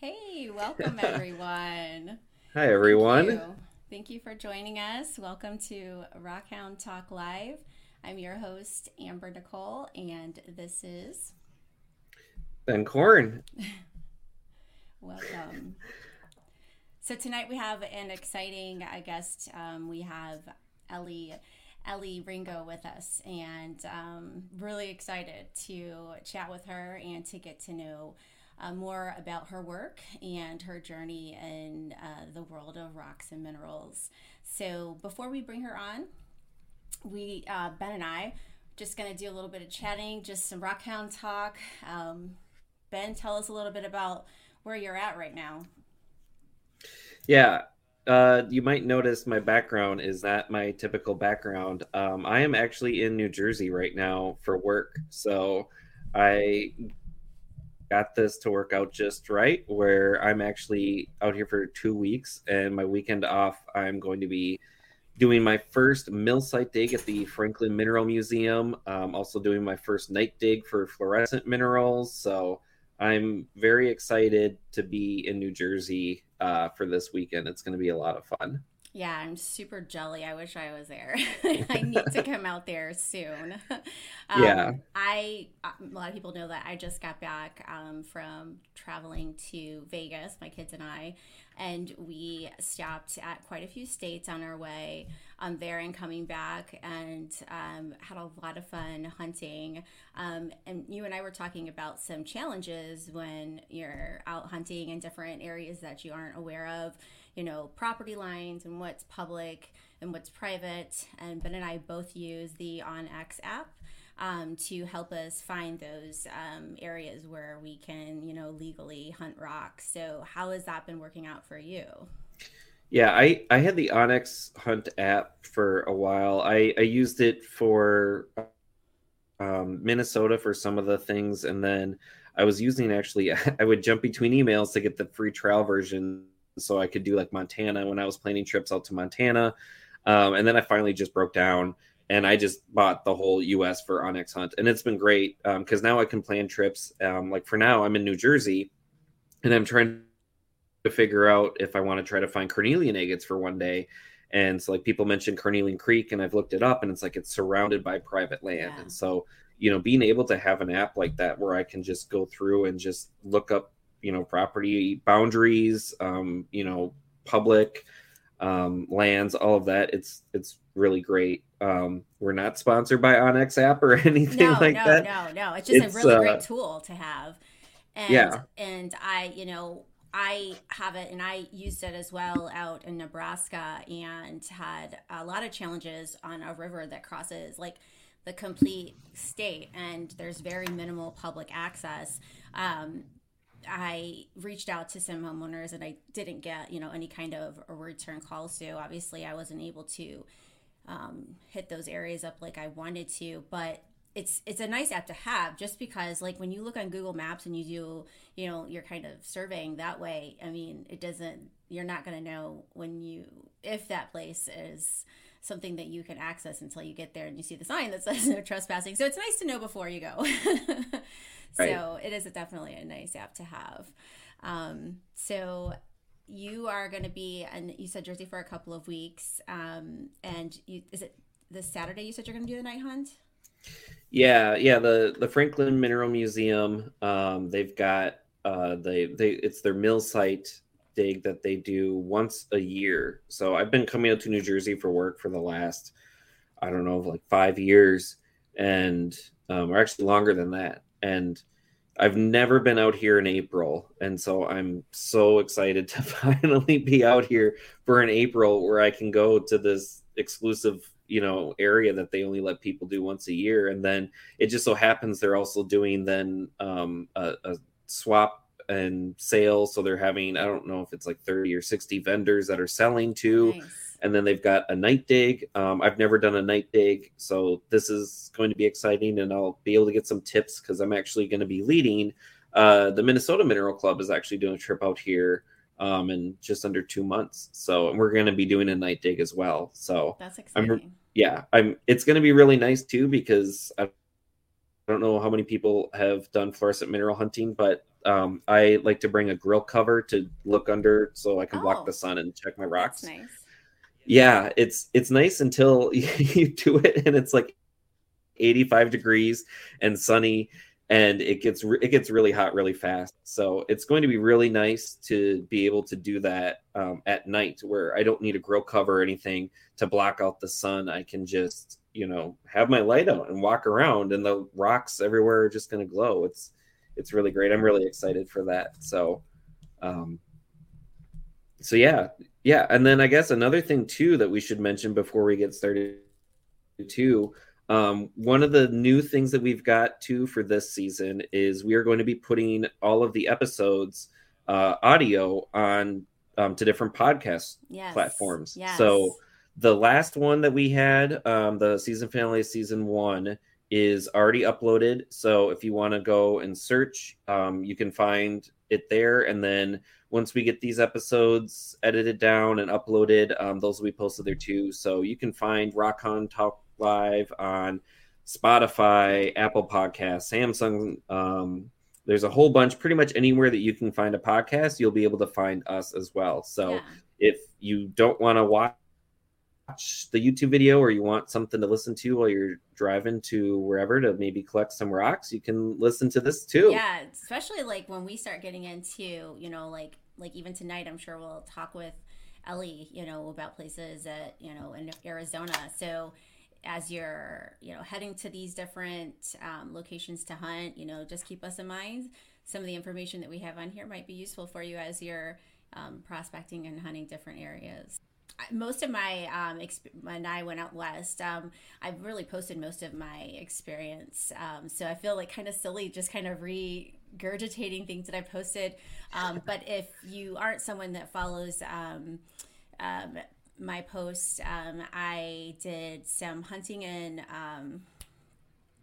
Hey, welcome everyone. Hi everyone. Thank you. Thank you for joining us. Welcome to Rockhound Talk Live. I'm your host, Amber Nicole, and this is Ben Corn. Welcome. so tonight we have an exciting guest. Um, we have Elley Elley Ringo with us, and um, really excited to chat with her and to get to know uh, more about her work and her journey in uh, the world of rocks and minerals. So before we bring her on, we uh, Ben and I just going to do a little bit of chatting, just some Rockhound talk. Um, ben, tell us a little bit about where you're at right now. Yeah, uh, you might notice my background is not my typical background. Um, I am actually in New Jersey right now for work. So I got this to work out just right, where I'm actually out here for two weeks and my weekend off, I'm going to be doing my first mill site dig at the Franklin Mineral Museum. I'm also doing my first night dig for fluorescent minerals. So I'm very excited to be in New Jersey uh, for this weekend. It's going to be a lot of fun. Yeah, I'm super jelly. I wish I was there. I need to come out there soon. Um, yeah. I, uh, lot of people know that I just got back um, from traveling to Vegas, my kids and I, and we stopped at quite a few states on our way um, there and coming back and um, had a lot of fun hunting. Um, and you and I were talking about some challenges when you're out hunting in different areas that you aren't aware of, you know, property lines and what's public and what's private. And Ben and I both use the OnX app um, to help us find those um, areas where we can, you know, legally hunt rocks. So, how has that been working out for you? Yeah, I, I had the OnX Hunt app for a while. I, I used it for um, Minnesota for some of the things, and then I was using actually I would jump between emails to get the free trial version, so I could do like Montana when I was planning trips out to Montana, um, and then I finally just broke down and I just bought the whole US for OnX Hunt, and it's been great because um, now I can plan trips. Um, like for now, I'm in New Jersey, and I'm trying to figure out if I want to try to find carnelian agates for one day. And so, like people mentioned Carnelian Creek, and I've looked it up, and it's like it's surrounded by private land, yeah. and so you know, being able to have an app like that where I can just go through and just look up, you know, property boundaries, um, you know, public um, lands, all of that. It's it's really great. Um, we're not sponsored by OnX app or anything no, like no, that. No, no, no, It's just it's, a really uh, great tool to have. And, yeah. And I, you know, I have it and I used it as well out in Nebraska and had a lot of challenges on a river that crosses like the complete state and there's very minimal public access. Um, I reached out to some homeowners and I didn't get, you know, any kind of a return call. So obviously I wasn't able to um, hit those areas up like I wanted to, but it's it's a nice app to have just because like when you look on Google Maps and you do, you know, you're kind of surveying that way, I mean, it doesn't you're not going to know when you if that place is something that you can access until you get there and you see the sign that says no trespassing. So it's nice to know before you go. Right. So it is a, definitely a nice app to have. Um, so you are going to be, and you said Jersey for a couple of weeks. Um, and you, is it this Saturday you said you're going to do the night hunt? Yeah, yeah. The the Franklin Mineral Museum, um, they've got uh, they they it's their mill site dig that they do once a year. So I've been coming out to New Jersey for work for the last I don't know like five years, and um, or actually longer than that and I've never been out here in April, and so I'm so excited to finally be out here for an April where I can go to this exclusive, you know, area that they only let people do once a year. And then it just so happens they're also doing then um, a, a swap and sale, so they're having I don't know if it's like 30 or 60 vendors that are selling to. Nice and then they've got a night dig. Um, I've never done a night dig, so this is going to be exciting, and I'll be able to get some tips because I'm actually going to be leading. Uh, the Minnesota Mineral Club is actually doing a trip out here um, in just under two months, so we're going to be doing a night dig as well. So that's exciting. I'm, yeah, I'm. It's going to be really nice too because I don't know how many people have done fluorescent mineral hunting, but Um, I like to bring a grill cover to look under so I can Oh. block the sun and check my rocks. Nice. Yeah, it's it's nice until you do it and it's like 85 degrees and sunny and it gets it gets really hot really fast. So it's going to be really nice to be able to do that um, at night where I don't need a grill cover or anything to block out the sun. I can just you know have my light out and walk around and the rocks everywhere are just going to glow. It's it's really great. I'm really excited for that. So um so yeah, yeah, and then I guess another thing too that we should mention before we get started too. Um, one of the new things that we've got too for this season is we are going to be putting all of the episodes uh, audio on um, to different podcast Yes. platforms. Yes. So the last one that we had, um, the season finale of season one, is already uploaded. So if you want to go and search, um, you can find it there. And then once we get these episodes edited down and uploaded, um, those will be posted there too. So you can find Rockhound Talk Live on Spotify, Apple Podcasts, Samsung. Um, there's a whole bunch, pretty much anywhere that you can find a podcast, you'll be able to find us as well. So Yeah. if you don't want to watch the YouTube video or you want something to listen to while you're driving to wherever to maybe collect some rocks, you can listen to this too. Yeah, especially like when we start getting into, you know, like like even tonight, I'm sure we'll talk with Elley, you know, about places that you know in Arizona. So as you're, you know, heading to these different um, locations to hunt, you know, just keep us in mind. Some of the information that we have on here might be useful for you as you're um, prospecting and hunting different areas. Most of my um, exp- when I went out west, um, I've really posted most of my experience. Um, so I feel like kind of silly just kind of regurgitating things that I posted. Um, but if you aren't someone that follows um, um, my posts, um, I did some hunting in um,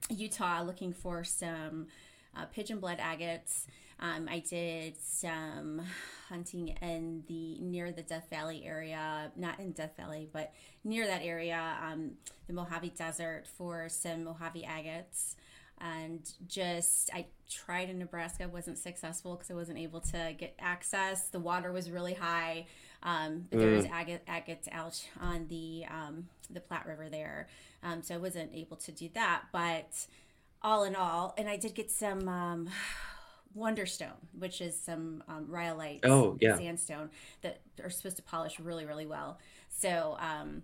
Utah looking for some uh, pigeon blood agates. Um, I did some hunting in the near the Death Valley area, not in Death Valley, but near that area, um, the Mojave Desert for some Mojave agates. And just, I tried in Nebraska, wasn't successful because I wasn't able to get access. The water was really high, um, but there was agate, agates out on the um, the Platte River there, um, so I wasn't able to do that. But all in all, and I did get some um, Wonderstone, which is some um, rhyolite Oh, yeah. sandstone that are supposed to polish really, really well. So, um,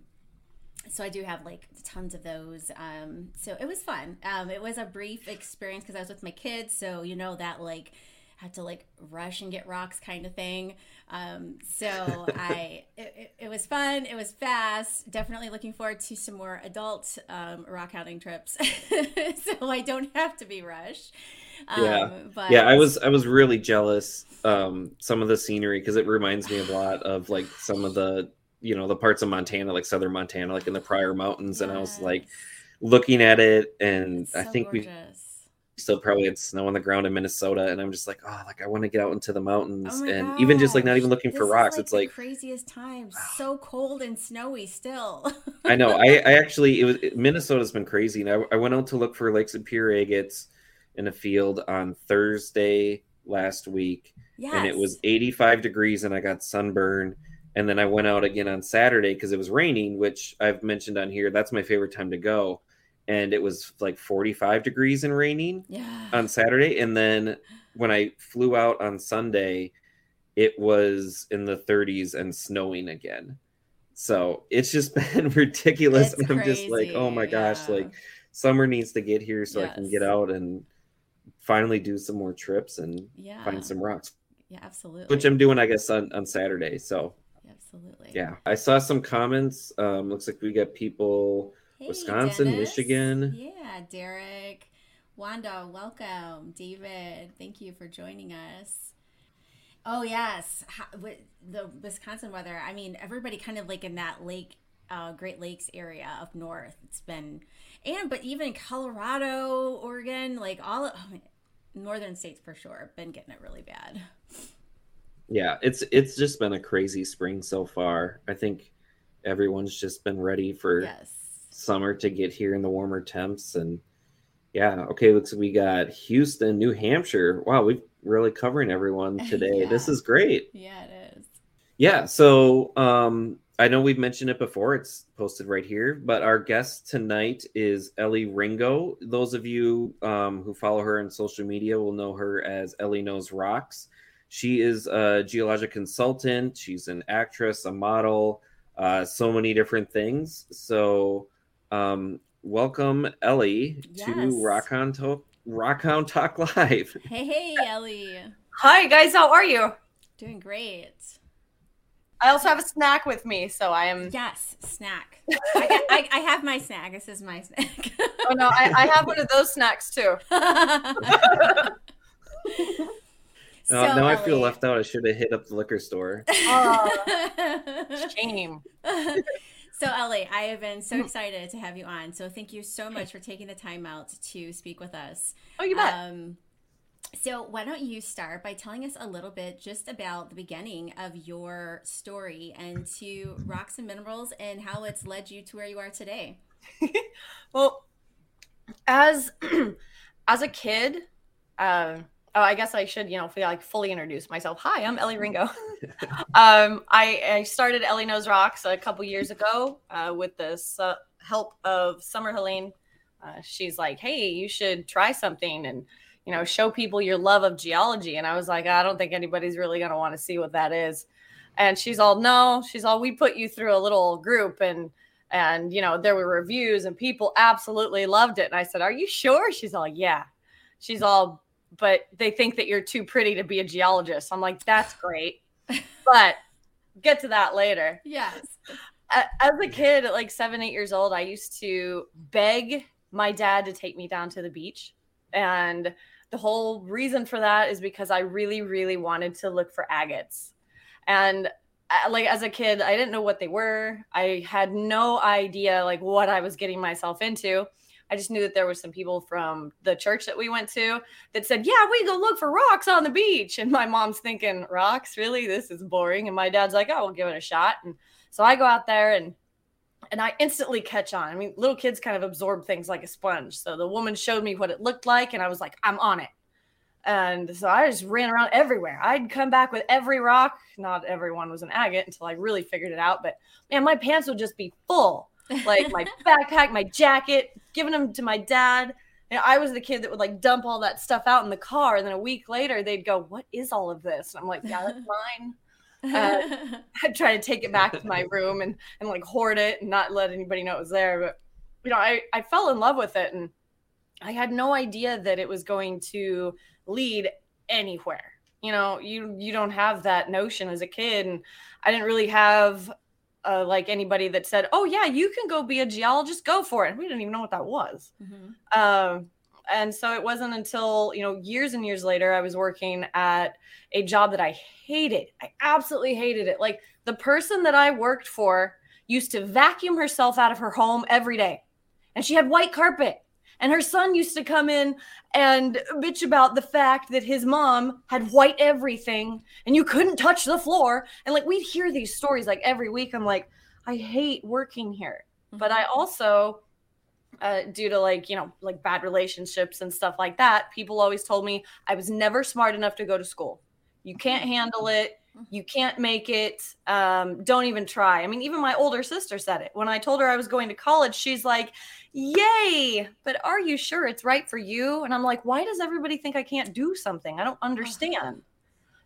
so I do have like tons of those. Um, so it was fun. Um, it was a brief experience because I was with my kids. So you know that like had to like rush and get rocks kind of thing. Um, so I it, it, was fun. It was fast. Definitely looking forward to some more adult um, rock hunting trips. so I don't have to be rushed. Um, Yeah. But yeah i was i was really jealous um some of the scenery because it reminds me a lot of like some of the you know the parts of montana like southern montana like in the Pryor Mountains and i was like looking at it and It's i so think we still probably had snow on the ground in minnesota and i'm just like oh like i want to get out into the mountains Oh and even just like not even looking for This is, rocks like, it's the like craziest time. So cold and snowy still. I know. I, I actually it was Minnesota's been crazy, and I, I went out to look for Lake Superior agates in a field on Thursday last week, yes. and it was 85 degrees, and I got sunburn. And then I went out again on Saturday because it was raining, which I've mentioned on here. That's my favorite time to go, and it was like 45 degrees and raining yeah. on Saturday, and then when I flew out on Sunday, it was in the 30s and snowing again. So it's just been ridiculous. It's and I'm just like, oh my gosh, yeah. like summer needs to get here so I can get out and finally do some more trips and yeah. find some rocks, Yeah, absolutely. which I'm doing, I guess, on, on Saturday. So absolutely. yeah, I saw some comments. Um, looks like we got people. Hey, Wisconsin, Dennis. Michigan. Yeah, Derek, Wanda, welcome. David, thank you for joining us. Oh yes, How, the Wisconsin weather. I mean, everybody kind of like in that lake, uh, Great Lakes area up north. It's been, and but even Colorado, Oregon, like all of, northern states for sure, been getting it really bad. Yeah, it's it's just been a crazy spring so far. I think everyone's just been ready for Yes. summer to get here in the warmer temps and Yeah. Okay. Looks like we got Houston, New Hampshire. Wow, we're really covering everyone today. Yeah. This is great. Yeah, it is. Yeah. So um, I know we've mentioned it before. It's posted right here. But our guest tonight is Elley Ringo. Those of you um, who follow her on social media will know her as Elley Knows Rocks. She is a geologic consultant. She's an actress, a model, uh, so many different things. So um, welcome, Elley, Yes. to Rockhound Talk. Rockhound Talk Live. Hey, hey, Elley. Hi guys, how are you? Doing great. I also have a snack with me, so I am. Yes, snack. I, I, I have my snack. This is my snack. Oh no, I, I have one of those snacks too. Now, So, now I feel left out. I should have hit up the liquor store. Oh, shame. so Elley, I have been so excited to have you on. So thank you so much for taking the time out to speak with us. Oh, you bet. Um, so why don't you start by telling us a little bit just about the beginning of your story and to rocks and minerals and how it's led you to where you are today. well, as as a kid, um, oh, I guess I should, you know, feel like fully introduce myself. Hi, I'm Elley Ringo. um, I, I started Elley Knows Rocks a couple years ago uh, with the su- help of Summer Helene. Uh, she's like, "Hey, you should try something and you know show people your love of geology." And I was like, "I don't think anybody's really gonna want to see what that is." And she's all, "No," she's all, "We put you through a little group and." and you know there were reviews and people absolutely loved it and i said are you sure she's all yeah she's all but they think that you're too pretty to be a geologist i'm like that's great but get to that later Yes. As a kid at like seven eight years old i used to beg my dad to take me down to the beach and the whole reason for that is because i really really wanted to look for agates. And uh, like as a kid i didn't know what they were. I had no idea like what i was getting myself into. I just knew that there was some people from the church that we went to that said yeah we go look for rocks on the beach. And my mom's thinking rocks? Really? This is boring. And my dad's like oh we'll give it a shot. And so i go out there and and i instantly catch on i mean little kids kind of absorb things like a sponge so the woman showed me what it looked like and i was like i'm on it and so I just ran around everywhere. I'd come back with every rock. Not everyone was an agate until I really figured it out. But man, my pants would just be full. Like my backpack, my jacket, giving them to my dad. And I was the kid that would like dump all that stuff out in the car. And then a week later, they'd go, What is all of this? And I'm like, Yeah, that's mine. Uh, I'd try to take it back to my room and, and like hoard it and not let anybody know it was there. But, you know, I, I fell in love with it. And I had no idea that it was going to lead anywhere. You know, you you don't have that notion as a kid, and I didn't really have uh, like anybody that said, "Oh yeah, you can go be a geologist, go for it." We didn't even know what that was. Mhm. Um, and so it wasn't until you know years and years later I was working at a job that I hated. I absolutely hated it. Like the person that I worked for used to vacuum herself out of her home every day, and she had white carpet. And her son used to come in and bitch about the fact that his mom had white everything and you couldn't touch the floor. And like we'd hear these stories like every week. I'm like, I hate working here. But I mm-hmm. also uh, due to like you know like bad relationships and stuff like that people always told me i was never smart enough to go to school. You can't handle it. You can't make it. Um, don't even try. I mean even my older sister said it. When i told her i was going to college she's like yay but are you sure it's right for you? And i'm like why does everybody think i can't do something? I don't understand.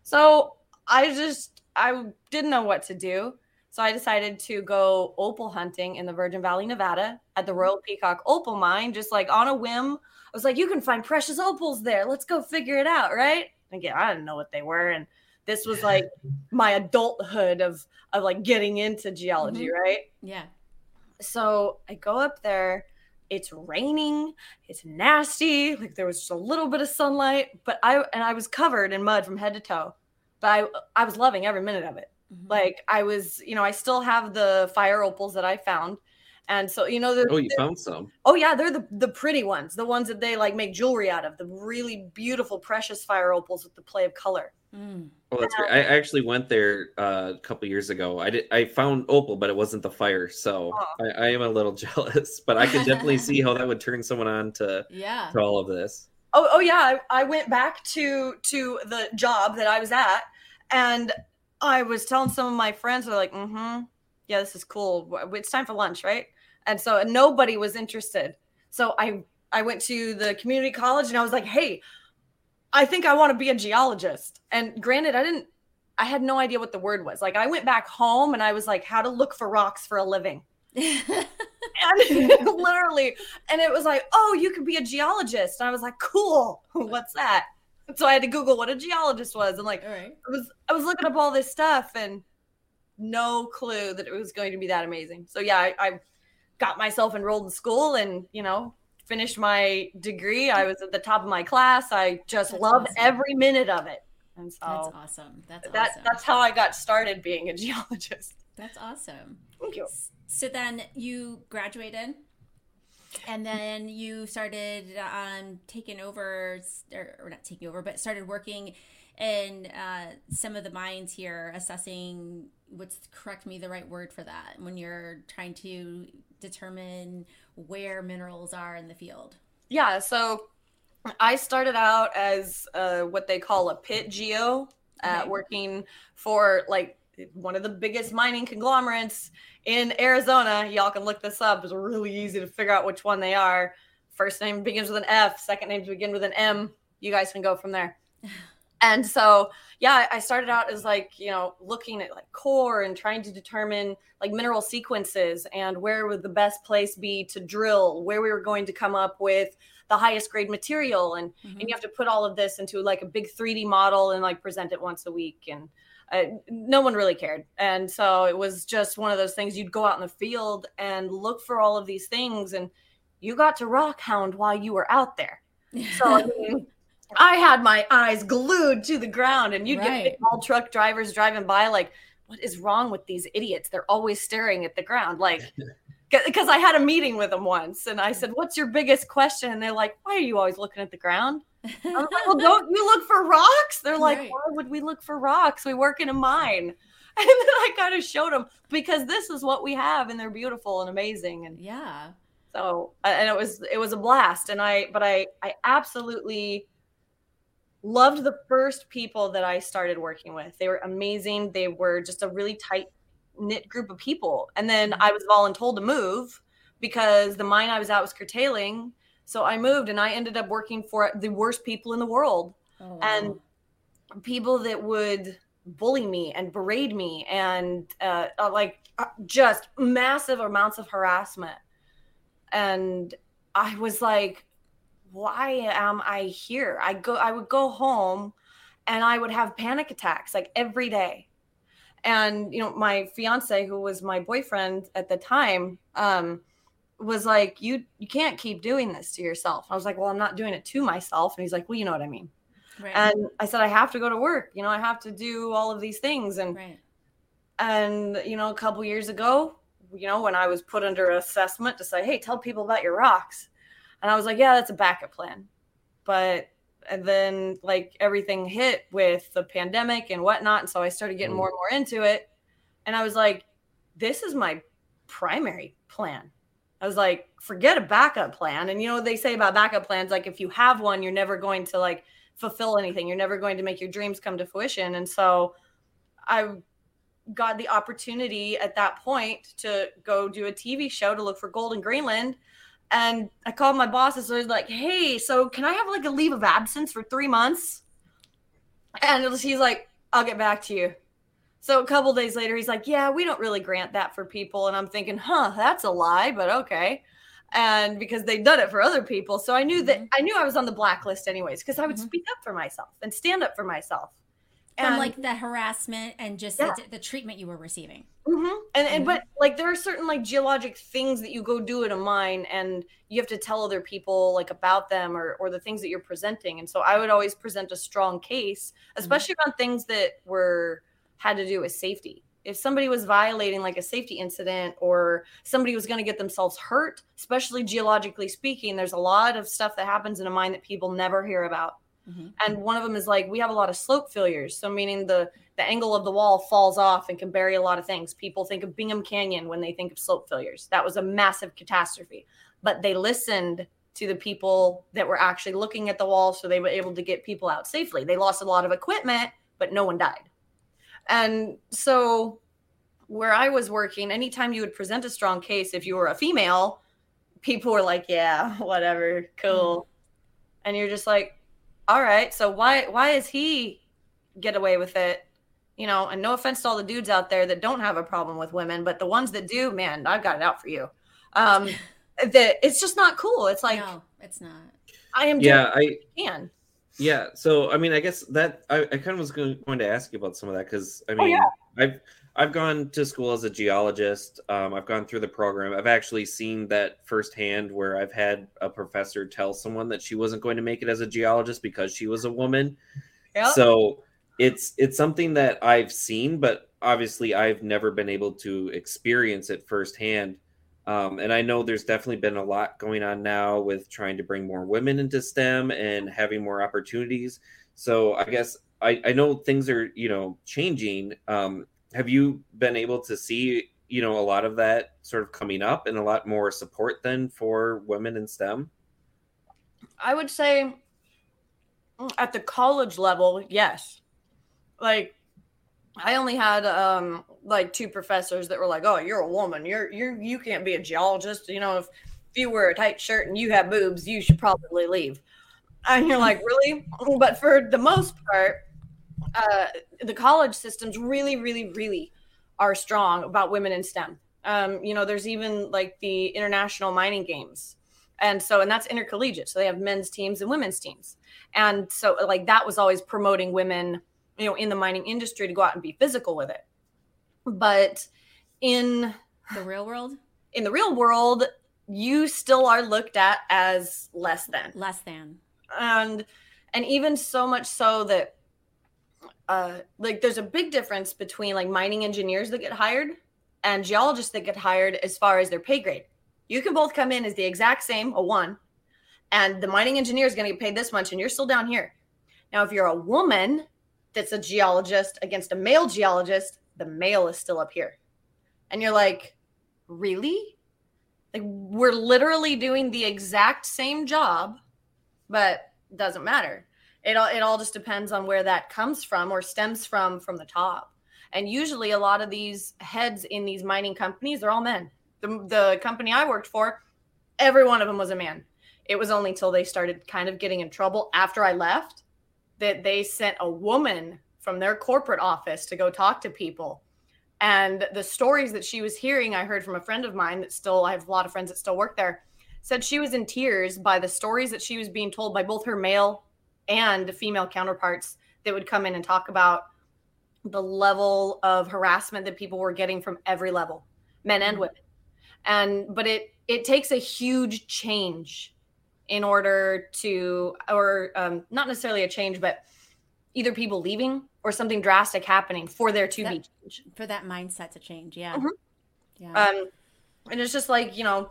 So i just i didn't know what to do so I decided to go opal hunting in the Virgin Valley, Nevada at the mm-hmm. Royal Peacock Opal Mine, just like on a whim. I was like, you can find precious opals there. Let's go figure it out, right? Again, I didn't know what they were. And this was like my adulthood of of like getting into geology, mm-hmm. right? Yeah. So I go up there. It's raining. It's nasty. Like there was just a little bit of sunlight, but I and I was covered in mud from head to toe. But I I was loving every minute of it Mhm. like i was you know i still have the fire opals that i found and so you know they're, Oh, you they're- found some. oh yeah they're the, the pretty ones the ones that they like make jewelry out of the really beautiful precious fire opals with the play of color Mm. Oh, that's great. I actually went there uh, a couple years ago. I did. I found opal, but it wasn't the fire, so oh. I, I, am a little jealous. But I can definitely see how that would turn someone on to yeah to all of this. Oh, oh yeah. I, I went back to to the job that I was at, and I was telling some of my friends, they're like, "Mm-hmm, yeah, this is cool. It's time for lunch, right?" And so nobody was interested. So I I went to the community college and I was like, "Hey, I think I want to be a geologist. And granted, I didn't, I had no idea what the word was. Like, I went back home and I was like, how to look for rocks for a living. and literally, and it was like, oh, you could be a geologist. And I was like, cool. What's that? So I had to Google what a geologist was. And like, right. I was, I was looking up all this stuff and no clue that it was going to be that amazing. So yeah, I, I got myself enrolled in school and, you know, finished my degree. I was at the top of my class. I just that's loved awesome. every minute of it. And so that's awesome. That's that, awesome. That's how I got started being a geologist. That's awesome. Thank you. So then you graduated and then you started um, taking over, or, or, not taking over, but started working in uh, some of the mines here, assessing what's correct me the right word for that when you're trying to determine where minerals are in the field? Yeah, so I started out as uh, what they call a pit geo, uh, okay. working for like one of the biggest mining conglomerates in Arizona. Y'all can look this up. It's really easy to figure out which one they are. First name begins with an F, second names begin with an M. You guys can go from there. and so yeah i started out as like you know looking at like core and trying to determine like mineral sequences and where would the best place be to drill where we were going to come up with the highest grade material and mm-hmm. and you have to put all of this into like a big 3d model and like present it once a week and uh, no one really cared and so it was just one of those things you'd go out in the field and look for all of these things and you got to rock hound while you were out there so I mean, I had my eyes glued to the ground, and you'd right. get all truck drivers driving by, like, what is wrong with these idiots? They're always staring at the ground. Like, because I had a meeting with them once, and I said, What's your biggest question? And they're like, Why are you always looking at the ground? Like, Well, don't you look for rocks? They're like, right. Why would we look for rocks? We work in a mine. And then I kind of showed them because this is what we have, and they're beautiful and amazing. And yeah. So, and it was it was a blast, and I but I I absolutely loved the first people that I started working with. They were amazing. They were just a really tight knit group of people. And then mm-hmm. I was voluntold to move because the mine I was at was curtailing. So I moved and I ended up working for the worst people in the world. Oh. And people that would bully me and berate me and uh, uh, like uh, just massive amounts of harassment. And I was like, why am I here? I go I would go home and I would have panic attacks like every day. And you know, my fiance who was my boyfriend at the time um was like you you can't keep doing this to yourself. I was like, "Well, I'm not doing it to myself." And he's like, "Well, you know what I mean." Right. And I said I have to go to work. You know, I have to do all of these things and right. and you know, a couple years ago, you know, when I was put under assessment to say, "Hey, tell people about your rocks." And I was like, yeah, that's a backup plan. But and then like everything hit with the pandemic and whatnot. And so I started getting mm. more and more into it. And I was like, this is my primary plan. I was like, forget a backup plan. And you know, they say about backup plans, like if you have one, you're never going to like fulfill anything. You're never going to make your dreams come to fruition. And so I got the opportunity at that point to go do a TV show to look for gold in Greenland and I called my boss and so was like, "Hey, so can I have like a leave of absence for three months?" And he's like, "I'll get back to you." So a couple days later, he's like, "Yeah, we don't really grant that for people." And I'm thinking, "Huh, that's a lie, but okay." And because they've done it for other people, so I knew that mm-hmm. I knew I was on the blacklist anyways because I would mm-hmm. speak up for myself and stand up for myself from and, like the harassment and just yeah. the, the, treatment you were receiving. Mm-hmm. And, and mm-hmm. but like there are certain like geologic things that you go do at a mine, and you have to tell other people like about them or or the things that you're presenting. And so I would always present a strong case, mm-hmm. especially mm-hmm. around things that were had to do with safety. If somebody was violating like a safety incident or somebody was going to get themselves hurt, especially geologically speaking, there's a lot of stuff that happens in a mine that people never hear about Mm-hmm. And one of them is like we have a lot of slope failures, so meaning the the angle of the wall falls off and can bury a lot of things. People think of Bingham Canyon when they think of slope failures. That was a massive catastrophe. But they listened to the people that were actually looking at the wall so they were able to get people out safely. They lost a lot of equipment, but no one died. And so where I was working, anytime you would present a strong case, if you were a female, people were like, "Yeah, whatever, cool," mm. and you're just like, "All right, so why why is he get away with it?" You know, and no offense to all the dudes out there that don't have a problem with women, but the ones that do, man, I've got it out for you. Um, that it's just not cool. It's like, no, it's not. I am. Yeah, I can. Yeah, so I mean, I guess that I, I kind of was going, going to ask you about some of that because I oh, mean, oh, yeah. I've I've gone to school as a geologist. Um, I've gone through the program. I've actually seen that firsthand where I've had a professor tell someone that she wasn't going to make it as a geologist because she was a woman. Yep. So it's it's something that I've seen, but obviously I've never been able to experience it firsthand. Um, and I know there's definitely been a lot going on now with trying to bring more women into STEM and having more opportunities. So I guess I, I know things are you know changing. Um, have you been able to see you know a lot of that sort of coming up and a lot more support then for women in STEM? I would say at the college level, yes. Like I only had um like two professors that were like, "Oh, you're a woman. You're you're you can't be a geologist. You know, if, if you wear a tight shirt and you have boobs, you should probably leave." And you're like, "Really?" But for the most part, uh, the college systems really, really, really are strong about women in STEM. Um, you know, there's even like the international mining games. And so, and that's intercollegiate. So they have men's teams and women's teams. And so, like, that was always promoting women, you know, in the mining industry to go out and be physical with it. But in the real world, in the real world, you still are looked at as less than. Less than. And, and even so much so that uh, like there's a big difference between like mining engineers that get hired and geologists that get hired as far as their pay grade. You can both come in as the exact same, a one, and the mining engineer is going to get paid this much, and you're still down here. Now, if you're a woman that's a geologist against a male geologist, the male is still up here. And you're like, really? Like, we're literally doing the exact same job, but doesn't matter it all it all just depends on where that comes from or stems from from the top and usually a lot of these heads in these mining companies they're all men the, the company i worked for every one of them was a man it was only until they started kind of getting in trouble after i left that they sent a woman from their corporate office to go talk to people and the stories that she was hearing i heard from a friend of mine that still i have a lot of friends that still work there said she was in tears by the stories that she was being told by both her male and female counterparts that would come in and talk about the level of harassment that people were getting from every level, men and mm-hmm. women. And but it it takes a huge change in order to or um, not necessarily a change, but either people leaving or something drastic happening for there to that, be change. For that mindset to change. Yeah. Mm-hmm. Yeah. Um, and it's just like, you know,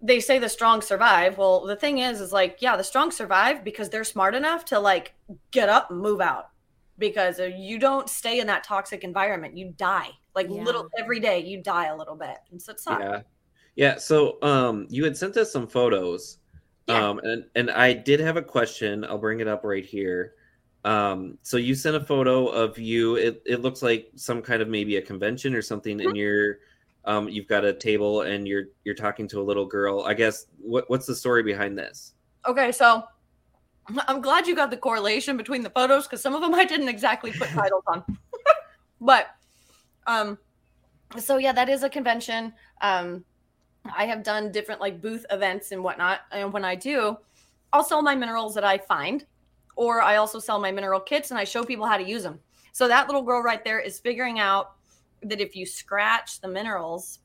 they say the strong survive. Well, the thing is, is like, yeah, the strong survive because they're smart enough to like get up and move out. Because you don't stay in that toxic environment, you die. Like yeah. little every day, you die a little bit, and so it's not. Yeah, yeah. So, um, you had sent us some photos, yeah. um, and and I did have a question. I'll bring it up right here. Um, so you sent a photo of you. It it looks like some kind of maybe a convention or something mm-hmm. in your um, you've got a table and you're you're talking to a little girl. I guess what what's the story behind this? Okay, so I'm glad you got the correlation between the photos because some of them I didn't exactly put titles on. but um so yeah, that is a convention. Um I have done different like booth events and whatnot. And when I do, I'll sell my minerals that I find, or I also sell my mineral kits and I show people how to use them. So that little girl right there is figuring out that if you scratch the minerals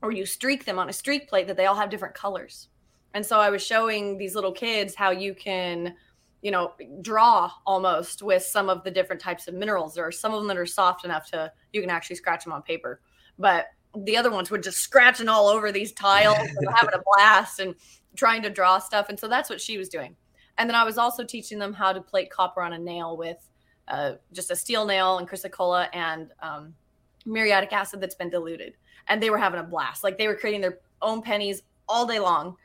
or you streak them on a streak plate that they all have different colors. And so i was showing these little kids how you can you know draw almost with some of the different types of minerals. There are some of them that are soft enough to you can actually scratch them on paper. But the other ones were just scratching all over these tiles and having a blast and trying to draw stuff. And so that's what she was doing And then I was also teaching them how to plate copper on a nail with uh, just a steel nail and chrysocolla and um, muriatic acid that's been diluted. And they were having a blast. Like they were creating their own pennies all day long.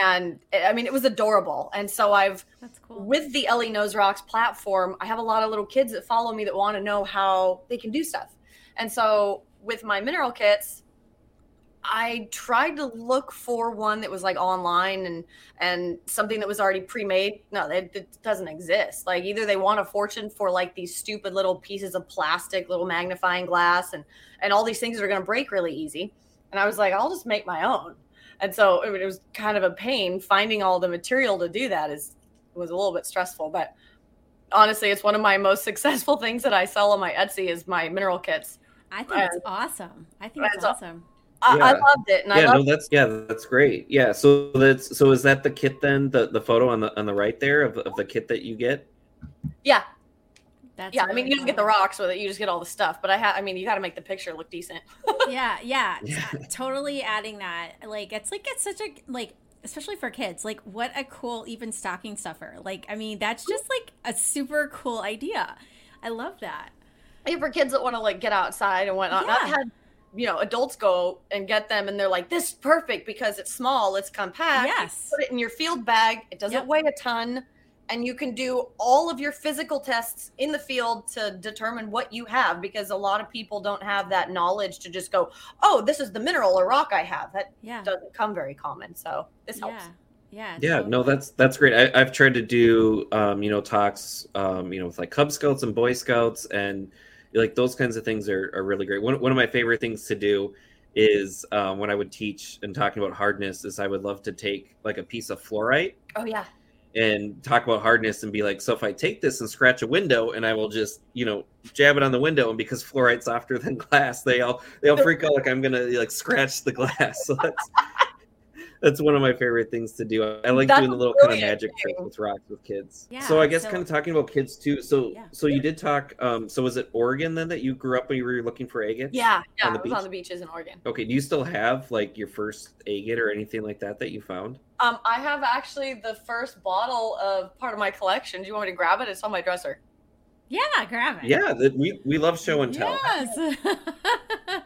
And I mean, it was adorable. And so I've, That's cool. with the Elley Knows Rocks platform, I have a lot of little kids that follow me that want to know how they can do stuff. And so with my mineral kits, I tried to look for one that was like online and and something that was already pre-made. No, it, that doesn't exist. Like either they want a fortune for like these stupid little pieces of plastic, little magnifying glass, and and all these things that are going to break really easy. And I was like, I'll just make my own. And so it, it was kind of a pain finding all the material to do that. Is was a little bit stressful, but honestly, it's one of my most successful things that I sell on my Etsy is my mineral kits. I think it's awesome. I think it's awesome. I, I loved it, and I yeah, loved no, that's yeah, that's great. Yeah, so that's so is that the kit then? The the photo on the on the right there of, of the kit that you get? yeah, That's yeah. I mean, you don't get the rocks with it; you just get all the stuff. But I have, I mean, you got to make the picture look decent. yeah, yeah, Yeah. totally adding that. Like, it's like it's such a like, especially for kids. Like, what a cool even stocking stuffer. Like, I mean, that's just like a super cool idea. I love that. Hey, for kids that want to like get outside and whatnot. Yeah. I've had you know adults go and get them, and they're like, "This is perfect because it's small, it's compact. You Yes. put it in your field bag. It doesn't Yep. weigh a ton." And you can do all of your physical tests in the field to determine what you have because a lot of people don't have that knowledge to just go, oh, this is the mineral or rock I have. That Yeah. doesn't come very common. So this helps. Yeah. Yeah. Yeah, totally. no, that's that's great. I, I've tried to do um, you know talks um, you know with like Cub Scouts and Boy Scouts and like those kinds of things are, are really great. One one of my favorite things to do is um, when I would teach and talking about hardness is I would love to take like a piece of fluorite Oh, yeah. and talk about hardness and be like, so if I take this and scratch a window and I will just, you know, jab it on the window and because fluorite's softer than glass, they all they all freak out like I'm gonna like scratch the glass. So that's that's one of my favorite things to do. I like That's doing the little kind of magic trick thing. with rocks with kids. Yeah, so I guess so- kind of talking about kids too. So Yeah. so you did talk. Um, so was it Oregon then that you grew up when you were looking for agates? Yeah. Yeah. On the I was on the beaches in Oregon. Okay. Do you still have like your first agate or anything like that that you found? Um, I have actually the first bottle of part of my collection. Do you want me to grab it? It's on my dresser. Yeah. Grab it. Yeah, that we we love show and tell. Yes. I'm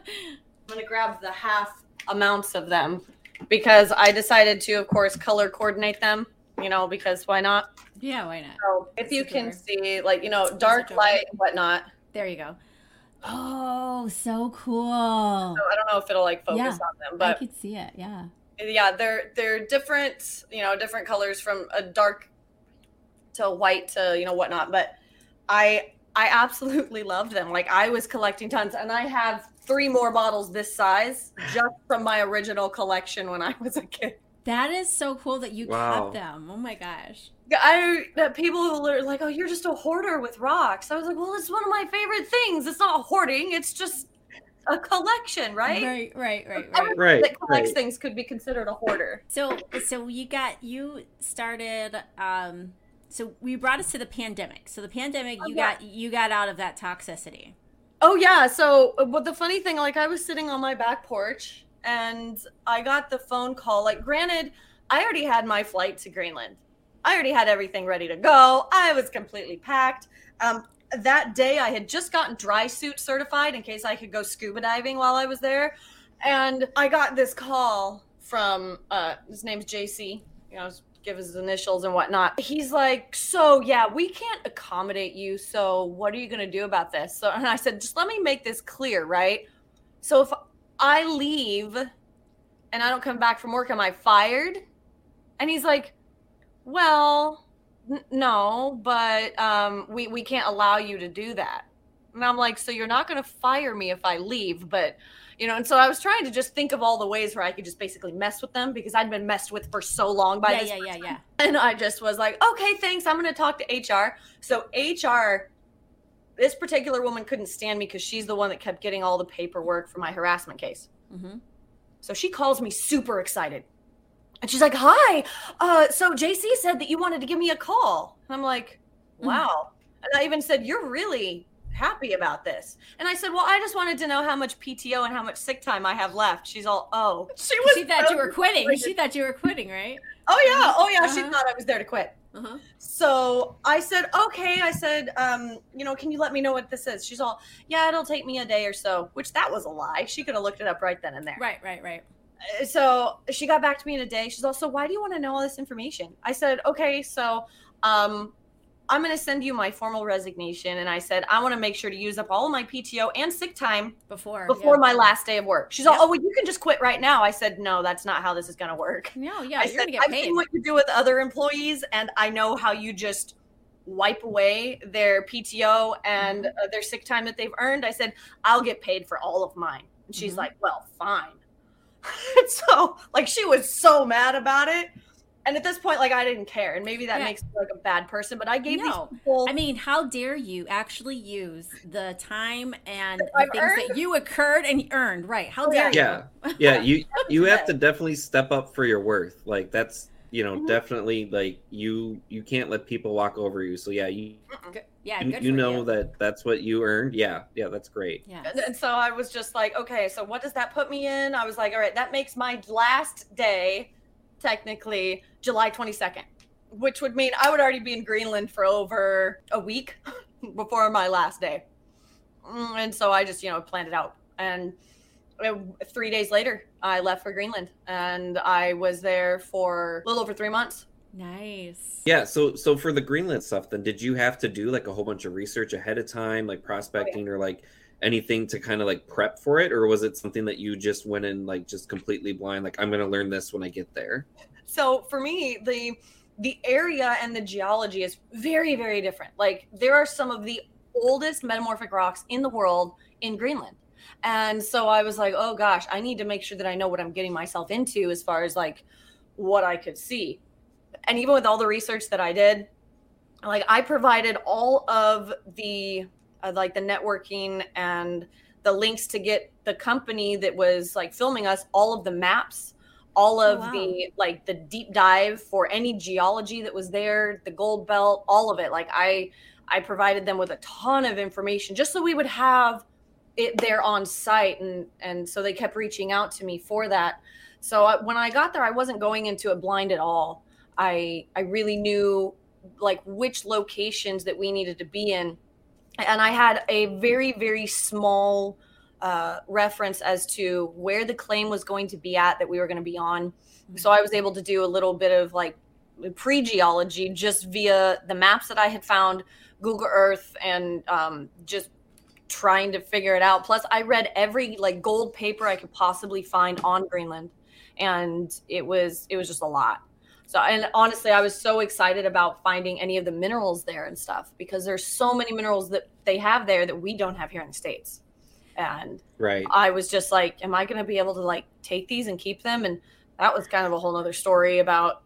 gonna grab the half amounts of them because I decided to, of course, color coordinate them. You know, because why not? yeah. Why not? So if you can see, like you know, dark light and whatnot. There you go. Oh, so cool. So I don't know if it'll like focus Yeah, on them, but I could see it. Yeah. yeah, they're they're different. You know, different colors from a dark to white to you know whatnot. But I I absolutely loved them. Like I was collecting tons, and I have three more bottles this size just from my original collection when I was a kid. That is so cool that you Wow. kept them. Oh my gosh. I that people are like, oh, you're just a hoarder with rocks. I was like, well, it's one of my favorite things. It's not hoarding. It's just a collection, right? Right, right, right, Everyone right. Right, that collects right. things could be considered a hoarder. So, so you got you started. Um, so we brought us to the pandemic. So the pandemic, Oh, you yeah. got you got out of that toxicity. Oh yeah. So, uh, but the funny thing, like, I was sitting on my back porch and I got the phone call. Like, granted, I already had my flight to Greenland. I already had everything ready to go. I was completely packed. Um, that day, I had just gotten dry suit certified in case I could go scuba diving while I was there, and I got this call from uh, his name's JC. You know, give his initials and whatnot. He's like, "So yeah, we can't accommodate you. So what are you gonna do about this?" So and I said, "Just let me make this clear, right? So if I leave and I don't come back from work, am I fired?" And he's like, "Well, n- no, but um, we we can't allow you to do that." And I'm like, "So you're not gonna fire me if I leave, but." You know, and so I was trying to just think of all the ways where I could just basically mess with them because I'd been messed with for so long by yeah, this yeah, yeah, yeah. and I just was like, okay, thanks. I'm going to talk to HR. So, HR, this particular woman couldn't stand me because she's the one that kept getting all the paperwork for my harassment case. hmm So, she calls me super excited. And she's like, hi. Uh, so, JC said that you wanted to give me a call. And I'm like, Mm. wow. And I even said, you're really happy about this. And I said, well, I just wanted to know how much PTO and how much sick time I have left. She's all, oh. She was She thought you were quitting. excited. She thought you were quitting, right? Oh yeah, oh yeah. She Uh-huh. thought I was there to quit. Uh-huh. So I said, okay. I said, um, you know, can you let me know what this is? She's all, yeah, it'll take me a day or so, which that was a lie. She could have looked it up right then and there. Right, right, right. Uh, So she got back to me in a day. She's also, why do you want to know all this information? I said, okay, so um, I'm going to send you my formal resignation. And I said, I want to make sure to use up all of my PTO and sick time Before. before yeah. my last day of work. She's Yep. all, oh, well, you can just quit right now. I said, no, that's not how this is going to work. No, yeah, I you're gonna get I've paid. seen what you do with other employees, and I know how you just wipe away their PTO and Mm-hmm. uh, their sick time that they've earned. I said, I'll get paid for all of mine. And she's Mhm. like, well, fine. so, like, she was so mad about it. And at this point, like, I didn't care. And maybe that Yeah. makes me like a bad person, but I gave No. these people. I mean, how dare you actually use the time and the I've things that you occurred and earned? Right. How Oh, dare Yeah. you? Yeah, yeah you you have to definitely step up for your worth. Like that's you know Mhm. definitely like you you can't let people walk over you. So yeah, you Good- Yeah, you, good you for know you. that that's what you earned. Yeah, yeah, that's great. Yeah. And, and so I was just like, okay, so what does that put me in? I was like, all right, that makes my last day technically July 22nd, which would mean I would already be in Greenland for over a week before my last day. Mm, And so I just, you know, planned it out. And uh, three days later, I left for Greenland and I was there for a little over three months. Nice. Yeah, so so for the Greenland stuff, then did you have to do like a whole bunch of research ahead of time, like prospecting or like anything to kind of like prep for it, or was it something that you just went in like just completely blind, like I'm gonna learn this when I get there? so for me the the area and the geology is very very different. Like there are some of the oldest metamorphic rocks in the world in greenland. And so i was like oh gosh i need to make sure that i know what i'm getting myself into as far as like what i could see. And even with all the research that i did like i provided all of the uh, like the networking and the links to get the company that was like filming us all of the maps all Oh, of wow. the like the deep dive for any geology that was there the gold belt all of it. Like i i provided them with a ton of information just so we would have it there on site and and so they kept reaching out to me for that. So I, when i got there i wasn't going into it blind at all. I i really knew like which locations that we needed to be in and i had a very very small uh, reference as to where the claim was going to be at that we were going to be on. So I was able to do a little bit of like pre geology just via the maps that I had found, Google Earth, and um, just trying to figure it out. Plus, I read every like gold paper I could possibly find on Greenland, and it was it was just a lot. So, and honestly, I was so excited about finding any of the minerals there and stuff because there's so many minerals that they have there that we don't have here in the states. And Right. I was just like, am I going to be able to like take these and keep them? And that was kind of a whole nother story about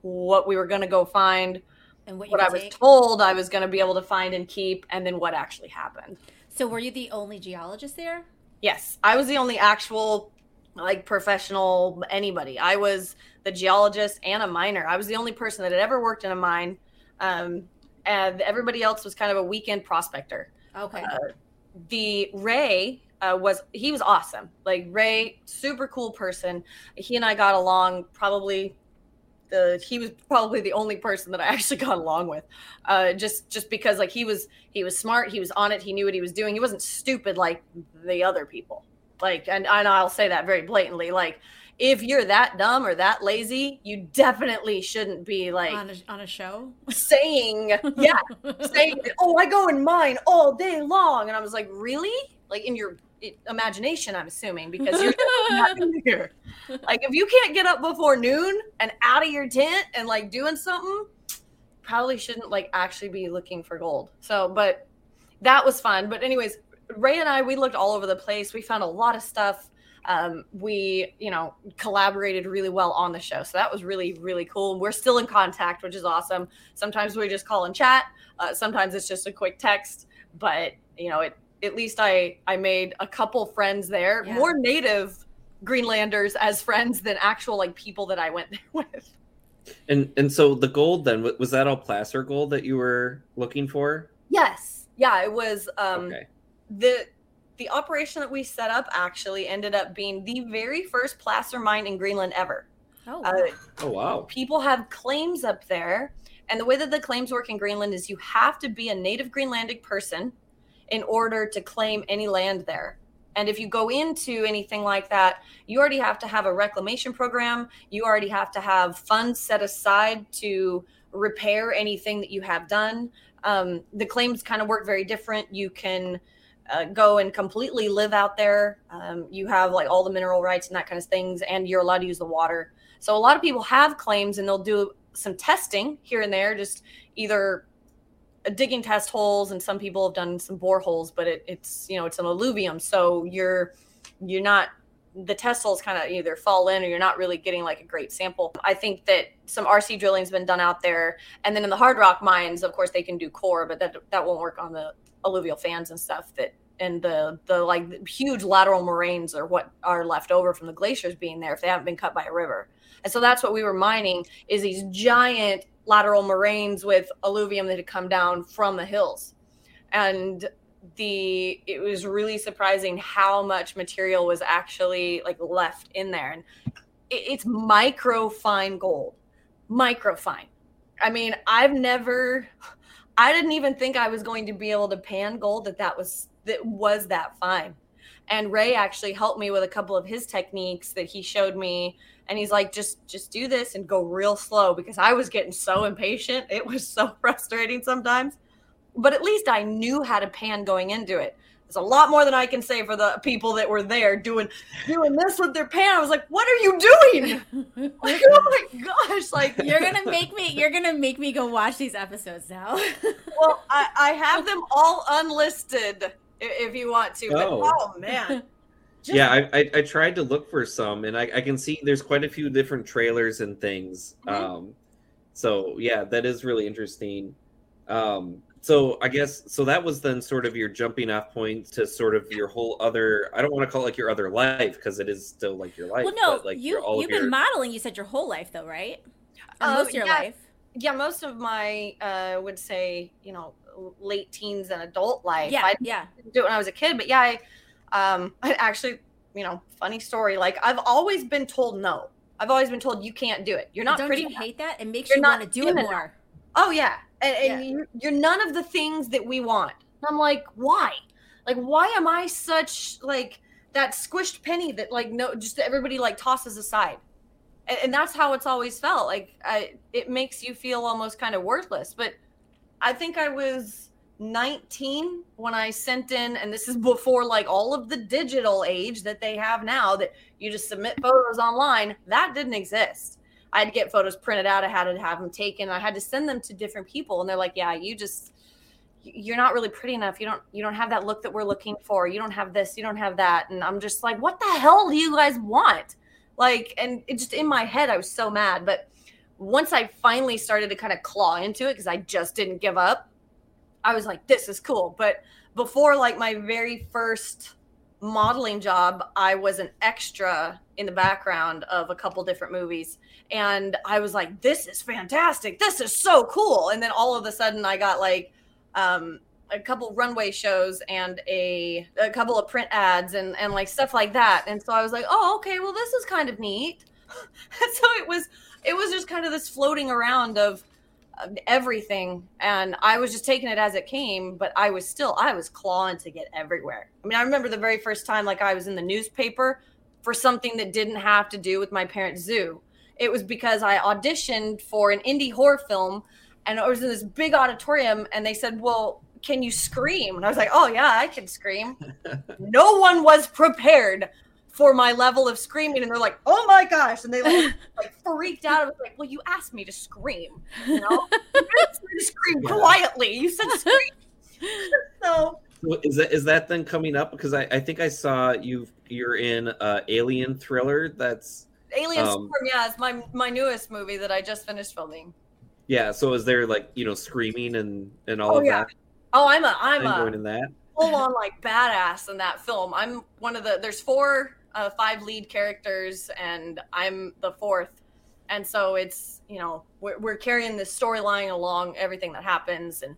what we were going to go find, And what you what I was take. told I was going to be able to find and keep, and then what actually happened. So were you the only geologist there? Yes, I was the only actual like professional anybody. I was the geologist and a miner. I was the only person that had ever worked in a mine. Um, and everybody else was kind of a weekend prospector. Okay. Uh, the Ray uh, was he was awesome. Like Ray, super cool person. He and I got along probably. The, he was probably the only person that I actually got along with, uh, just just because like he was he was smart, he was on it, he knew what he was doing. He wasn't stupid like the other people. Like and, and I'll say that very blatantly. Like if you're that dumb or that lazy, you definitely shouldn't be like on, a, on a show? saying yeah saying, "Oh, I go in mine all day long," and I was like, "Really?" Like in your imagination, I'm assuming because you're not here. Like if you can't get up before noon and out of your tent and like doing something, probably shouldn't like actually be looking for gold. So, but that was fun. But anyways, Ray and I we looked all over the place. We found a lot of stuff. Um, we, you know, collaborated really well on the show. So that was really, really cool. We're still in contact, which is awesome. Sometimes we just call and chat. Uh, sometimes it's just a quick text. But you know, it at least I I made a couple friends there, Yeah. more native Greenlanders as friends than actual like people that I went there with. And and so the gold then was that all placer gold that you were looking for? Yes, yeah, it was. Um, okay. the the operation that we set up actually ended up being the very first placer mine in Greenland ever. Oh, Uh, Oh wow. people have claims up there And the way that the claims work in Greenland is you have to be a native Greenlandic person in order to claim any land there. And if you go into anything like that, you already have to have a reclamation program. You already have to have funds set aside to repair anything that you have done. Um, the claims kind of work very different. You can uh, go and completely live out there. Um, you have like all the mineral rights and that kind of things, and you're allowed to use the water. So a lot of people have claims and they'll do some testing here and there, just either digging test holes, and some people have done some boreholes, but it, it's you know it's an alluvium, so you're you're not the test holes kind of either fall in or you're not really getting like a great sample. I think that some RC drilling's been done out there, and then in the hard rock mines, of course, they can do core, but that that won't work on the alluvial fans and stuff that and the the like huge lateral moraines are what are left over from the glaciers being there if they haven't been cut by a river. And so that's what we were mining is these giant lateral moraines with alluvium that had come down from the hills. And the it was really surprising how much material was actually like left in there and it, it's micro fine gold micro fine i mean i've never i didn't even think i was going to be able to pan gold that that was that was that fine. And ray actually helped me with a couple of his techniques that he showed me. And he's like just just do this and go real slow because i was getting so impatient. It was so frustrating sometimes. But at least i knew how to pan going into it. It's a lot more than i can say for the people that were there doing doing this with their pan. I was like what are you doing? Like, oh my gosh like you're gonna make me you're gonna make me go watch these episodes now. Well I, I have them all unlisted if you want to but oh, oh man just... Yeah, I, I, I tried to look for some, and I, I can see there's quite a few different trailers and things. Mm-hmm. Um, so yeah, that is really interesting. Um, so I guess so that was then sort of your jumping off point to sort of your whole other. I don't want to call it like your other life because it is still like your life. Well, no, but, like you you've been your... modeling. You said your whole life though, right? Or uh, most of your yeah, life. Yeah, most of my uh, would say you know late teens and adult life. Yeah, I yeah. do it when I was a kid, but yeah, I um, I actually, you know, funny story. Like I've always been told no. I've always been told you can't do it. You're not Don't pretty. You hate that? It makes you're you want to do it more. Oh yeah, and, and yeah. You're, you're none of the things that we want. And I'm like, why? Like, why am I such like that squished penny that like no, just everybody like tosses aside? And, and that's how it's always felt. Like, I, it makes you feel almost kind of worthless. But I think I was 19 when I sent in, and this is before like all of the digital age that they have now that you just submit photos online. That didn't exist. I had to get photos printed out. I had to have them taken. I had to send them to different people, and they're like, "Yeah, you just you're not really pretty enough. You don't you don't have that look that we're looking for. You don't have this. You don't have that." And I'm just like, "What the hell do you guys want?" Like, and it just in my head, I was so mad. But once I finally started to kind of claw into it because I just didn't give up I was like, this is cool. But before like my very first modeling job, I was an extra in the background of a couple different movies. And I was like, this is fantastic. This is so cool. And then all of a sudden I got like um, a couple runway shows and a, a couple of print ads and, and like stuff like that. And so I was like, oh, okay, well, this is kind of neat. so it was, it was just kind of this floating around of, everything. And i was just taking it as it came but i was still i was clawing to get everywhere. I mean i remember the very first time like i was in the newspaper for something that didn't have to do with my parents zoo. It was because i auditioned for an indie horror film and i was in this big auditorium and they said well can you scream? And i was like oh yeah i can scream. No one was prepared for my level of screaming and they're like oh my gosh and they like, like freaked out. I was like well you asked me to scream you know? You asked me to scream yeah. quietly. You said scream. So is that is that then coming up? Because i, I think i saw you you're in uh alien thriller that's alien um, Storm, yeah it's my my newest movie that i just finished filming. Yeah so is there like you know screaming and and all oh, of yeah. that? Oh i'm a i'm a going in that? full on like badass in that film. I'm one of the there's four uh, five lead characters, and I'm the fourth. And so it's you know we're, we're carrying this storyline along, everything that happens, and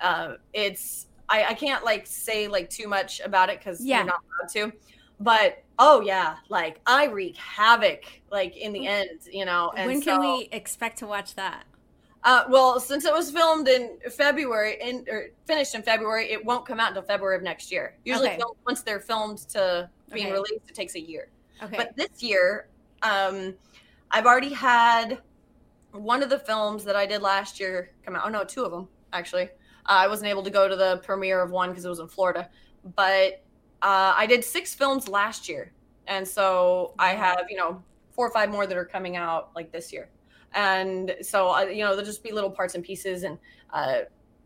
uh, it's I, I can't like say like too much about it because yeah. you're not allowed to. But oh yeah, like I wreak havoc like in the end, you know. when can we expect to watch that? Uh, well, since it was filmed in February in or finished in February, it won't come out until February of next year. Usually, Okay. film- once they're filmed to being Okay. released, it takes a year. Okay. But this year, um, I've already had one of the films that I did last year come out. Oh no, two of them actually. Uh, I wasn't able to go to the premiere of one because it was in Florida, but uh, I did six films last year, and so I have you know four or five more that are coming out like this year, and so uh, you know they'll just be little parts and pieces, and uh,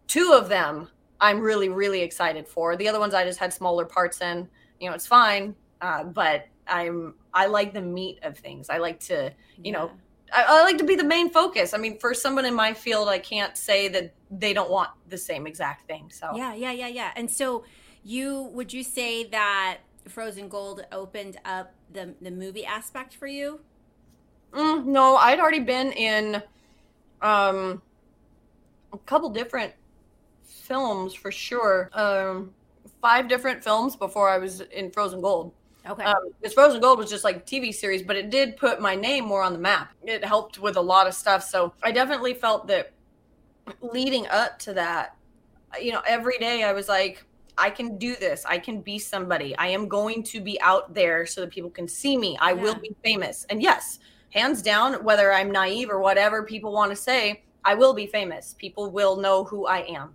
two of them I'm really really excited for. The other ones I just had smaller parts in. You know, it's fine, uh, but I'm I like the meat of things. I like to you know, I, I like to be the main focus. I mean, for someone in my field, I can't say that they don't want the same exact thing. So Yeah, yeah, yeah, yeah. And so, you would you say that Frozen Gold opened up the the movie aspect for you? Mm, no, I'd already been in um, a couple different films for sure. Um, five different films before I was in Frozen Gold. Okay. Um, because Frozen Gold was just like TV series, but it did put my name more on the map. It helped with a lot of stuff. So I definitely felt that leading up to that, you know, every day I was like, I can do this. I can be somebody. I am going to be out there so that people can see me. I will be famous. And yes, hands down, whether I'm naive or whatever people want to say, I will be famous. People will know who I am.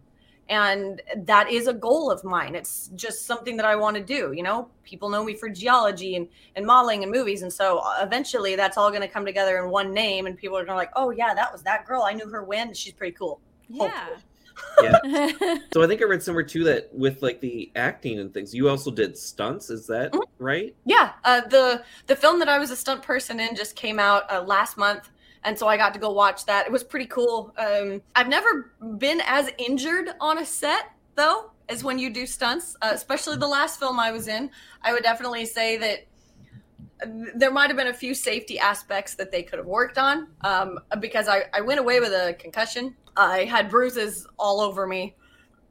And that is a goal of mine. It's just something that I want to do. You know, people know me for geology and, and modeling and movies. And so uh, eventually that's all going to come together in one name. And people are going to like, oh, yeah, that was that girl. I knew her when. She's pretty cool. yeah. Yeah. So I think I read somewhere too that with like the acting and things, you also did stunts. Is that Mhm. right? Yeah, uh, the the film that I was a stunt person in just came out uh, last month, and so I got to go watch that. It was pretty cool. Um, I've never been as injured on a set though as when you do stunts, uh, especially the last film I was in. I would definitely say that there might have been a few safety aspects that they could have worked on um, because I, I went away with a concussion. I had bruises all over me,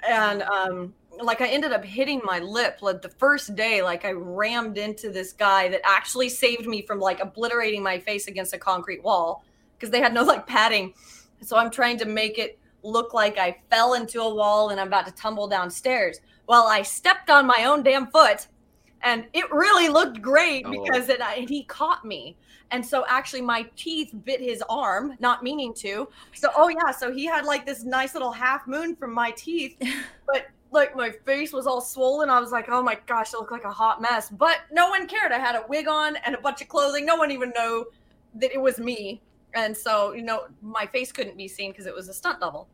and um, like I ended up hitting my lip like the first day. Like I rammed into this guy that actually saved me from like obliterating my face against a concrete wall because they had no like padding. So I'm trying to make it look like I fell into a wall and I'm about to tumble downstairs. Well, I stepped on my own damn foot and it really looked great Oh. because it, and he caught me. And so actually my teeth bit his arm, not meaning to. So oh yeah, so he had like this nice little half moon from my teeth, but like my face was all swollen. I was like, oh my gosh, I look like a hot mess. But no one cared. I had a wig on and a bunch of clothing. No one even knew that it was me. And so, you know, my face couldn't be seen because it was a stunt double.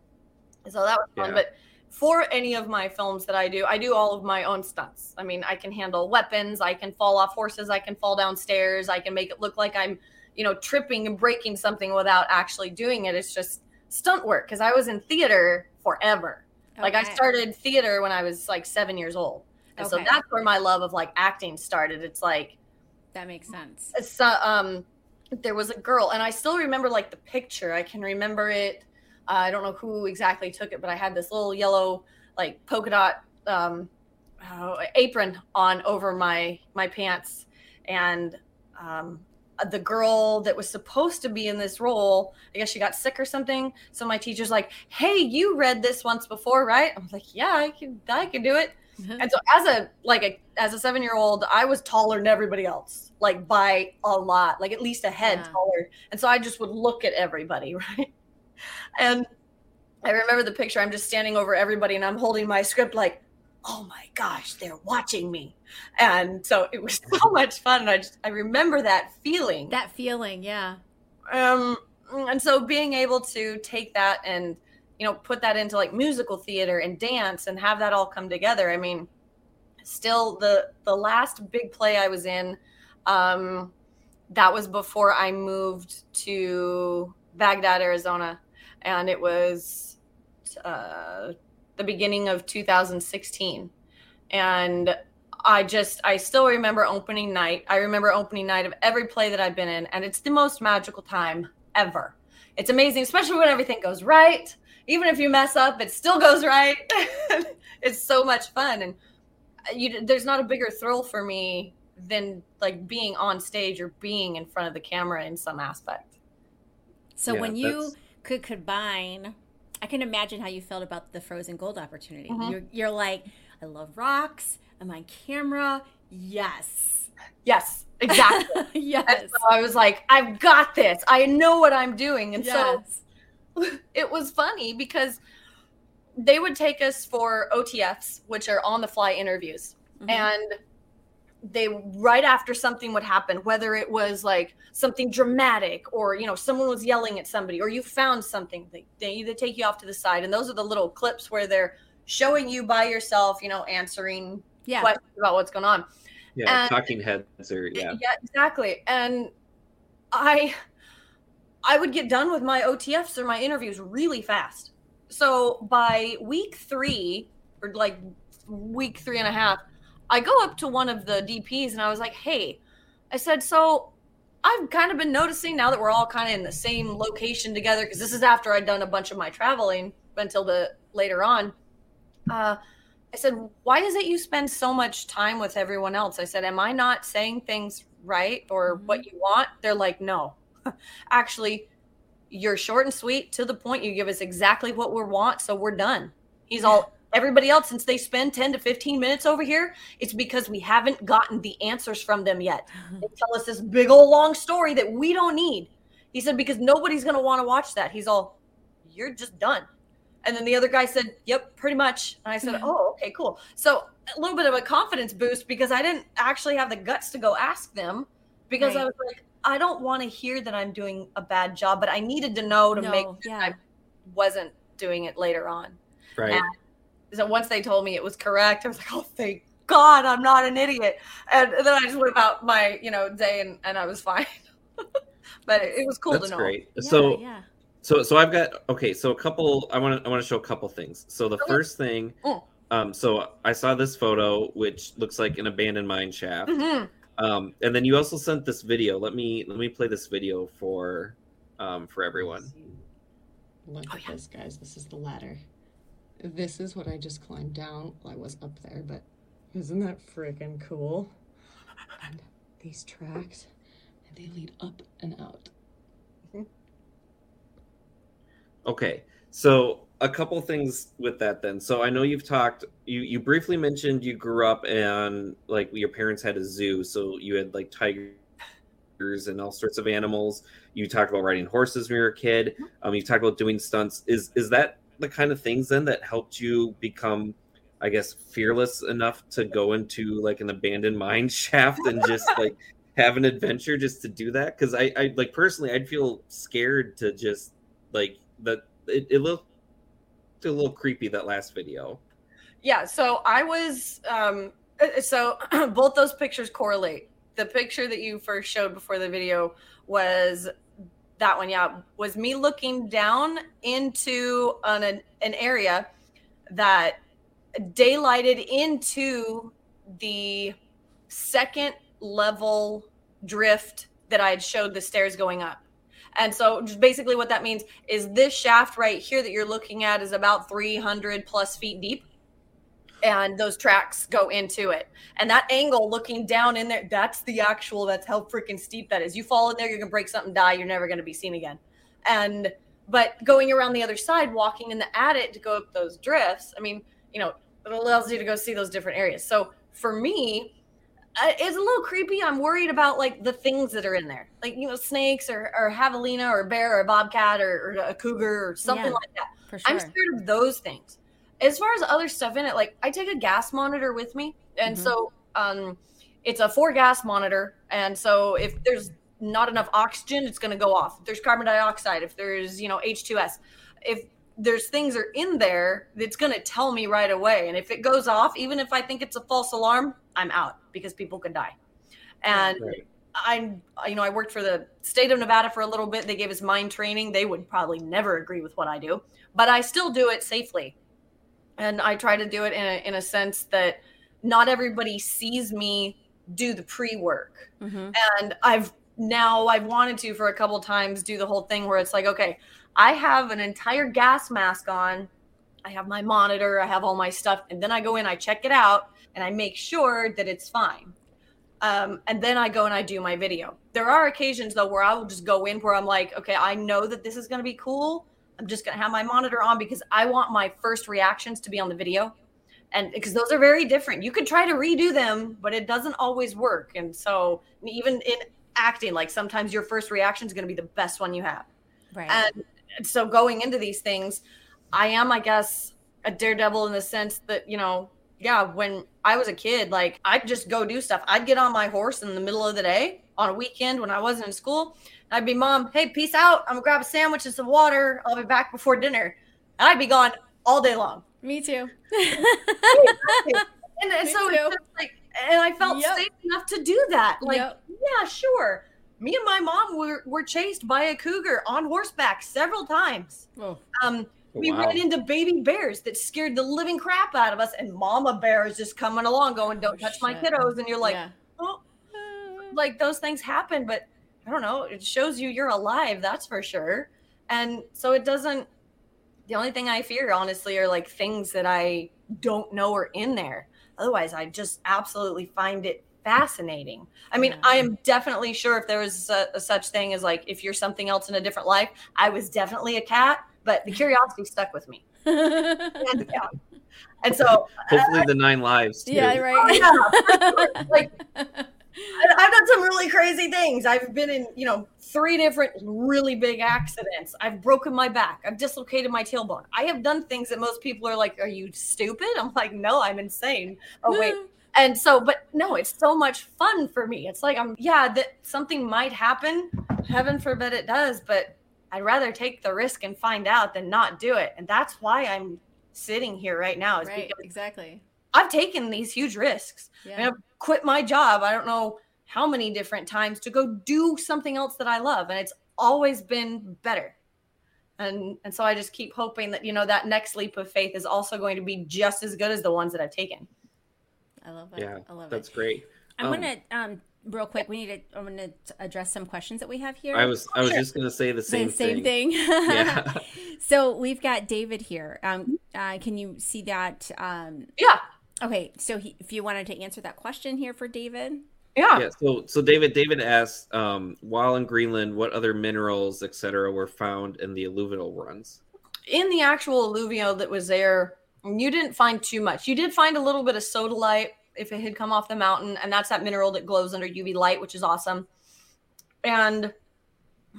So that was fun. Yeah. But for any of my films that I do, I do all of my own stunts. I mean, I can handle weapons, I can fall off horses, I can fall downstairs, I can make it look like I'm, you know, tripping and breaking something without actually doing it. It's just stunt work because I was in theater forever. Like I started theater when I was like seven years old. And so that's where my love of like acting started. It's like That makes sense. so um there was a girl and i still remember like the picture. I can remember it. Uh, i don't know who exactly took it but i had this little yellow like polka dot um uh, apron on over my my pants. And um the girl that was supposed to be in this role i guess she got sick or something. So my teacher's like hey you read this once before right? I was like yeah i can i can do it and so as a like a as a seven year old, I was taller than everybody else, like by a lot, like at least a head Yeah. taller. And so I just would look at everybody, right? And I remember the picture. I'm just standing over everybody and I'm holding my script like, oh my gosh, they're watching me. And so it was so much fun. And I just I remember that feeling. that feeling, yeah. um and so being able to take that and you know put that into like musical theater and dance and have that all come together i mean still the the last big play i was in um that was before i moved to Bagdad arizona and it was uh the beginning of 2016 and I just I still remember opening night. I remember opening night of every play that I've been in, and it's the most magical time ever. It's amazing, especially when everything goes right. Even if you mess up, it still goes right. it's so much fun, and you, there's not a bigger thrill for me than like being on stage or being in front of the camera in some aspect. So Yeah, when you that's- could combine, I can imagine how you felt about the frozen gold opportunity. Mhm. You're, you're like, I love rocks. I'm on camera. Yes. Yes, exactly. yes. So I was like, I've got this. I know what I'm doing. And yes. so it was funny because they would take us for OTFs, which are on the fly interviews. Mhm. And they right after something would happen, whether it was like something dramatic or you know someone was yelling at somebody or you found something, they, they either take you off to the side, and those are the little clips where they're showing you by yourself, you know, answering yeah. questions about what's going on. Yeah, And- talking heads or yeah. Yeah, exactly. And I I would get done with my OTFs or my interviews really fast. So by week three, or like week three and a half, I go up to one of the DPs and I was like, hey, I said, so I've kind of been noticing now that we're all kind of in the same location together, because this is after I'd done a bunch of my traveling until the later on. Uh, I said, why is it you spend so much time with everyone else? I said, am I not saying things right or what you want? They're like, no. Actually, you're short and sweet to the point. You give us exactly what we want, so we're done. He's all, everybody else, since they spend 10 to 15 minutes over here, it's because we haven't gotten the answers from them yet. They tell us this big old long story that we don't need. He said, because nobody's going to want to watch that. He's all, you're just done. And then the other guy said, Yep, pretty much. And I said, Yeah. Oh, okay, cool. So a little bit of a confidence boost because I didn't actually have the guts to go ask them because I was like, I don't want to hear that I'm doing a bad job, but I needed to know to No, make sure yeah. I wasn't doing it later on. Right. And so once they told me it was correct, I was like, Oh, thank God I'm not an idiot. And then I just went about my, you know, day and, and I was fine. but it, it was cool That's to know. great. Yeah, so yeah. so so I've got okay, so a couple I want to I want to show a couple things. So the Okay. first thing Mm. um so I saw this photo which looks like an abandoned mine shaft. Mhm. Um and then you also sent this video. Let me let me play this video for um for everyone. Look Oh, at yeah. this, guys. This is the ladder. This is what I just climbed down. Well, I was up there, but isn't that freaking cool? And these tracks, and they lead up and out. Okay. So a couple things with that then. So I know you've talked you you briefly mentioned you grew up and like your parents had a zoo, so you had like tigers and all sorts of animals. You talked about riding horses when you were a kid. Um you talked about doing stunts. Is is that the kind of things then that helped you become I guess fearless enough to go into like an abandoned mine shaft and just like have an adventure just to do that? Because I, I like personally I'd feel scared to just like that it, it looked a little creepy that last video Yeah, so I was um uh, so both those pictures correlate. The picture that you first showed before the video was that one, yeah, was me looking down into an, an area that daylighted into the second level drift that I had showed the stairs going up. And so just basically what that means is this shaft right here that you're looking at is about 300 plus feet deep. And those tracks go into it. And that angle looking down in there, that's the actual, that's how freaking steep that is. You fall in there, you're to break something, die, you're never to be seen again. And, but going around the other side, walking in the adit to go up those drifts, I mean, you know, it allows you to go see those different areas. So for me, it's a little creepy. I'm worried about like the things that are in there, like you know, snakes or, or javelina or bear or bobcat or, or a cougar or something Yeah. like that. Sure. I'm scared of those things. As far as other stuff in it, like I take a gas monitor with me, and Mhm. so um, it's a four gas monitor, and so if there's not enough oxygen, it's going to go off. If there's carbon dioxide, if there's you know H2S, if there's things are in there, that's going to tell me right away. And if it goes off, even if I think it's a false alarm, I'm out because people could die. And Right. I, you know, I worked for the state of Nevada for a little bit. They gave us mind training. They would probably never agree with what I do, but I still do it safely. And I try to do it in a, in a sense that not everybody sees me do the pre work. Mhm. And I've now, I've wanted to for a couple times do the whole thing where it's like, okay, I have an entire gas mask on. I have my monitor, I have all my stuff, and then I go in, I check it out, and I make sure that it's fine. Um, and then I go and I do my video. There are occasions though where I will just go in where I'm like, okay, I know that this is going to be cool. I'm just going to have my monitor on because I want my first reactions to be on the video. And because those are very different. You could try to redo them, but it doesn't always work. And so, even in acting, like sometimes your first reaction is going to be the best one you have. Right. And so, going into these things, I am, I guess, a daredevil in the sense that, you know, yeah, when I was a kid, like I'd just go do stuff. I'd get on my horse in the middle of the day on a weekend when I wasn't in school. I'd be, Mom, hey, peace out. I'm gonna grab a sandwich and some water. I'll be back before dinner. And I'd be gone all day long. Me too. and, and Me so too. like, and I felt Yep. safe enough to do that. Like, Yep. yeah, sure. Me and my mom were, were chased by a cougar on horseback several times. Oh. Um, Oh, we wow. ran into baby bears that scared the living crap out of us, and Mama Bear is just coming along, going, "Don't Oh, touch my kiddos," and you're like, Yeah. "Oh, like those things happen." But I don't know. It shows you you're alive, that's for sure. And so it doesn't. The only thing I fear, honestly, are like things that I don't know are in there. Otherwise, I just absolutely find it fascinating. I mean, Yeah. I am definitely sure if there was a, a such thing as like if you're something else in a different life, I was definitely a cat, but the curiosity stuck with me. Hands down. And so, Hopefully, uh, the nine lives. Too. yeah, oh, right. yeah, like I've done some really crazy things. I've been in, you know, three different really big accidents. I've broken my back. I've dislocated my tailbone. I have done things that most people are like, "Are you stupid?" I'm like, "No, I'm insane." Oh wait. And so, but no, it's so much fun for me. It's like I'm, yeah, that something might happen. Heaven forbid it does, but I'd rather take the risk and find out than not do it. And that's why I'm sitting here right now. Is right. Exactly. I've taken these huge risks. I mean, Yeah. I've quit my job. I don't know how many different times to go do something else that I love, and it's always been better. And and so I just keep hoping that you know that next leap of faith is also going to be just as good as the ones that I've taken. I love it. Yeah, I love that's it. That's great. I'm Um, gonna um real quick. We need to. I'm gonna address some questions that we have here. I was I was Sure. just gonna say the same The same, same thing. thing. Yeah. so we've got David here. Um, uh, can you see that? Um, Yeah, okay. So he, if you wanted to answer that question here for David. yeah. yeah. So so David David asked, um, while in Greenland, what other minerals, etc., were found in the alluvial runs? In the actual alluvial that was there, you didn't find too much. You did find a little bit of sodalite if it had come off the mountain, and that's that mineral that glows under UV light, which is awesome. And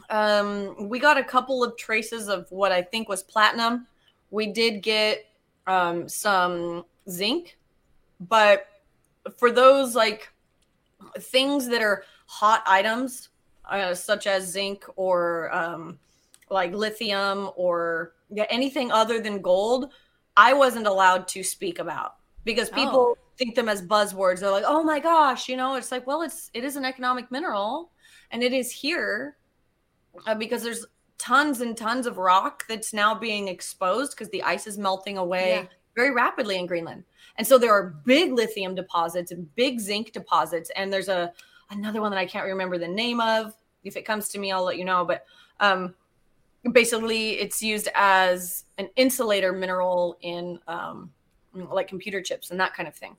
um, we got a couple of traces of what I think was platinum. We did get um, some zinc, but for those like things that are hot items, uh, such as zinc or um, like lithium or yeah, anything other than gold, I wasn't allowed to speak about because people Oh. think them as buzzwords. They're like, "Oh my gosh," you know. It's like, well, it's it is an economic mineral, and it is here uh, because there's tons and tons of rock that's now being exposed because the ice is melting away Yeah. very rapidly in Greenland. And so there are big lithium deposits and big zinc deposits. And there's a another one that I can't remember the name of. If it comes to me, I'll let you know. But um, basically, it's used as an insulator mineral in um, like computer chips and that kind of thing.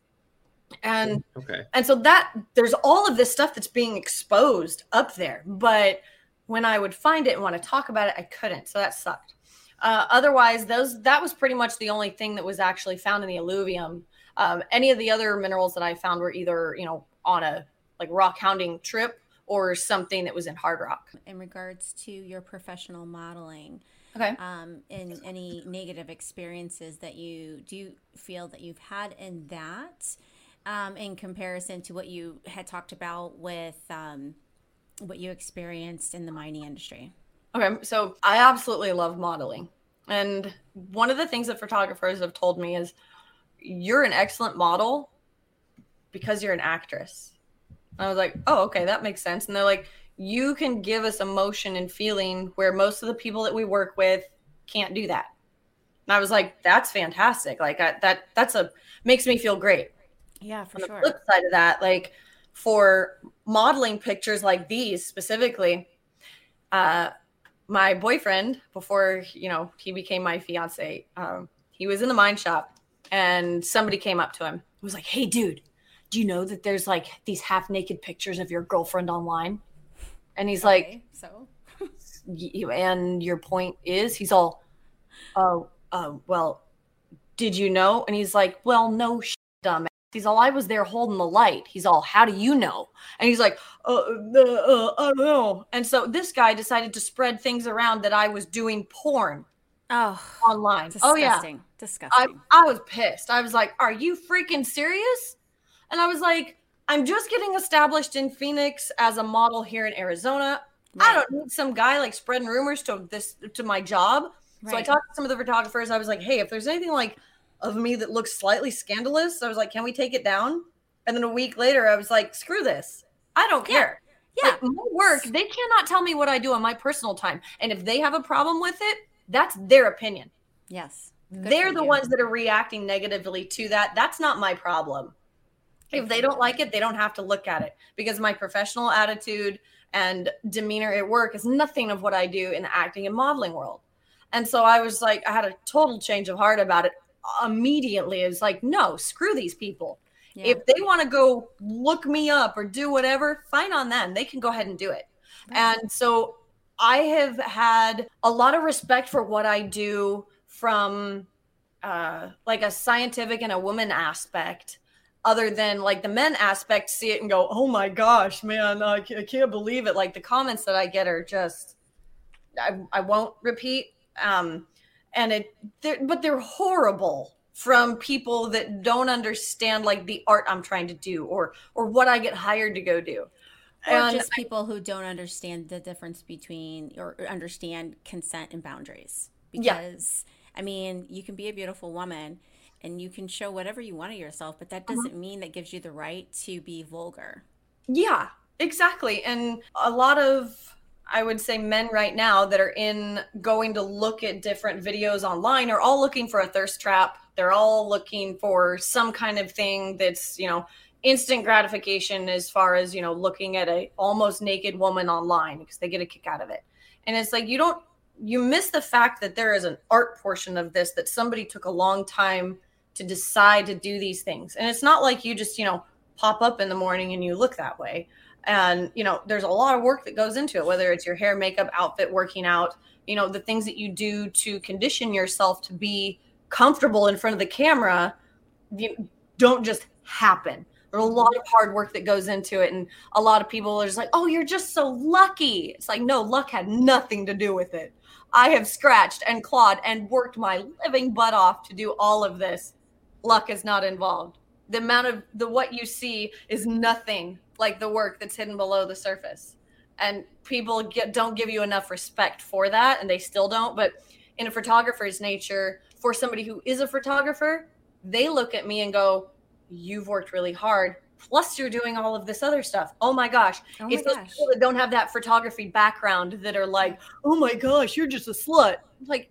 And Okay. and so that there's all of this stuff that's being exposed up there but when i would find it and want to talk about it i couldn't so that sucked uh, otherwise those that was pretty much the only thing that was actually found in the alluvium um, any of the other minerals that i found were either you know on a like rock hounding trip or something that was in hard rock in regards to your professional modeling okay um, and any negative experiences that you do you feel that you've had in that um, in comparison to what you had talked about with um, what you experienced in the mining industry Okay, so I absolutely love modeling. And one of the things that photographers have told me is you're an excellent model because you're an actress. And I was like, oh, okay, that makes sense. And they're like, you can give us emotion and feeling where most of the people that we work with can't do that. And I was like, that's fantastic. Like I, that, that's a makes me feel great yeah for on the sure flip side of that, like for modeling pictures like these specifically, uh, my boyfriend before you know he became my fiance, um, he was in the mine shop, and somebody came up to him, He was like, "Hey, dude, do you know that there's like these half naked pictures of your girlfriend online?" And he's like, so and your point is he's all oh, uh, well, did you know? And he's like, well, no, sh- dumb. He's all, I was there holding the light. He's all, how do you know? And he's like, uh, uh, uh, I don't know. And so this guy decided to spread things around that I was doing porn Oh, online. Oh yeah, disgusting. I, Disgusting. I was pissed. I was like, are you freaking serious? And I was like, I'm just getting established in Phoenix as a model here in Arizona. I don't need some guy like spreading rumors to this to my job. So I talked to some of the photographers. I was like, hey, if there's anything like of me that looks slightly scandalous, I was like, can we take it down? And then a week later, I was like, screw this. I don't Yeah. care. Yeah. Like, my work, they cannot tell me what I do on my personal time. And if they have a problem with it, that's their opinion. Yes. Good They're the you. ones that are reacting negatively to that. That's not my problem. If they don't like it, they don't have to look at it because my professional attitude and demeanor at work is nothing of what I do in the acting and modeling world. And so I was like, I had a total change of heart about it immediately. It was like, no, screw these people. Yeah. If they want to go look me up or do whatever, fine on them. They can go ahead and do it. Right. And so I have had a lot of respect for what I do from uh, like a scientific and a woman aspect, other than like the men aspect, see it and go, oh my gosh, man, I I can't believe it. Like the comments that I get are just, I, I won't repeat. Um, and it, they're, but they're horrible from people that don't understand like the art I'm trying to do or or what I get hired to go do. or And just people who don't understand the difference between or understand consent and boundaries. Yeah. Because I mean, you can be a beautiful woman and you can show whatever you want of yourself, but that Uh-huh. doesn't mean that gives you the right to be vulgar. Yeah, exactly. And a lot of, I would say, men right now that are in going to look at different videos online are all looking for a thirst trap. They're all looking for some kind of thing that's, you know, instant gratification as far as, you know, looking at a almost naked woman online because they get a kick out of it. And it's like, you don't, you miss the fact that there is an art portion of this that somebody took a long time to decide to do these things. And it's not like you just, you know, pop up in the morning and you look that way. And, you know, there's a lot of work that goes into it, whether it's your hair, makeup, outfit, working out, you know, the things that you do to condition yourself to be comfortable in front of the camera you don't just happen. There's a lot of hard work that goes into it. And a lot of people are just like, oh, you're just so lucky. It's like, no, luck had nothing to do with it. I have scratched and clawed and worked my living butt off to do all of this. Luck is not involved. The amount of the what you see is nothing like the work that's hidden below the surface. And people get don't give you enough respect for that, and they still don't. But in a photographer's nature, for somebody who is a photographer, they look at me and go, You've worked really hard. Plus, you're doing all of this other stuff. Oh my gosh. Oh it's my those people that don't have that photography background that are like, Oh my gosh, you're just a slut. Like,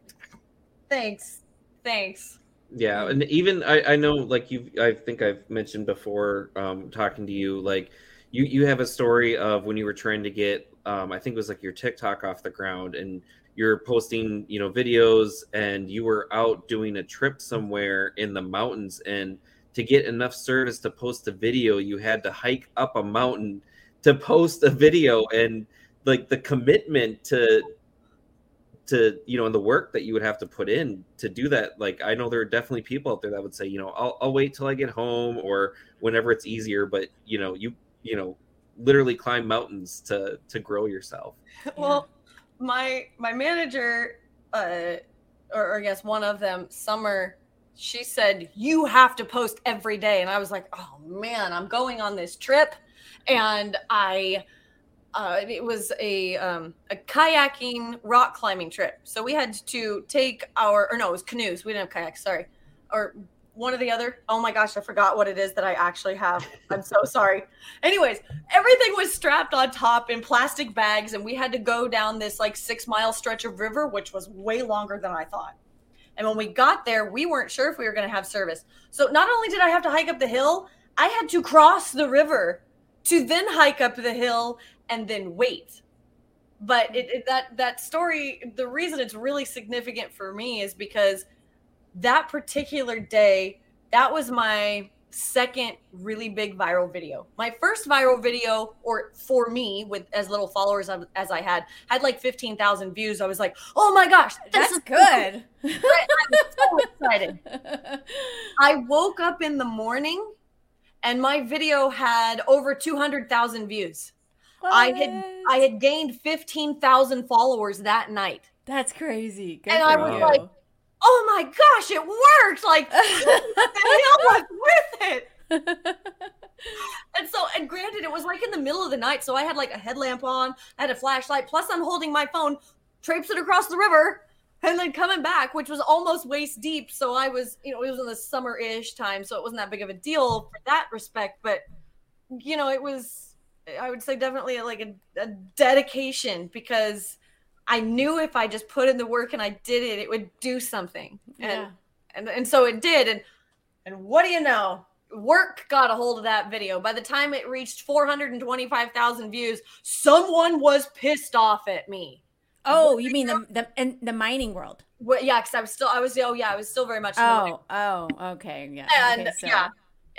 thanks. Thanks. Yeah, and even I, I know like you I think I've mentioned before um talking to you like you you have a story of when you were trying to get um I think it was like your TikTok off the ground and you're posting, you know, videos and you were out doing a trip somewhere in the mountains and to get enough service to post a video you had to hike up a mountain to post a video and like the commitment to to you know and the work that you would have to put in to do that like i know there are definitely people out there that would say you know i'll, I'll wait till i get home or whenever it's easier but you know you you know literally climb mountains to to grow yourself Well, my my manager, uh, or, or I guess one of them, Summer, she said you have to post every day, and I was like, oh man, I'm going on this trip, and I. Uh, it was a um, a kayaking rock climbing trip. So we had to take our or no, it was canoes. We didn't have kayaks. Sorry, or one or the other. Oh my gosh, I forgot what it is that I actually have. I'm so sorry. Anyways, everything was strapped on top in plastic bags, and we had to go down this like six mile stretch of river, which was way longer than I thought. And when we got there, we weren't sure if we were going to have service. So not only did I have to hike up the hill, I had to cross the river to then hike up the hill and then wait. But it, it, that that story, the reason it's really significant for me is because that particular day, that was my second really big viral video. My first viral video, or for me, with as little followers as- I had, had like 15,000 views. I was like, oh my gosh, this That's is good. I'm so excited. I woke up in the morning and my video had over 200,000 views. I had I had gained 15,000 followers that night. That's crazy. Good And I was you. like, Oh my gosh, it worked! Like hell was with it? And so, and granted, it was like in the middle of the night, so I had like a headlamp on, I had a flashlight, plus I'm holding my phone, traipsing across the river, and then coming back, which was almost waist deep. So I was, you know, it was in the summer-ish time, so it wasn't that big of a deal for that respect. But you know, it was, I would say, definitely uh, like a, a dedication because I knew if I just put in the work and I did it, it would do something. And yeah. and and so it did and and what do you know work got a hold of that video by the time it reached 425,000 views someone was pissed off at me Oh, you mean the the in the mining world? well, yeah because i was still i was oh yeah i was still very much in the middle. Oh, oh, okay, yeah. and okay, so- yeah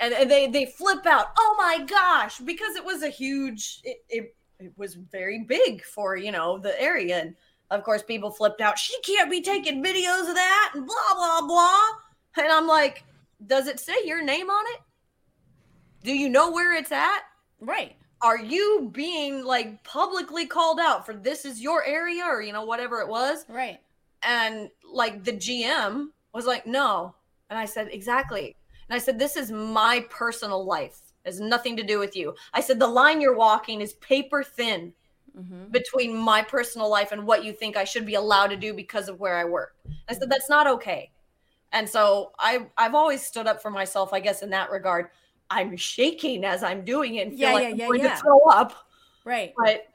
and, and they they flip out oh my gosh because it was a huge it, it it was very big for you know the area and of course people flipped out she can't be taking videos of that and blah blah blah and i'm like does it say your name on it do you know where it's at Right. are you being like publicly called out for this is your area or you know whatever it was Right. and like the GM was like, no. And I said, exactly. And I said, this is my personal life. It has nothing to do with you. I said, the line you're walking is paper thin Mm-hmm. between my personal life and what you think I should be allowed to do because of where I work. I said, that's not okay. And so I, I've always stood up for myself, I guess, in that regard. I'm shaking as I'm doing it and feel Yeah, like yeah, I'm yeah, going to throw up Right. but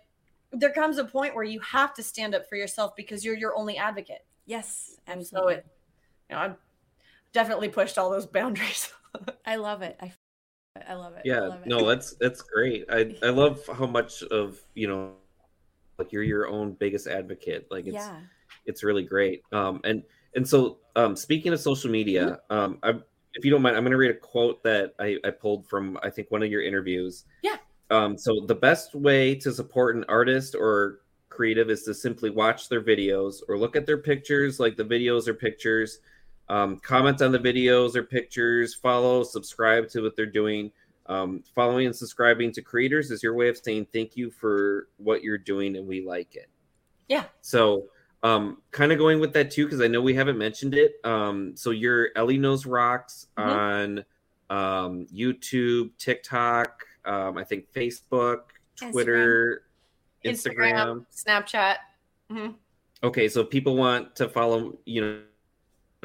there comes a point where you have to stand up for yourself because you're your only advocate Yes. and so it you know i've definitely pushed all those boundaries I love it. I, I love it. I Yeah, love it. no, that's that's great. I I love how much of you know, like you're your own biggest advocate. Like it's yeah. it's really great. Um, and and so um, speaking of social media, um, I, if you don't mind, I'm going to read a quote that I, I pulled from I think one of your interviews. Yeah. Um, so the best way to support an artist or creative is to simply watch their videos or look at their pictures, like the videos or pictures. Um, comment on the videos or pictures. Follow, subscribe to what they're doing. Um, following and subscribing to creators is your way of saying thank you for what you're doing and we like it. Yeah. So um kind of going with that too because i know we haven't mentioned it um so your Elley knows rocks Mhm. on um youtube tiktok um i think facebook twitter instagram, snapchat Mm-hmm. okay so people want to follow you know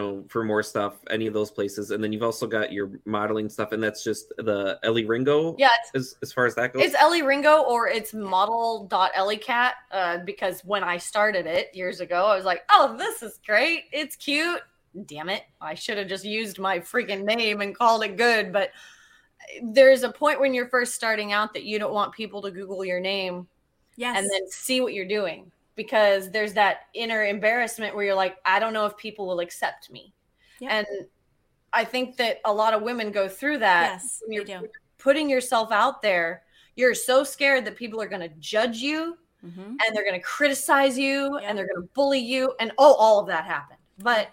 know, for more stuff any of those places. And then you've also got your modeling stuff and that's just the Elley Ringo yeah it's, as, as far as that goes. It's Elley Ringo or it's model.elliecat uh, because when i started it years ago i was like oh this is great. It's cute. Damn it. I should have just used my freaking name and called it good but there's a point when you're first starting out that you don't want people to google your name Yes. and then see what you're doing because there's that inner embarrassment where you're like i don't know if people will accept me. And i think that a lot of women go through that. Yes, when you're do. putting yourself out there you're so scared that people are going to judge you Mm-hmm. and they're going to criticize you and they're going to bully you and oh all of that happened. But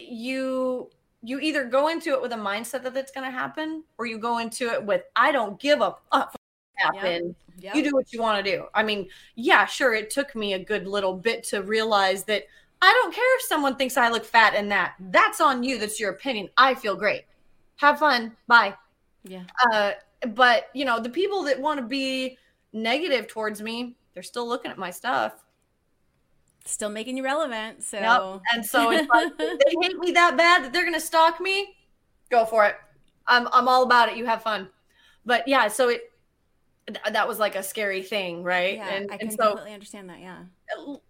you you either go into it with a mindset that that's going to happen or you go into it with i don't give a fuck what happened Yep. you do what you want to do. I mean, yeah, sure, it took me a good little bit to realize that I don't care if someone thinks I look fat in that. That's on you. That's your opinion. I feel great. Have fun. Bye. Yeah. Uh, but you know, the people that want to be negative towards me, they're still looking at my stuff. Still making you relevant. So. Yep. And so it's like if they hate me that bad that they're gonna stalk me. Go for it. I'm I'm all about it. You have fun. But yeah, so it th- that was like a scary thing, right? yeah, and I and can so completely understand that. Yeah.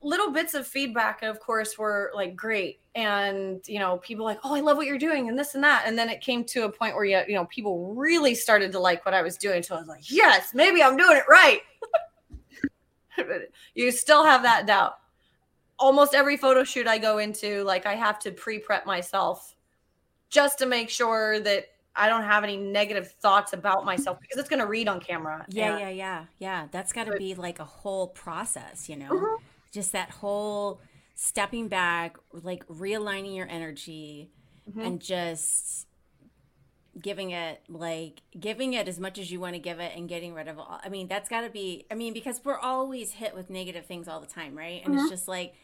little bits of feedback of course were like great and you know people like oh i love what you're doing and this and that and then it came to a point where you, you know people really started to like what i was doing so i was like yes maybe i'm doing it right but you still have that doubt almost every photo shoot i go into like i have to pre-prep myself just to make sure that I don't have any negative thoughts about myself because it's going to read on camera. Yeah, And- yeah, yeah, yeah. That's got to be like a whole process, you know? Mhm. Just that whole stepping back, like realigning your energy Mhm. and just giving it like giving it as much as you want to give it and getting rid of all I mean, that's got to be I mean, because we're always hit with negative things all the time, right? And Mhm. it's just like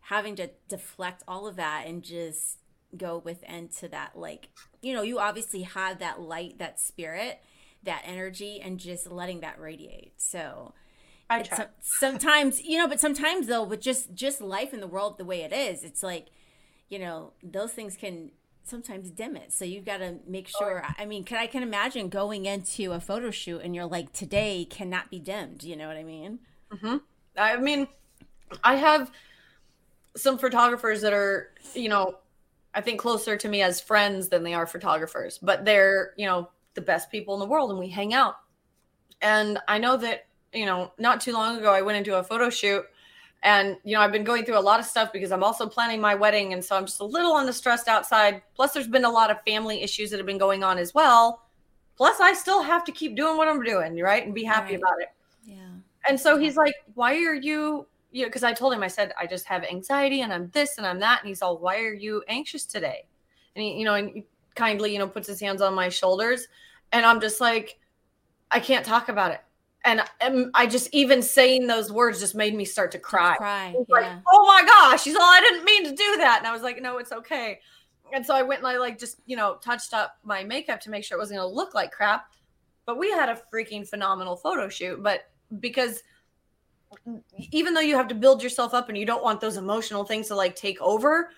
having to deflect all of that and just go within to that like you know you obviously have that light that spirit that energy and just letting that radiate. So I try. some- sometimes you know but sometimes though with just just life in the world the way it is it's like you know those things can sometimes dim it. So you've got to make sure i mean can i can imagine going into a photo shoot and you're like today cannot be dimmed you know what i mean? Hmm I mean, I have some photographers that are, you know, I think closer to me as friends than they are photographers, but they're, you know, the best people in the world and we hang out. And I know that, you know, not too long ago, I went into a photo shoot and, you know, I've been going through a lot of stuff because I'm also planning my wedding. And so I'm just a little on the stressed outside. Plus, there's been a lot of family issues that have been going on as well. Plus, I still have to keep doing what I'm doing, right? And be happy Right. about it. yeah And so he's like, "Why are you?" You know, because I told him, I said, "I just have anxiety, and I'm this, and I'm that." And he's all, "Why are you anxious today?" And he, you know, and he kindly, you know, puts his hands on my shoulders, and I'm just like, I can't talk about it. And I just even saying those words just made me start to cry. cry yeah like, "Oh my gosh!" He's all, "I didn't mean to do that," and I was like, "No, it's okay." And so I went and I like just you know touched up my makeup to make sure it wasn't going to look like crap. But we had a freaking phenomenal photo shoot. But because even though you have to build yourself up and you don't want those emotional things to like take over,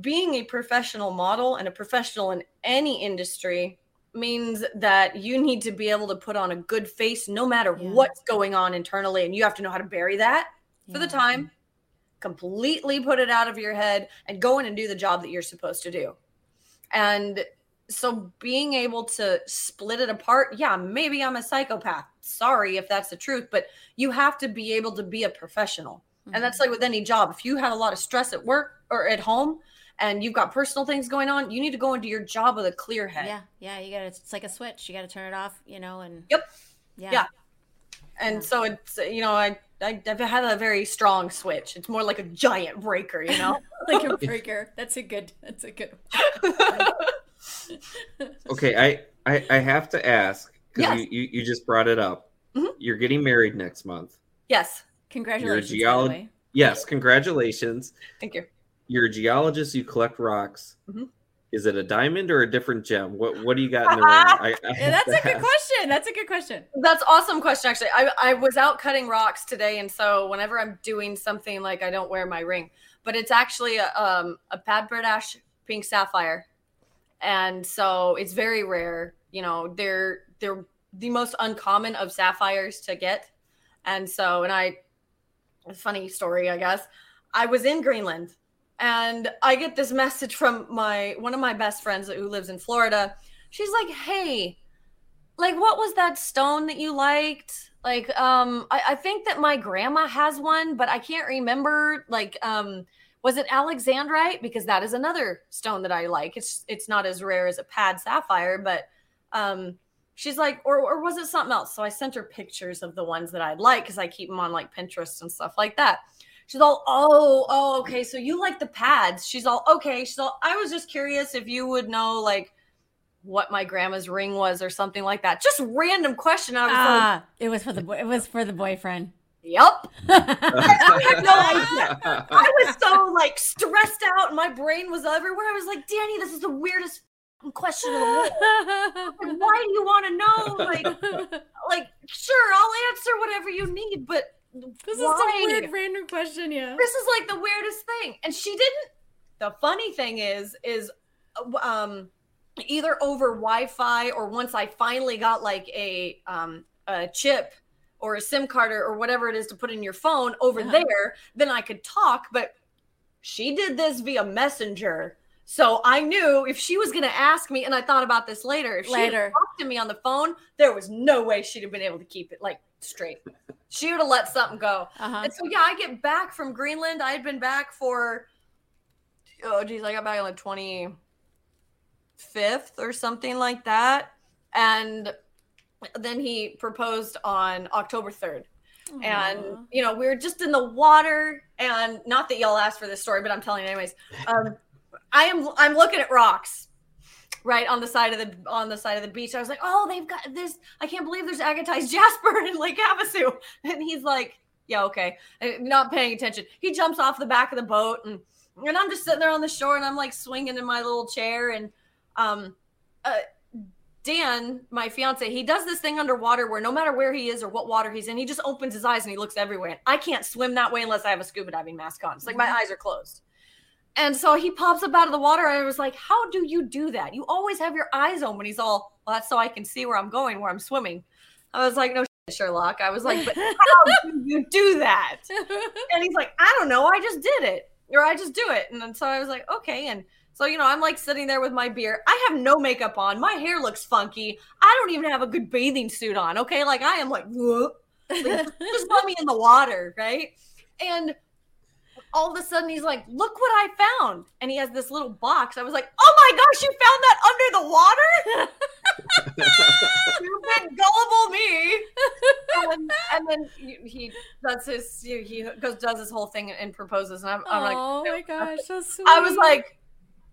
being a professional model and a professional in any industry means that you need to be able to put on a good face no matter Yeah. what's going on internally and you have to know how to bury that for the time completely put it out of your head and go in and do the job that you're supposed to do. And so being able to split it apart yeah maybe i'm a psychopath sorry if that's the truth but you have to be able to be a professional. And that's mm-hmm. like with any job if you have a lot of stress at work or at home and you've got personal things going on you need to go into your job with a clear head. Yeah yeah you gotta it's like a switch you gotta turn it off you know and Yep. yeah. Yeah. and Yeah. so it's you know I, I i've had a very strong switch. It's more like a giant breaker you know? Like a breaker. That's a good that's a good Okay, I I, I have to ask because Yes. you, you you just brought it up. Mhm. You're getting married next month. yes congratulations by the geolo-. Yes, congratulations. thank you You're a geologist. You collect rocks. Mhm. Is it a diamond or a different gem? What What do you got in the ring? I, I Yeah, that's a good ask. question that's a good question That's awesome question. Actually, I I was out cutting rocks today, and so whenever I'm doing something like I don't wear my ring, but it's actually a um a Padparadscha pink sapphire, and so it's very rare. You know, they're they're the most uncommon of sapphires to get, and so and I, funny story, I guess. I was in Greenland, and I get this message from my one of my best friends who lives in Florida. She's like, "Hey." like what was that stone that you liked like um I, I think that my grandma has one but i can't remember like um was it alexandrite because that is another stone that i like it's it's not as rare as a pad sapphire but um she's like or, or was it something else so i sent her pictures of the ones that i'd like because i keep them on like pinterest and stuff like that she's all oh oh okay so you like the pads she's all okay she's all i was just curious if you would know like what my grandma's ring was or something like that. Just random question. I was ah it was for the boy it was for the boyfriend like, "Yep." I had no idea. I was so like stressed out, and my brain was everywhere. I was like, "Danny, this is the weirdest f***ing question in the. Like, why do you want to know? Like, like, sure, I'll answer whatever you need, but this is a weird random question yeah this is like the weirdest thing and she didn't the funny thing is is uh, um either over wi-fi or once i finally got like a um a chip or a sim card or, or whatever it is to put in your phone over Uh-huh. there then i could talk but she did this via messenger so i knew if she was going to ask me and i thought about this later if she had Later. talked to me on the phone there was no way she'd have been able to keep it like straight she would have let something go uh-huh and so yeah, I get back from Greenland. I had been back for oh geez, I got back on the twenty fifth or something like that. And then he proposed on October 3rd. And, you know, we were just in the water. And not that y'all asked for this story, but I'm telling you anyways. Um, I am I'm looking at rocks right on the side of the on the side of the beach. I was like, oh, they've got this. I can't believe there's agatized jasper in Lake Havasu. And he's like, yeah, okay. And not paying attention. He jumps off the back of the boat and and I'm just sitting there on the shore and I'm like swinging in my little chair and um uh Dan, my fiance, he does this thing underwater where no matter where he is or what water he's in, he just opens his eyes and he looks everywhere. I can't swim that way unless I have a scuba diving mask on. It's like my eyes are closed. And so he pops up out of the water. And I was like, How do you do that? You always have your eyes open. He's all, Well, that's so I can see where I'm going, where I'm swimming. I was like, No, shit, Sherlock. I was like, But how do you do that? And he's like, I don't know. I just did it. Or I just do it. And then so I was like, Okay. And so, you know, I'm like sitting there with my beer. I have no makeup on. My hair looks funky. I don't even have a good bathing suit on. Okay. Like I am like. Like, just put me in the water. Right. And all of a sudden he's like, look what I found. And he has this little box. I was like, oh my gosh, you found that under the water? You Stupid, gullible me. And, and then he, does his, he he goes, does his whole thing and proposes. And I'm, I'm like, oh my gosh, so sweet. I was like,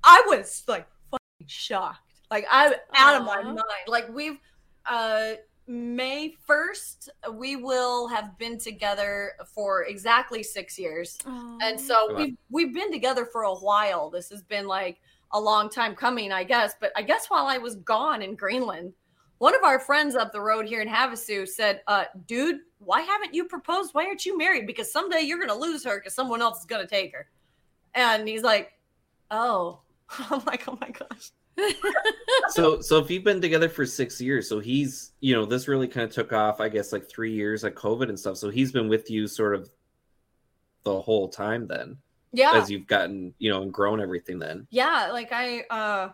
I was like fucking shocked. Like I'm out of my mind. Like we've uh May 1st, we will have been together for exactly six years. And so we've we've been together for a while. This has been like a long time coming, I guess. But I guess while I was gone in Greenland, one of our friends up the road here in Havasu said, uh, dude, why haven't you proposed? Why aren't you married? Because someday you're gonna lose her because someone else is gonna take her. And he's like, Oh. I'm like, oh my gosh. So so if you've been together for six years so he's you know this really kind of took off i guess like three years like covid and stuff so he's been with you sort of the whole time then Yeah. as you've gotten you know and grown everything then yeah like i uh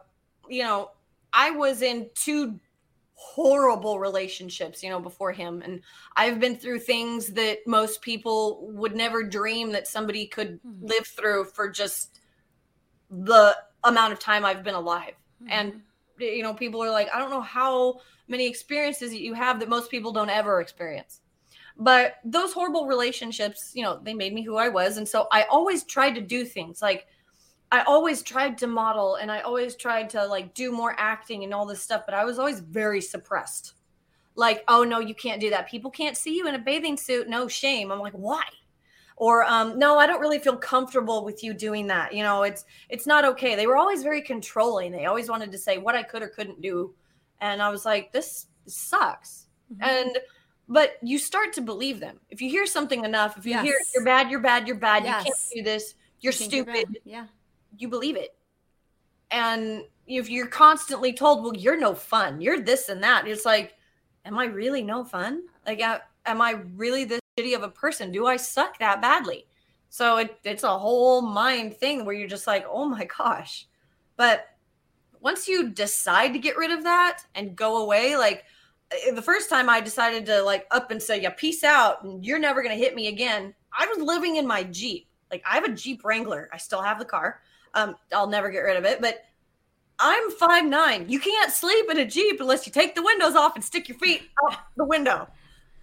you know i was in two horrible relationships you know before him and i've been through things that most people would never dream that somebody could Mhm. live through for just the amount of time i've been alive and mm-hmm. you know people are like i don't know how many experiences that you have that most people don't ever experience. But those horrible relationships you know they made me who i was. And so i always tried to do things. Like i always tried to model and i always tried to like do more acting and all this stuff but i was always very suppressed. Like oh no you can't do that. People can't see you in a bathing suit. No shame. I'm like why or um, no i don't really feel comfortable with you doing that you know it's it's not okay. They were always very controlling. They always wanted to say what i could or couldn't do. And i was like this sucks. Mhm. and but you start to believe them. If you hear something enough if you hear you're bad you're bad you're bad you can't do this you're stupid bad. Yeah. you believe it. And if you're constantly told well you're no fun. You're this and that it's like am i really no fun? Like uh, am i really this shitty of a person do i suck that badly so it, it's a whole mind thing where you're just like oh my gosh but once you decide to get rid of that and go away like eh, the first time i decided to like up and say yeah peace out and you're never going to hit me again i was living in my jeep like i have a jeep wrangler i still have the car um, I'll never get rid of it. But I'm five nine. You can't sleep in a Jeep unless you take the windows off and stick your feet out the window.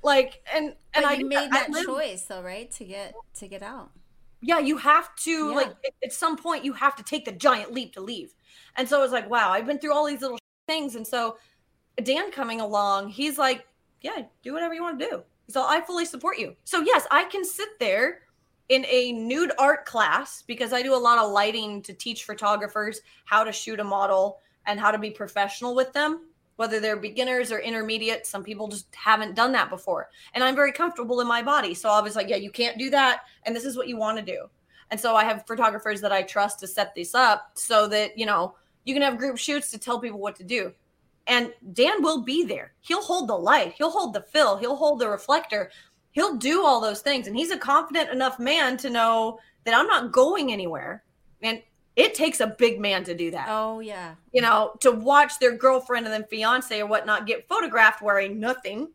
Like and and I made I that live- choice though, right? To get to get out. Yeah, you have to Yeah. like at- some point you have to take the giant leap to leave. And so it's like, wow, I've been through all these little things. And so Dan coming along, he's like, yeah, do whatever you want to do. So I fully support you. So yes, I can sit there in a nude art class because I do a lot of lighting to teach photographers how to shoot a model and how to be professional with them, whether they're beginners or intermediate. Some people just haven't done that before. And I'm very comfortable in my body. So I was like, yeah, you can't do that. And this is what you want to do. And so I have photographers that I trust to set this up so that, you know, you can have group shoots to tell people what to do. And Dan will be there. He'll hold the light, he'll hold the fill, he'll hold the reflector, he'll do all those things. And he's a confident enough man to know that I'm not going anywhere. And it takes a big man to do that. Oh yeah. You know, to watch their girlfriend and then fiance or whatnot get photographed wearing nothing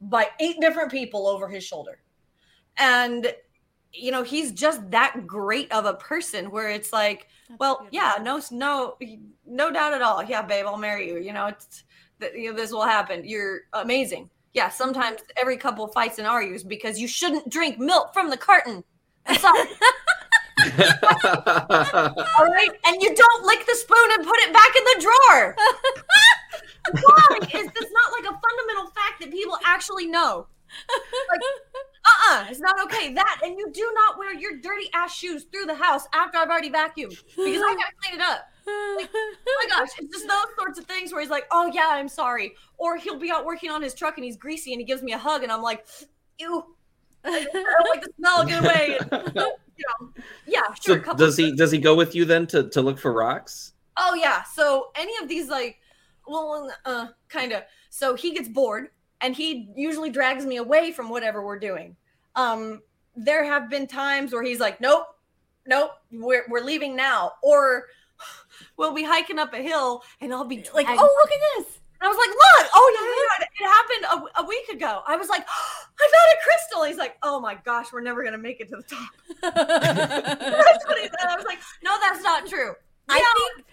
by eight different people over his shoulder. And you know, he's just that great of a person where it's like, That's well, yeah, no, no, no doubt at all. Yeah, babe, I'll marry you. You know, it's that you know, this will happen. You're amazing. Yeah, sometimes every couple fights and argues because you shouldn't drink milk from the carton. I'm sorry. All right, and you don't lick the spoon and put it back in the drawer. Why is this not like a fundamental fact that people actually know? Like, uh-uh, it's not okay. That and you do not wear your dirty ass shoes through the house after I've already vacuumed because I gotta clean it up. Oh my gosh, it's just those sorts of things where he's like, "Oh yeah, I'm sorry," or he'll be out working on his truck and he's greasy and he gives me a hug and I'm like, "Ew." I don't like the smell. Get away. And, you know, yeah, sure. a couple does he does he go with you then to, to look for rocks? Oh yeah. So any of these like well uh kind of. So he gets bored and he usually drags me away from whatever we're doing. Um there have been times where he's like, "Nope. Nope. We're we're leaving now." Or we'll be hiking up a hill and I'll be like, dragged- oh, look at this. I was like, "Look! Oh yeah, it happened a, a week ago." I was like, "I found a crystal." He's like, "Oh my gosh, we're never gonna make it to the top." That's what he said. I was like, "No, that's not true." I Yeah. think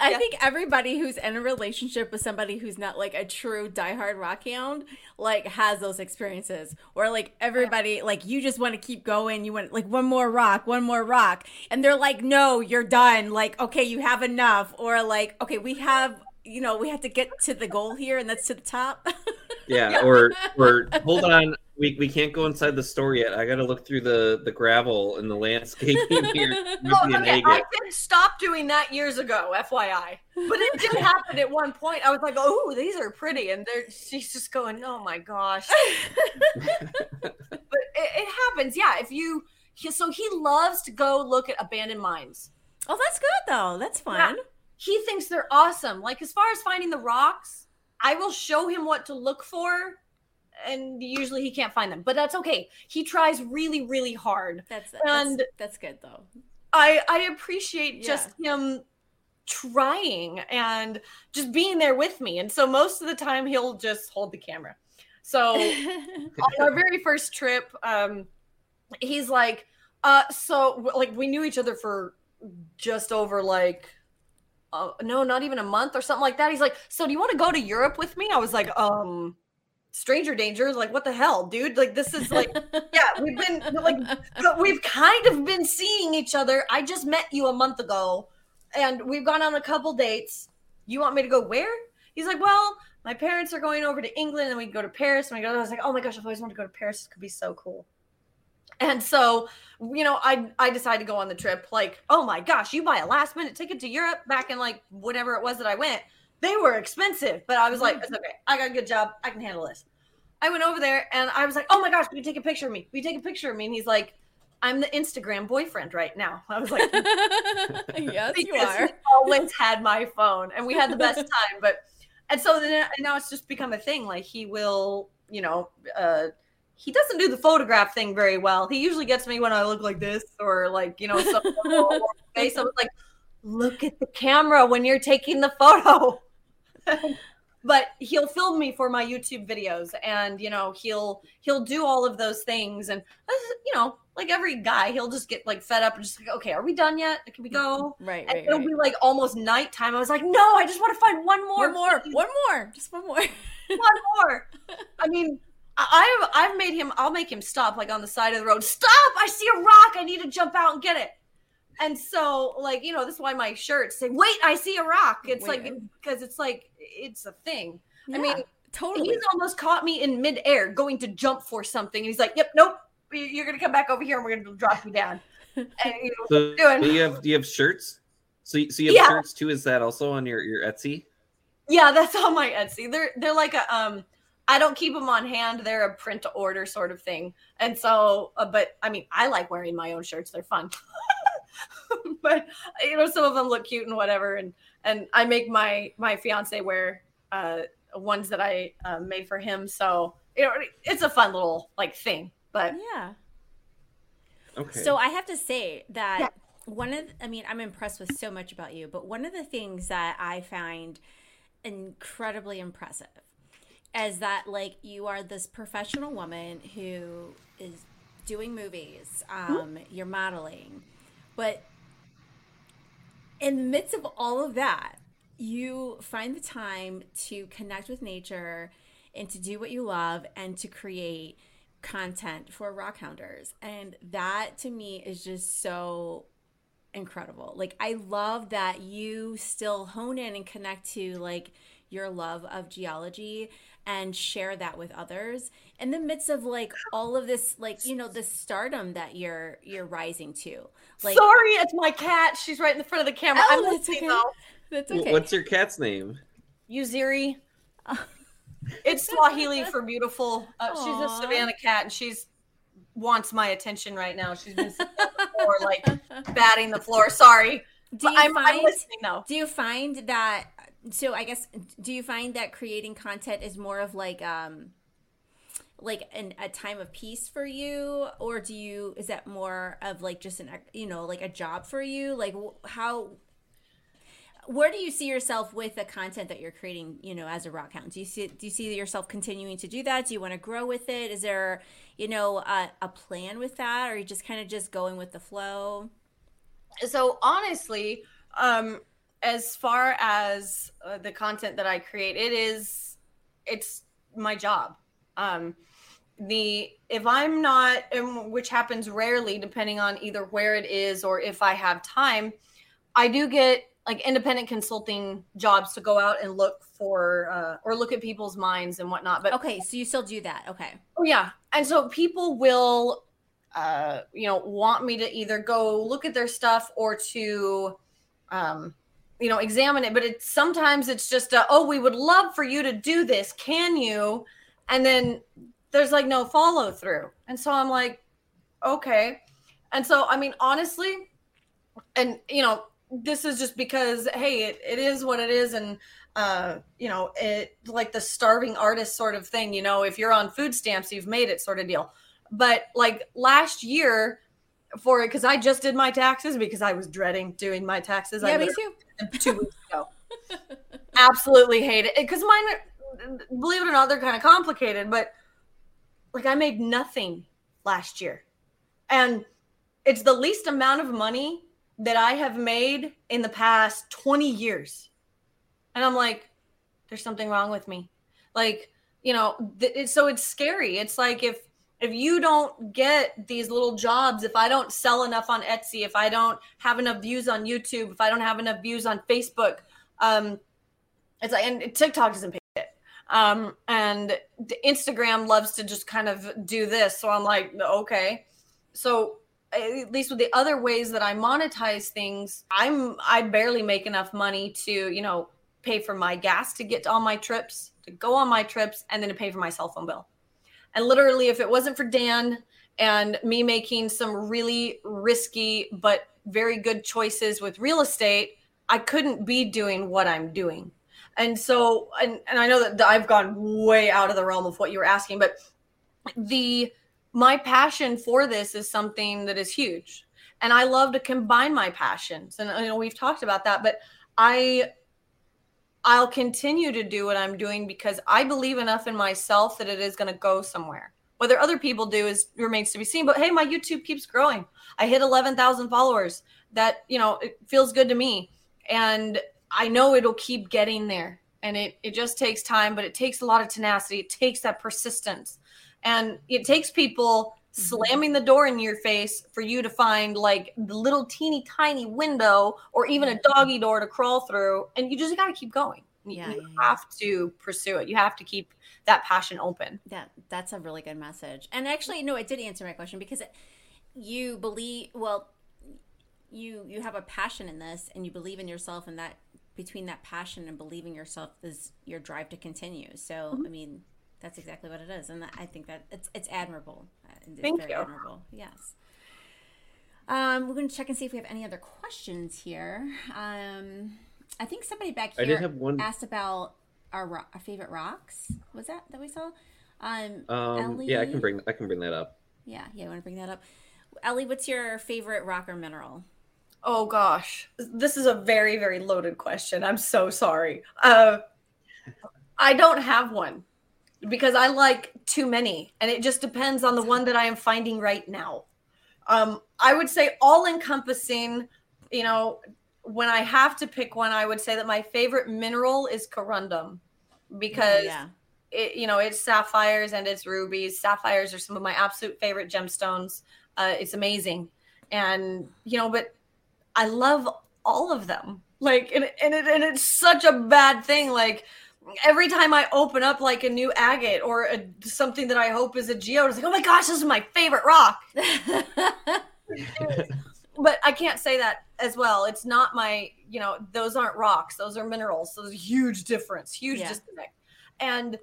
I Yeah. think everybody who's in a relationship with somebody who's not like a true diehard rock hound like has those experiences or like everybody like you just want to keep going you want like one more rock one more rock and they're like no you're done like okay you have enough or like okay we have you know we have to get to the goal here and that's to the top Yeah, or or hold on, we, we can't go inside the store yet. I got to look through the the gravel and the landscaping here. Might Oh, be an okay. I did stop doing that years ago, FYI. But it did happen at one point. I was like, "Oh, these are pretty," and they're she's just going, "Oh my gosh!" but it, it happens, yeah. If you so he loves to go look at abandoned mines. oh that's good though that's fun He thinks they're awesome. Like as far as finding the rocks, I will show him what to look for, and usually he can't find them. But that's okay. He tries really, really hard. that's And- that's, that's good though I I appreciate Yeah. just him trying and just being there with me. And so most of the time he'll just hold the camera. So on our very first trip, um, he's like, uh, so like we knew each other for just over like uh, no, not even a month or something like that. He's like, so do you want to go to Europe with me? I was like, um, stranger danger. Like, what the hell, dude? Like, this is like, yeah, we've been like we've kind of been seeing each other. I just met you a month ago, and we've gone on a couple dates. You want me to go where? He's like, well, my parents are going over to England, and we go to Paris. And we go. I was like, oh my gosh, I've always wanted to go to Paris. This could be so cool. And so, you know, I I decided to go on the trip. Like, oh my gosh, you buy a last minute ticket to Europe back in like whatever it was that I went. They were expensive, but I was like, it's okay. I got a good job. I can handle this. I went over there and I was like, oh my gosh, will you take a picture of me? Will you take a picture of me? And he's like, I'm the Instagram boyfriend right now. I was like, yes you are always had my phone and we had the best time. But and so then now it's just become a thing. Like he will, you know, uh he doesn't do the photograph thing very well. He usually gets me when I look like this or like, you know, some face. I was like, look at the camera when you're taking the photo. but he'll film me for my YouTube videos and you know, he'll he'll do all of those things and uh, you know, like every guy, he'll just get like fed up and just like, okay, are we done yet? Can we go? right And right, it'll right. be like almost nighttime. I was like, no, I just want to find one more. one more one more just one more one more. I mean, I've I've made him. I'll make him stop like on the side of the road. Stop! I see a rock. I need to jump out and get it. And so, like you know, this is why my shirts say, "Wait, I see a rock." It's like because it's like it's a thing. Yeah, I mean, totally he's almost caught me in midair going to jump for something, and he's like, "Yep, nope, you- you're gonna come back over here, and we're gonna drop you down." And you know, So doing? do you have do you have shirts? So you, so you have Yeah. shirts too? Is that also on your your Etsy? Yeah, that's on my Etsy. They're they're like a um I don't keep them on hand. They're a print to order sort of thing. And so uh, but I mean, I like wearing my own shirts. They're fun. but you know, some of them look cute and whatever and and I make my my fiance wear uh ones that I uh, made for him. So, you know, it's a fun little like thing. But yeah Okay. So I have to say that Yeah. one of I mean I'm impressed with so much about you, but one of the things that I find incredibly impressive is that like you are this professional woman who is doing movies, um, you're modeling, but in the midst of all of that, you find the time to connect with nature and to do what you love and to create content for rock hounders. And that to me is just so incredible. Like I love that you still hone in and connect to like your love of geology and share that with others in the midst of like all of this like you know the stardom that you're you're rising to like sorry it's my cat she's right in the front of the camera Oh, i'm that's listening okay. though that's okay What's your cat's name? Uzuri. it's Swahili for beautiful. Uh, she's a Savannah cat, and she's wants my attention right now. She's been sitting on the floor, like batting the floor. Sorry, do you I'm, I'm listening though. do you find that so i guess do you find that creating content is more of like um like an, a time of peace for you? Or do you is that more of like just an you know like a job for you? Like how where do you see yourself with the content that you're creating you know as a rock hound? Do you see do you see yourself continuing to do that? Do you want to grow with it? Is there you know a, a plan with that? Or you just kind of just going with the flow? So honestly um as far as uh, the content that i create it is it's my job. Um the if i'm not which happens rarely depending on either where it is or if i have time i do get like independent consulting jobs to go out and look for uh, or look at people's minds and whatnot but okay so you still do that okay. Oh yeah, and so people will, uh, you know, want me to either go look at their stuff or to, um, you know, examine it. But it's sometimes it's just, a, oh, we would love for you to do this. Can you? And then there's like no follow through, and so I'm like, okay. And so I mean, honestly, and you know, this is just because hey, it, it is what it is, and uh you know it like the starving artist sort of thing you know if you're on food stamps you've made it sort of deal but like last year for it because i just did my taxes because i was dreading doing my taxes. Yeah I me too. two weeks ago. Absolutely hate it because mine believe it or not they're kind of complicated but like i made nothing last year. And it's the least amount of money that i have made in the past 20 years. And i'm like there's something wrong with me. Like you know th- so it's scary. It's like if if you don't get these little jobs if i don't sell enough on etsy if i don't have enough views on youtube if i don't have enough views on facebook um it's like and tiktok doesn't pay it um and instagram loves to just kind of do this. So i'm like okay. So at least with the other ways that i monetize things i'm i barely make enough money to you know pay for my gas to get to all my trips to go on my trips and then to pay for my cell phone bill and literally if it wasn't for dan and me making some really risky but very good choices with real estate i couldn't be doing what i'm doing. And so and, and i know that i've gone way out of the realm of what you were asking but the my passion for this is something that is huge. And i love to combine my passions. And you know we've talked about that but i i'll continue to do what i'm doing because i believe enough in myself that it is going to go somewhere. Whether other people do is remains to be seen but hey my youtube keeps growing. I hit 11000 followers. That you know it feels good to me. And i know it'll keep getting there. And it, it just takes time but it takes a lot of tenacity. It takes that persistence. And it takes people slamming the door in your face for you to find like the little teeny tiny window or even a doggy door to crawl through and you just got to keep going Yeah, you yeah, yeah. have to pursue it you have to keep that passion open That that's a really good message. And actually, no, it did answer my question because it, you believe well, you you have a passion in this, and you believe in yourself, and that between that passion and believing yourself is your drive to continue. So, Mm-hmm. I mean, that's exactly what it is, and that, I think that it's it's admirable. It's Thank very you. admirable. Yes. Um, we're going to check and see if we have any other questions here. Um, I think somebody back here I here did have one. asked about our, ro- our favorite rocks. Was that that we saw? Um, Um, yeah, I can bring I can bring that up. Yeah, yeah, I want to bring that up. Elley, what's your favorite rock or mineral? Oh gosh, this is a very very loaded question. I'm so sorry. Uh, I don't have one. Because I like too many, and it just depends on the one that I am finding right now. Um, I would say all encompassing. You know, when I have to pick one, I would say that my favorite mineral is corundum because yeah. it, you know it's sapphires and it's rubies. Sapphires are some of my absolute favorite gemstones. Uh, it's amazing, and you know, but I love all of them. Like, and, and it and it's such a bad thing. Like every time I open up like a new agate or a, something that I hope is a geode, it's like, oh my gosh, this is my favorite rock. but I can't say that as well. It's not my, you know, those aren't rocks; those are minerals. So there's a huge difference, huge Yeah. disconnect. And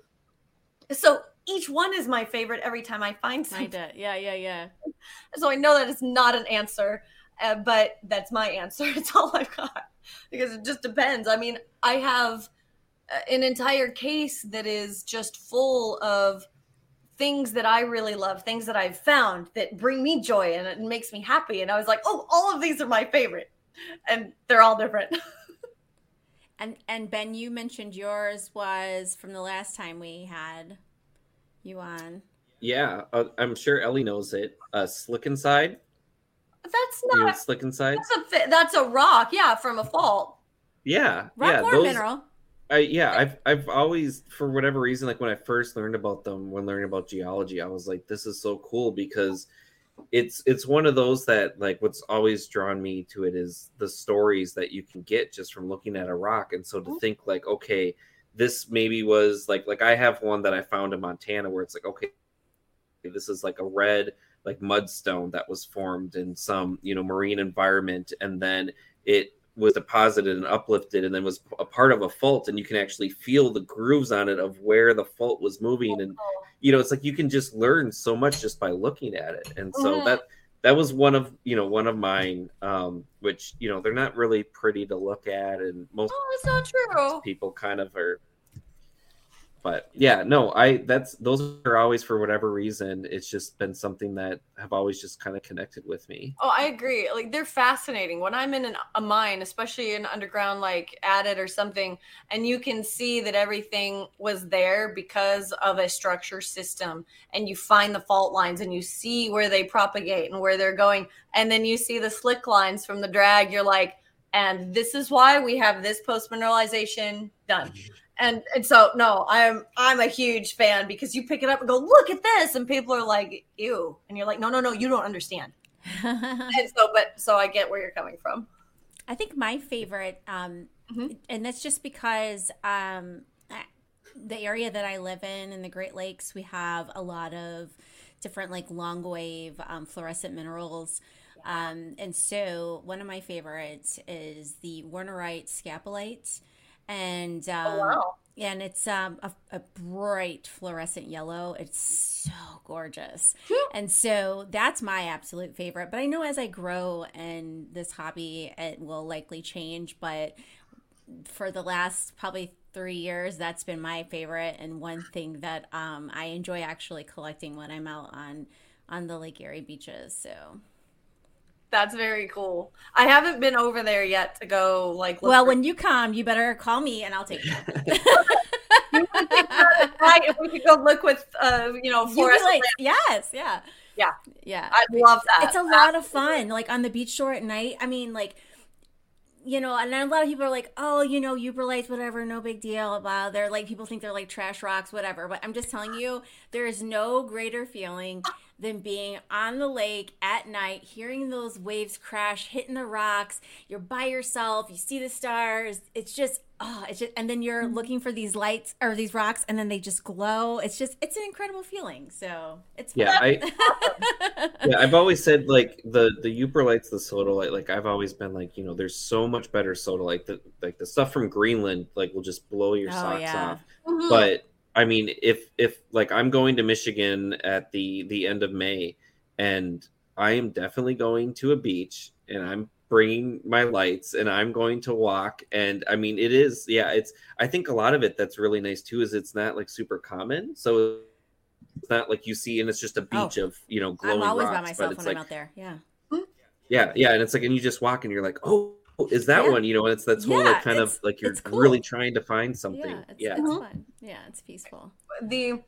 so each one is my favorite every time I find something. did. Yeah, yeah, yeah. So I know that it's not an answer, uh, but that's my answer. It's all I've got because it just depends. I mean, I have an entire case that is just full of things that I really love, things that I've found that bring me joy and it makes me happy. And I was like, oh, all of these are my favorite, and they're all different. And and Ben, you mentioned yours was from the last time we had you on. Yeah, uh, I'm sure Elley knows it. Uh, Slickenside. that's You know not. Slickenside? That's a fi- that's a rock, yeah, from a fault. Yeah, Rock yeah. or those, mineral. I, yeah, I've I've always, for whatever reason, like when I first learned about them, when learning about geology, I was like, this is so cool because it's it's one of those that like what's always drawn me to it is the stories that you can get just from looking at a rock, and so to oh. think like, okay, this maybe was like like I have one that I found in Montana where it's like, okay, this is like a red like mudstone that was formed in some you know marine environment, and then it was deposited and uplifted and then was a part of a fault and you can actually feel the grooves on it of where the fault was moving and you know it's like you can just learn so much just by looking at it and so Mhm. that that was one of you know one of mine um which you know they're not really pretty to look at and most Oh, not true. people kind of are but yeah no i that's those are always for whatever reason it's just been something that have always just kind of connected with me Oh, I agree. Like they're fascinating. When I'm in an, a mine, especially an underground, like adit or something, and you can see that everything was there because of a structure system, and you find the fault lines and you see where they propagate and where they're going, and then you see the slickenlines from the drag. You're like, and this is why we have this post mineralization done. And, and so no, I'm I'm a huge fan because you pick it up and go look at this, and people are like ew, and you're like no no no you don't understand and so but so i get where you're coming from I think my favorite, um, Mhm. and that's just because um, the area that I live in in the Great Lakes, we have a lot of different like long wave um, fluorescent minerals. Um, and so one of my favorites is the Wernerite scapolite. And um, oh wow and it's um, a, a bright fluorescent yellow. It's so gorgeous. and so that's my absolute favorite. But I know as I grow and this hobby, it will likely change. But for the last probably three years, that's been my favorite and one thing that um, I enjoy actually collecting when I'm out on on the Lake Erie beaches. So that's very cool. I haven't been over there yet to go like look well, for- when you come, you better call me and I'll take you. right if we could go look with uh you know be like, yes, yeah, Yeah. yeah. i'd love that. It's a lot of fun like on the beach shore at night. I mean like you know and a lot of people are like oh you know Yooperlites whatever no big deal blah. They're like people think they're like trash rocks whatever. But i'm just telling you there is no greater feeling than being on the lake at night hearing those waves crash hitting the rocks. You're by yourself you see the stars. It's just oh it's just and then you're looking for these lights or these rocks and then they just glow. It's just it's an incredible feeling so it's yeah I, yeah, I've always said like the the Yooperlites the sodalite like i've always been like you know there's so much better sodalite that like the stuff from greenland like will just blow your Oh, socks yeah. off. Mhm. but i mean if if like i'm going to michigan at the the end of may and i am definitely going to a beach and i'm bringing my lights and i'm going to walk and i mean it is yeah it's i think a lot of it that's really nice too is it's not like super common so it's not like you see and it's just a Oh. beach of you know glowing I'm always rocks by myself but it's when like I'm out there. Yeah. Hmm? yeah yeah and it's like and you just walk and you're like oh Oh, is that Yeah. one you know and it's that's whole Yeah, like kind of like you're cool. really trying to find something Yeah. It's, yeah it's uh-huh. fun. Yeah. It's peaceful. the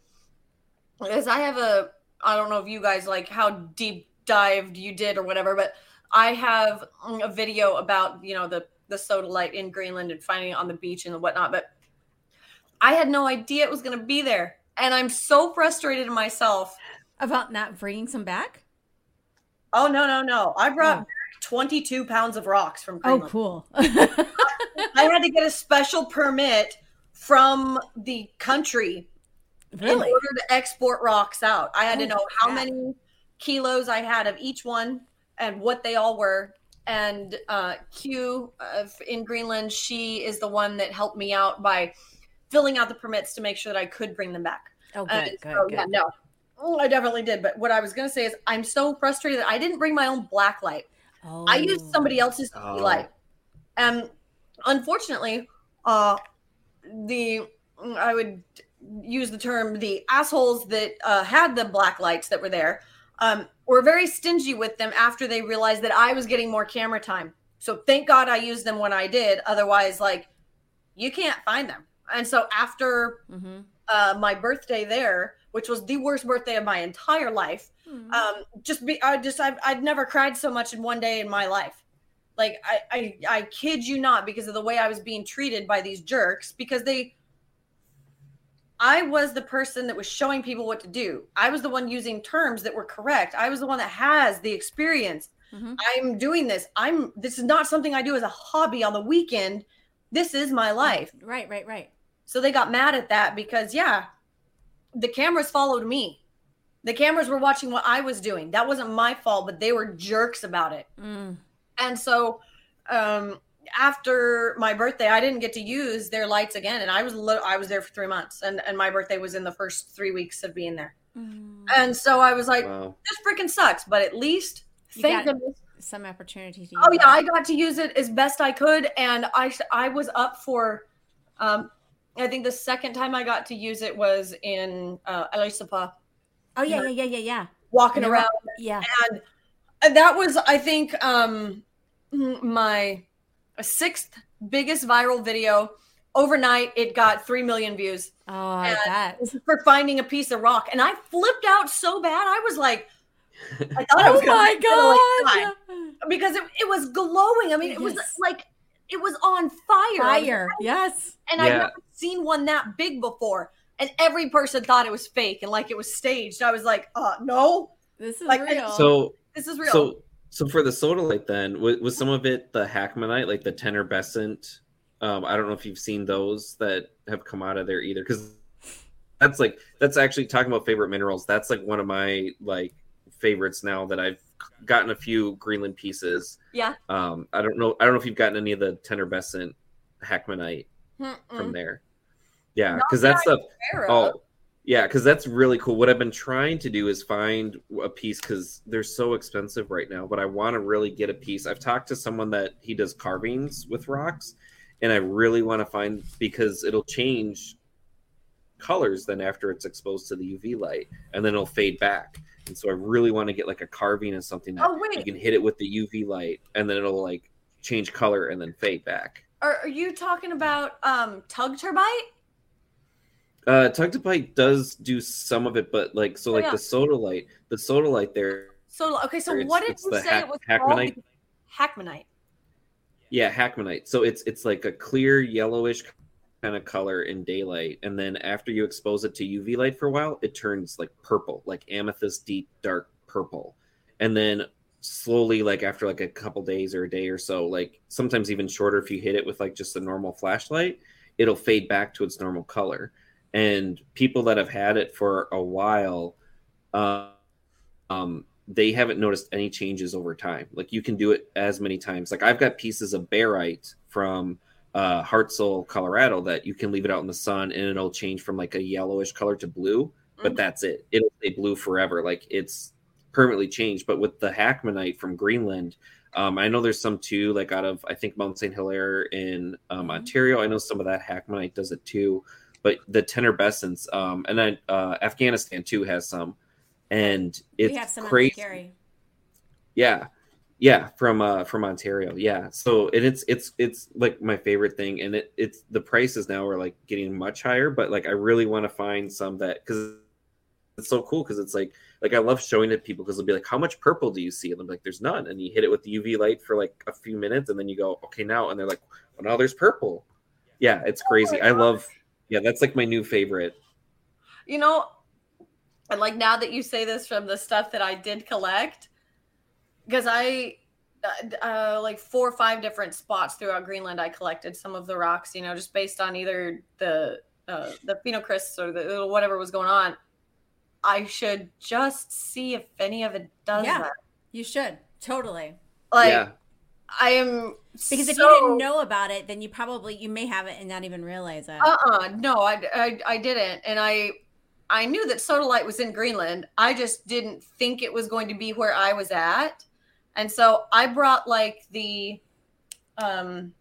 because I have a I don't know if you guys like how deep dived you did or whatever, but I have a video about you know the the sodalite in Greenland and finding it on the beach and whatnot. But I had no idea it was going to be there, and I'm so frustrated in myself about not bringing some back. Oh no no no! I brought oh. 22 pounds of rocks from oh, Greenland. Oh, cool. I had to get a special permit from the country really? in order to export rocks out. I had oh, to know how many kilos I had of each one and what they all were. And uh, Q uh, in Greenland, she is the one that helped me out by filling out the permits to make sure that I could bring them back. Oh, good, good, so, good. Yeah, no, oh, I definitely did. But what I was going to say is, I'm so frustrated that I didn't bring my own black light. Oh. I used somebody else's oh. light, and unfortunately, uh, the I would use the term the assholes that uh, had the black lights that were there um, were very stingy with them after they realized that I was getting more camera time. So thank God I used them when I did. Otherwise, like you can't find them. And so after mm-hmm. uh, my birthday there, which was the worst birthday of my entire life, mm-hmm. um, just be I just I've, I'd never cried so much in one day in my life. Like I, I I kid you not because of the way I was being treated by these jerks because they I was the person that was showing people what to do. I was the one using terms that were correct. I was the one that has the experience. Mm-hmm. I'm doing this. I'm this is not something I do as a hobby on the weekend. This is my life. Right, right, right. So they got mad at that because yeah, the cameras followed me. The cameras were watching what I was doing. That wasn't my fault, but they were jerks about it. Mm. And so um after my birthday, I didn't get to use their lights again, and I was li- I was there for three months, and and my birthday was in the first three weeks of being there, mm. and so I was like, wow. this freaking sucks, but at least thank goodness some opportunity to. oh yeah, I got to use it as best I could, and I I was up for, um, I think the second time I got to use it was in uh, Alisapa. Oh yeah, yeah, yeah, yeah, yeah. Walking around, yeah, and, and that was I think um my sixth biggest viral video. Overnight, it got three million views. Oh, bet. For finding a piece of rock, and I flipped out so bad. I was like, I thought oh I was. Oh my god! because it, it was glowing. I mean, it yes. was like it was on fire. Fire, yes. And yeah. I've never seen one that big before. And every person thought it was fake and like it was staged. I was like, uh, no, this is like, real. So this is real. So so for the sodalite then was, was some of it the hackmanite, like the tenebrescent? Um, I don't know if you've seen those that have come out of there either, because that's like that's actually talking about favorite minerals. That's like one of my like favorites now that I've gotten a few Greenland pieces. Yeah. Um, I don't know. I don't know if you've gotten any of the tenebrescent hackmanite Mm-mm. from there. Yeah, because that's the oh yeah, because that's really cool. What I've been trying to do is find a piece because they're so expensive right now, but I want to really get a piece. I've talked to someone that he does carvings with rocks, and I really want to find because it'll change colors then after it's exposed to the UV light, and then it'll fade back. And so I really want to get like a carving of something that oh, you can hit it with the UV light, and then it'll like change color and then fade back. Are, are you talking about um, tugtupite? Uh, Tugtupite does do some of it, but like so, oh, like yeah. the sodalite, the sodalite there. So okay, so what did you say hack, it was hackmanite? called? Hackmanite. Yeah, hackmanite. So it's it's like a clear yellowish kind of color in daylight, and then after you expose it to UV light for a while, it turns like purple, like amethyst deep dark purple, and then slowly, like after like a couple days or a day or so, like sometimes even shorter if you hit it with like just a normal flashlight, it'll fade back to its normal color. And people that have had it for a while uh, um, they haven't noticed any changes over time. Like you can do it as many times. Like i've got pieces of barite from uh, Hartsel, Colorado, that you can leave it out in the sun and it'll change from like a yellowish color to blue, but mm-hmm. that's it. It'll stay blue forever. Like it's permanently changed. But with the Hackmanite from Greenland, um, I know there's some too, like out of I think Mount St. Hilaire in um, mm-hmm. Ontario. I know some of that Hackmanite does it too but the tenebrescence, um, and then uh, Afghanistan too has some, and it's crazy. Yeah, Yeah, from uh from Ontario. Yeah. So and it's it's it's like my favorite thing and it it's the prices now are like getting much higher, but like I really want to find some that cuz it's so cool cuz it's like like I love showing it to people cuz they'll be like how much purple do you see? And I'm like there's none and you hit it with the UV light for like a few minutes and then you go okay now and they're like well now there's purple. Yeah, it's crazy. I love yeah, that's like my new favorite. You know, and like now that you say this from the stuff that I did collect, because I uh, uh, like four or five different spots throughout Greenland, I collected some of the rocks. You know, just based on either the uh, the phenocrysts or the whatever was going on. I should just see if any of it does Yeah. that. You should totally Like yeah. I am because if you didn't know about it, then you probably you may have it and not even realize it. Uh-uh, no, I, I I didn't, and I I knew that sodalite was in Greenland. I just didn't think it was going to be where I was at, and so I brought like the um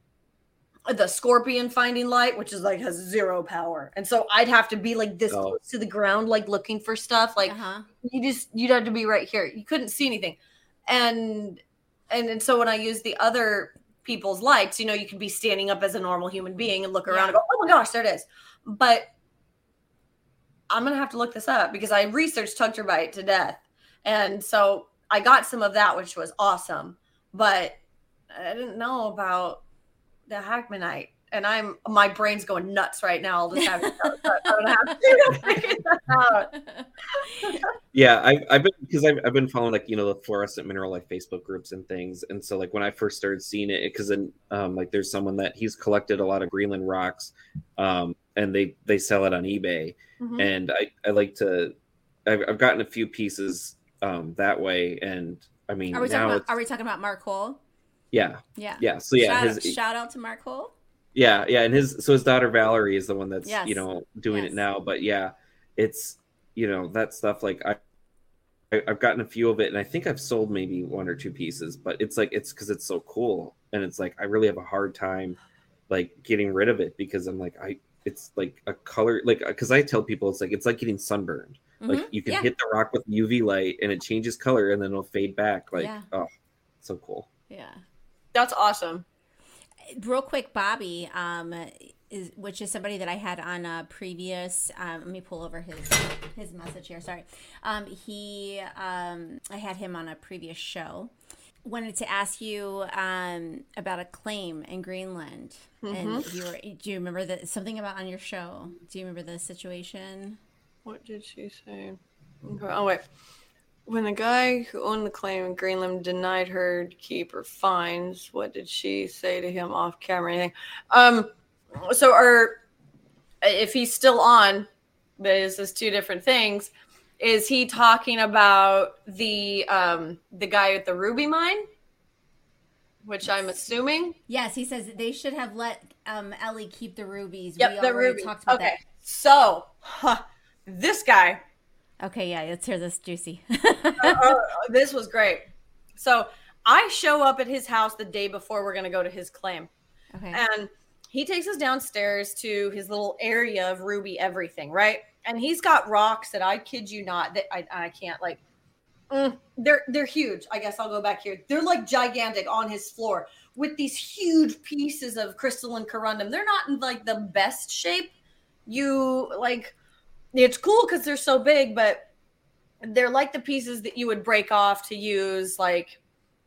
the scorpion finding light, which is like has zero power, and so I'd have to be like this Oh. close to the ground, like looking for stuff. Like uh-huh. you just you'd have to be right here. You couldn't see anything, and and and so when I used the other people's lights, you know, you could be standing up as a normal human being and look around and go, oh my gosh, there it is. But I'm gonna have to look this up because I researched Tugtupite to death, and so I got some of that, which was awesome. But I didn't know about the Hackmanite. And I'm my brain's going nuts right now. I'll just have to, I'm gonna have to figure that out. Yeah, I, I've been because I've, I've been following like you know the fluorescent mineral like Facebook groups and things, and so like when I first started seeing it, because then um, like there's someone that he's collected a lot of Greenland rocks, um, and they they sell it on eBay, Mhm. and I I like to, I've, I've gotten a few pieces um that way, and I mean Are we talking about are we talking about Mark Cole? yeah Yeah. yeah so yeah shout, his shout out to Mark Cole. yeah yeah and his so his daughter Valerie is the one that's Yes. you know doing Yes. it now, but yeah, it's you know that stuff like I. I- I've gotten a few of it, and I think I've sold maybe one or two pieces. But it's like it's because it's so cool, and it's like I really have a hard time like getting rid of it because I'm like I it's like a color like because I tell people it's like it's like getting sunburned. Like Mhm. you can yeah. hit the rock with UV light and it changes color, and then it'll fade back. Like Yeah. oh, so cool. Yeah. That's awesome. real quick bobby um is which is somebody that i had on a previous um let me pull over his his message here sorry um he um i had him on a previous show wanted to ask you um about a claim in greenland and you were do you remember that something about on your show do you remember the situation What did she say? Oh wait. When the guy who owned the claim in Greenland denied her keep or fines, what did she say to him off camera? Anything? Um, so are if he's still on, but is this two different things? Is he talking about the um the guy at the ruby mine? Which I'm assuming. yes he says they should have let um ellie keep the rubies Yep, we the already ruby. talked about Okay, so huh, this guy okay yeah let's hear this juicy oh, this was great. So I show up at his house the day before we're going to go to his claim. okay And he takes us downstairs to his little area of ruby everything, right? And he's got rocks that I kid you not that I, I can't like. mm, they're they're huge. I guess I'll go back here. They're like gigantic on his floor with these huge pieces of crystalline corundum. They're not in like the best shape. You like it's cool because they're so big, but they're like the pieces that you would break off to use like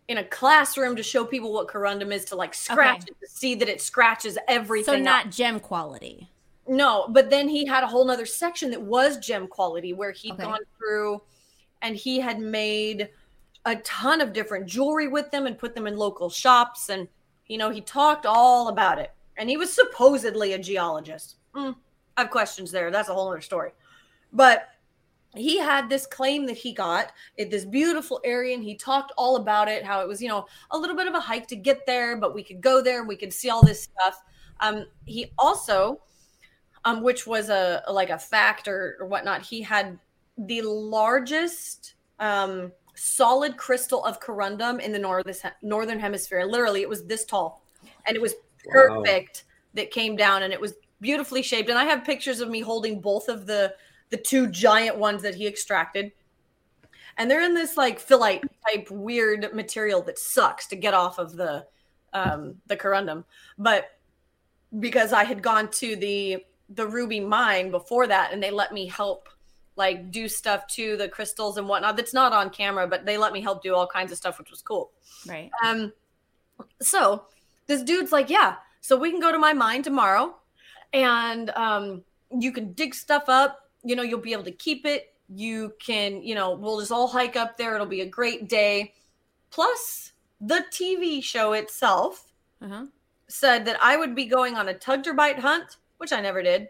in a classroom to show people what corundum is to like scratch Okay. it to see that it scratches everything so up. not gem quality no but then he had a whole nother section that was gem quality where he had Okay. gone through and he had made a ton of different jewelry with them and put them in local shops. And you know he talked all about it. And he was supposedly a geologist. Mm, i have questions there. That's a whole other story. But he had this claim that he got at this beautiful area and he talked all about it how it was you know a little bit of a hike to get there but we could go there and we could see all this stuff. Um, he also um, which was a like a fact or, or whatnot he had the largest um, solid crystal of corundum in the northern northern hemisphere. Literally it was this tall. And it was Wow. perfect that came down and it was beautifully shaped. And i have pictures of me holding both of the the two giant ones that he extracted. And they're in this like phyllite type weird material that sucks to get off of the um the corundum. But because i had gone to the the ruby mine before that and they let me help like do stuff to the crystals and whatnot. That's not on camera but they let me help do all kinds of stuff which was cool. Right. um so this dude's like yeah so we can go to my mine tomorrow and um you can dig stuff up. You know you'll be able to keep it. You can you know we'll just all hike up there. It'll be a great day. Plus the tv show itself Uh-huh. said that i would be going on a tugtupite hunt which i never did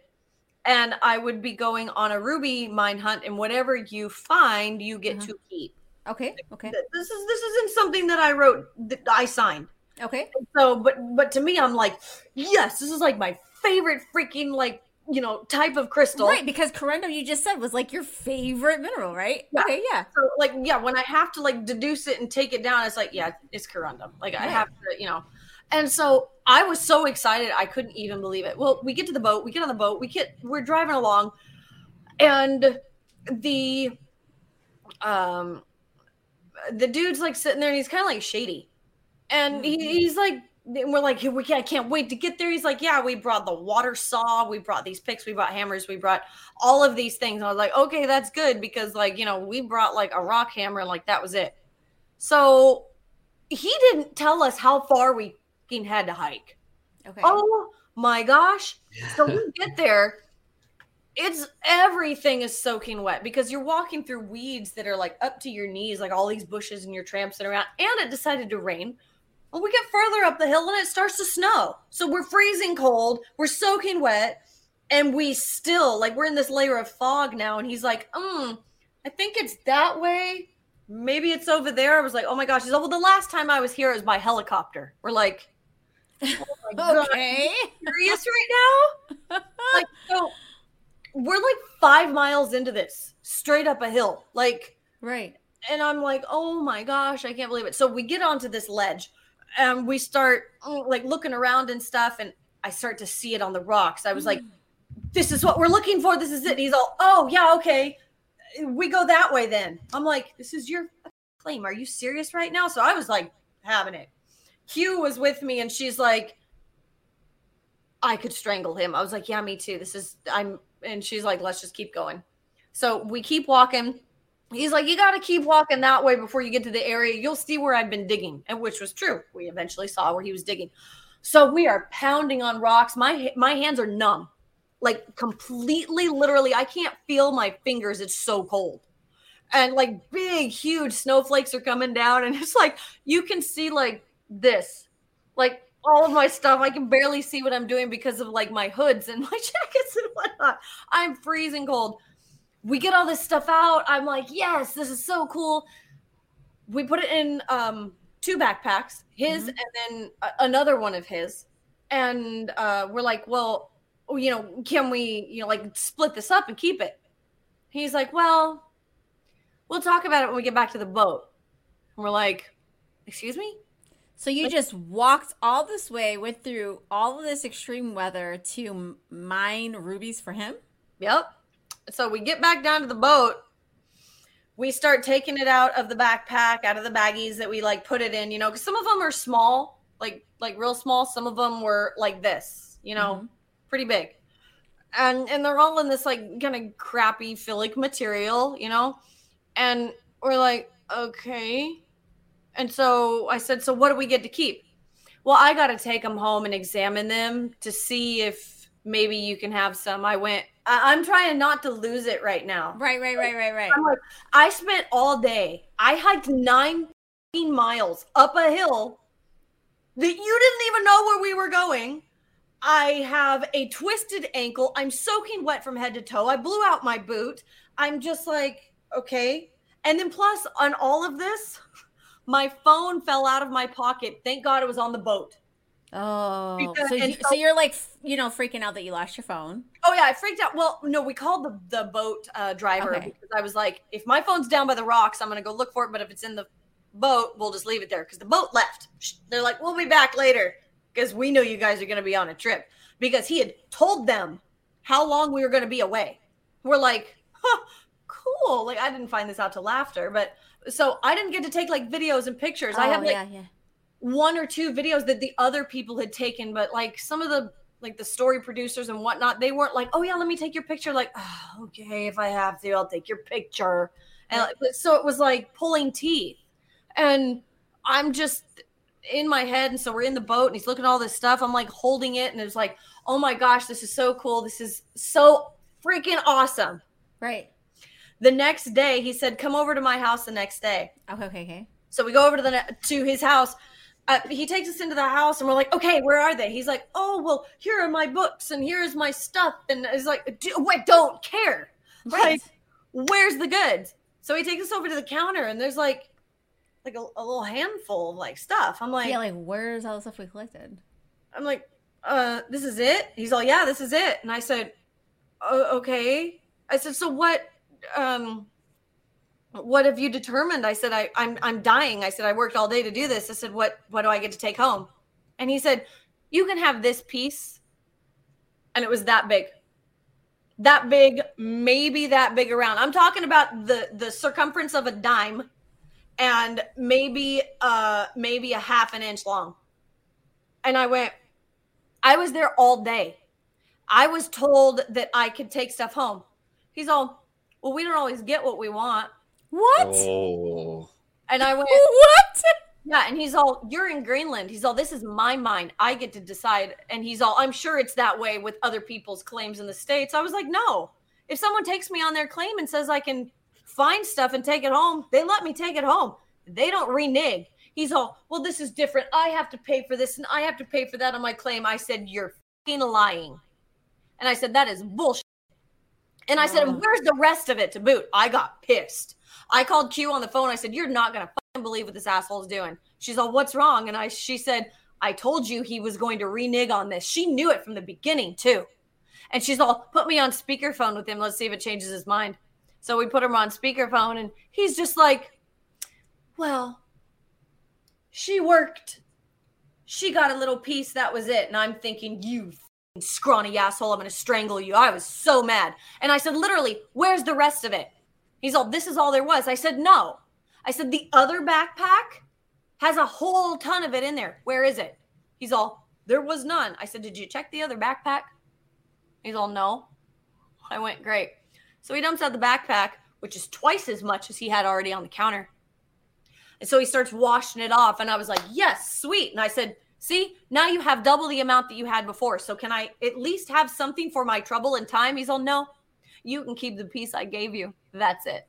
and i would be going on a ruby mine hunt and whatever you find you get Uh-huh. to keep Okay. Okay. This is this isn't something that i wrote that i signed Okay. so but but to me i'm like yes this is like my favorite freaking like you know type of crystal Right, because corundum you just said was like your favorite mineral, right? Yeah. Okay, yeah. so like yeah when i have to like deduce it and take it down it's like yeah it's corundum like i have to you know and so i was so excited i couldn't even believe it. Well we get to the boat we get on the boat we get we're driving along and the um the dude's like sitting there and he's kind of like shady. And he, he's like and we're like we can't, I can't wait to get there. He's like yeah we brought the water saw we brought these picks we brought hammers we brought all of these things. I was like okay that's good because like you know we brought like a rock hammer and like that was it. So he didn't tell us how far we had to hike Okay. Oh my gosh. So we get there. It's everything is soaking wet because you're walking through weeds that are like up to your knees, like all these bushes and you're tramping around. And it decided to rain. Well, we get further up the hill and it starts to snow. So we're freezing cold, we're soaking wet, and we still like we're in this layer of fog now. And he's like, um, I think it's that way. Maybe it's over there. I was like, oh my gosh. He's like, well, the last time I was here it was by helicopter. We're like, oh Okay. serious right now? like, so we're like five miles into this, straight up a hill. Like, Right. and I'm like, oh my gosh, I can't believe it. So we get onto this ledge and we start mm, like looking around and stuff. And I start to see it on the rocks. I was like, this is what we're looking for. This is it. And he's all, oh, yeah, okay. We go that way then. I'm like, this is your claim. Are you serious right now? So I was like, having it. Hugh was with me and she's like, I could strangle him. I was like, yeah, me too. This is, I'm, and she's like, let's just keep going. So we keep walking. He's like, you got to keep walking that way before you get to the area. You'll see where I've been digging, and which was true. We eventually saw where he was digging. So we are pounding on rocks. My my hands are numb, like completely, literally. I can't feel my fingers. It's so cold, and like big, huge snowflakes are coming down, and it's like you can see like this, like all of my stuff. I can barely see what I'm doing because of like my hoods and my jackets and whatnot. I'm freezing cold. We get all this stuff out. I'm like, yes, this is so cool. We put it in um, two backpacks, his Mhm. and then a- another one of his. And uh, we're like, well, you know, can we, you know, like split this up and keep it? He's like, well, we'll talk about it when we get back to the boat. And we're like, excuse me? So you just walked all this way, went through all of this extreme weather to mine rubies for him? Yep. So we get back down to the boat. We start taking it out of the backpack, out of the baggies that we like put it in, you know, because some of them are small, like like real small. Some of them were like this, you know, Mhm. pretty big. And and they're all in this like kind of crappy philic material, you know. And we're like, okay. And so I said, so what do we get to keep? Well, I got to take them home and examine them to see if maybe you can have some. I went, I- I'm trying not to lose it right now. Right, right, right, right, right. I'm like, I spent all day, I hiked nine miles up a hill that you didn't even know where we were going. I have a twisted ankle. I'm soaking wet from head to toe. I blew out my boot. I'm just like, okay. And then plus on all of this, my phone fell out of my pocket. Thank God it was on the boat. Oh, Because- so, you, so- so you're like, you know, freaking out that you lost your phone. Oh yeah, I freaked out. Well, no, we called the the boat uh, driver Okay. because I was like, if my phone's down by the rocks, I'm gonna go look for it. But if it's in the boat, we'll just leave it there because the boat left. They're like, we'll be back later because we know you guys are gonna be on a trip because he had told them how long we were gonna be away. We're like, huh, cool. cool. Like I didn't find this out till after, but so I didn't get to take like videos and pictures. I oh, have Oh, like yeah, yeah. one or two videos that the other people had taken, but like some of the like the story producers and whatnot, they weren't like, oh yeah, let me take your picture. Like, oh, okay, if I have to, I'll take your picture. And so it was like pulling teeth, and I'm just in my head, and so we're in the boat, and he's looking at all this stuff. I'm like holding it, and it's like, oh my gosh, this is so cool. This is so freaking awesome. Right. The next day, he said, come over to my house the next day. Okay, okay, okay. So we go over to the to his house. Uh, he takes us into the house, and we're like, "Okay, where are they?" He's like, "Oh, well, here are my books, and here is my stuff." And he's like, "D- "Wait, don't care. Right. Like, where's the goods?" So he takes us over to the counter, and there's like, like a, a little handful of like stuff. I'm like, yeah, like where's all the stuff we collected? I'm like, uh, this is it? He's all, yeah, this is it. And I said, oh, okay. I said, so what, um, what have you determined? I said, I, I'm, I'm dying. I said, I worked all day to do this. I said, what, what do I get to take home? And he said, you can have this piece. And it was that big, that big, maybe that big around. I'm talking about the, the circumference of a dime and maybe, uh, maybe a half an inch long. And I went, I was there all day. I was told that I could take stuff home. He's all, well, we don't always get what we want. What? Oh. And I went, What? yeah. And he's all, you're in Greenland. He's all, this is my mind. I get to decide. And he's all, I'm sure it's that way with other people's claims in the States. I was like, no. If someone takes me on their claim and says I can find stuff and take it home, they let me take it home. They don't renege. He's all, well, this is different. I have to pay for this and I have to pay for that on my claim. I said, you're fucking lying. And I said, that is bullshit. And I said, Oh. where's the rest of it to boot? I got pissed. I called Q on the phone. I said, you're not going to fucking believe what this asshole's doing. She's all, what's wrong? And I, she said, I told you he was going to renege on this. She knew it from the beginning too. And she's all, put me on speakerphone with him. Let's see if it changes his mind. So we put him on speakerphone and he's just like, well, she worked. She got a little piece. That was it. And I'm thinking, you scrawny asshole. I'm going to strangle you. I was so mad. And I said, literally, where's the rest of it? He's all, this is all there was. I said, no. I said, the other backpack has a whole ton of it in there. Where is it? He's all, there was none. I said, did you check the other backpack? He's all, no. I went, great. So he dumps out the backpack, which is twice as much as he had already on the counter. And so he starts washing it off. And I was like, yes, sweet. And I said, see, now you have double the amount that you had before. So can I at least have something for my trouble and time? He's all, no, you can keep the piece I gave you. That's it.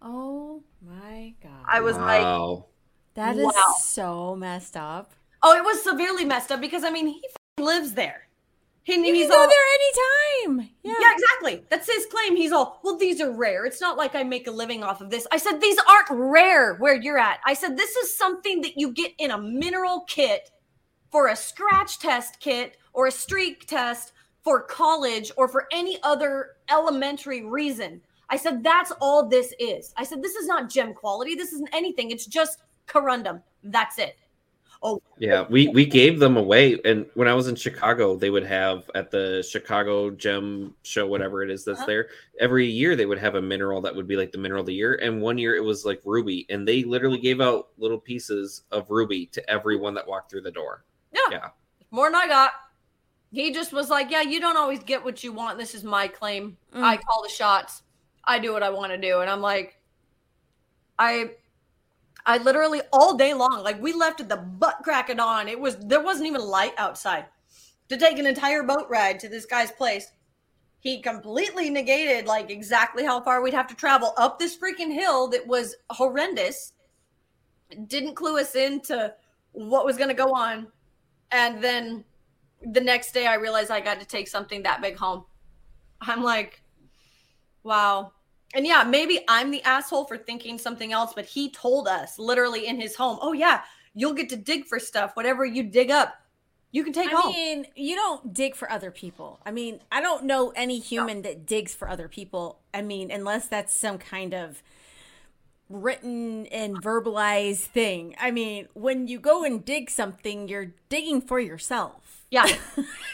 Oh my god. I was like, wow. That is Wow. so messed up. oh, it was severely messed up because I mean, he f***ing lives there. He, You he's can go all, there anytime. Yeah. Yeah, exactly. That's his claim. He's all, well, these are rare. It's not like I make a living off of this. I said, these aren't rare where you're at. I said, this is something that you get in a mineral kit for a scratch test kit or a streak test for college or for any other elementary reason. I said, that's all this is. I said, this is not gem quality. This isn't anything. It's just corundum. That's it. Oh, yeah, we we gave them away, and when I was in Chicago, they would have at the Chicago Gem Show, whatever it is that's Uh-huh. there. Every year they would have a mineral that would be like the mineral of the year, and one year it was like ruby, and they literally gave out little pieces of ruby to everyone that walked through the door. Yeah. Yeah. More than I got. He just was like, Yeah, you don't always get what you want. This is my claim. Mm. I call the shots. I do what I want to do. And I'm like, I I literally all day long, like we left at the butt crack of dawn. It was there wasn't even light outside to take an entire boat ride to this guy's place. He completely negated like exactly how far we'd have to travel up this freaking hill that was horrendous. Didn't clue us into what was going to go on. And then the next day I realized I got to take something that big home. I'm like, wow. And yeah, maybe I'm the asshole for thinking something else, but he told us literally in his home, oh, yeah, you'll get to dig for stuff. Whatever you dig up, you can take I home. I mean, you don't dig for other people. I mean, I don't know any human that digs for other people. I mean, unless that's some kind of written and verbalized thing. I mean, when you go and dig something, you're digging for yourself. yeah.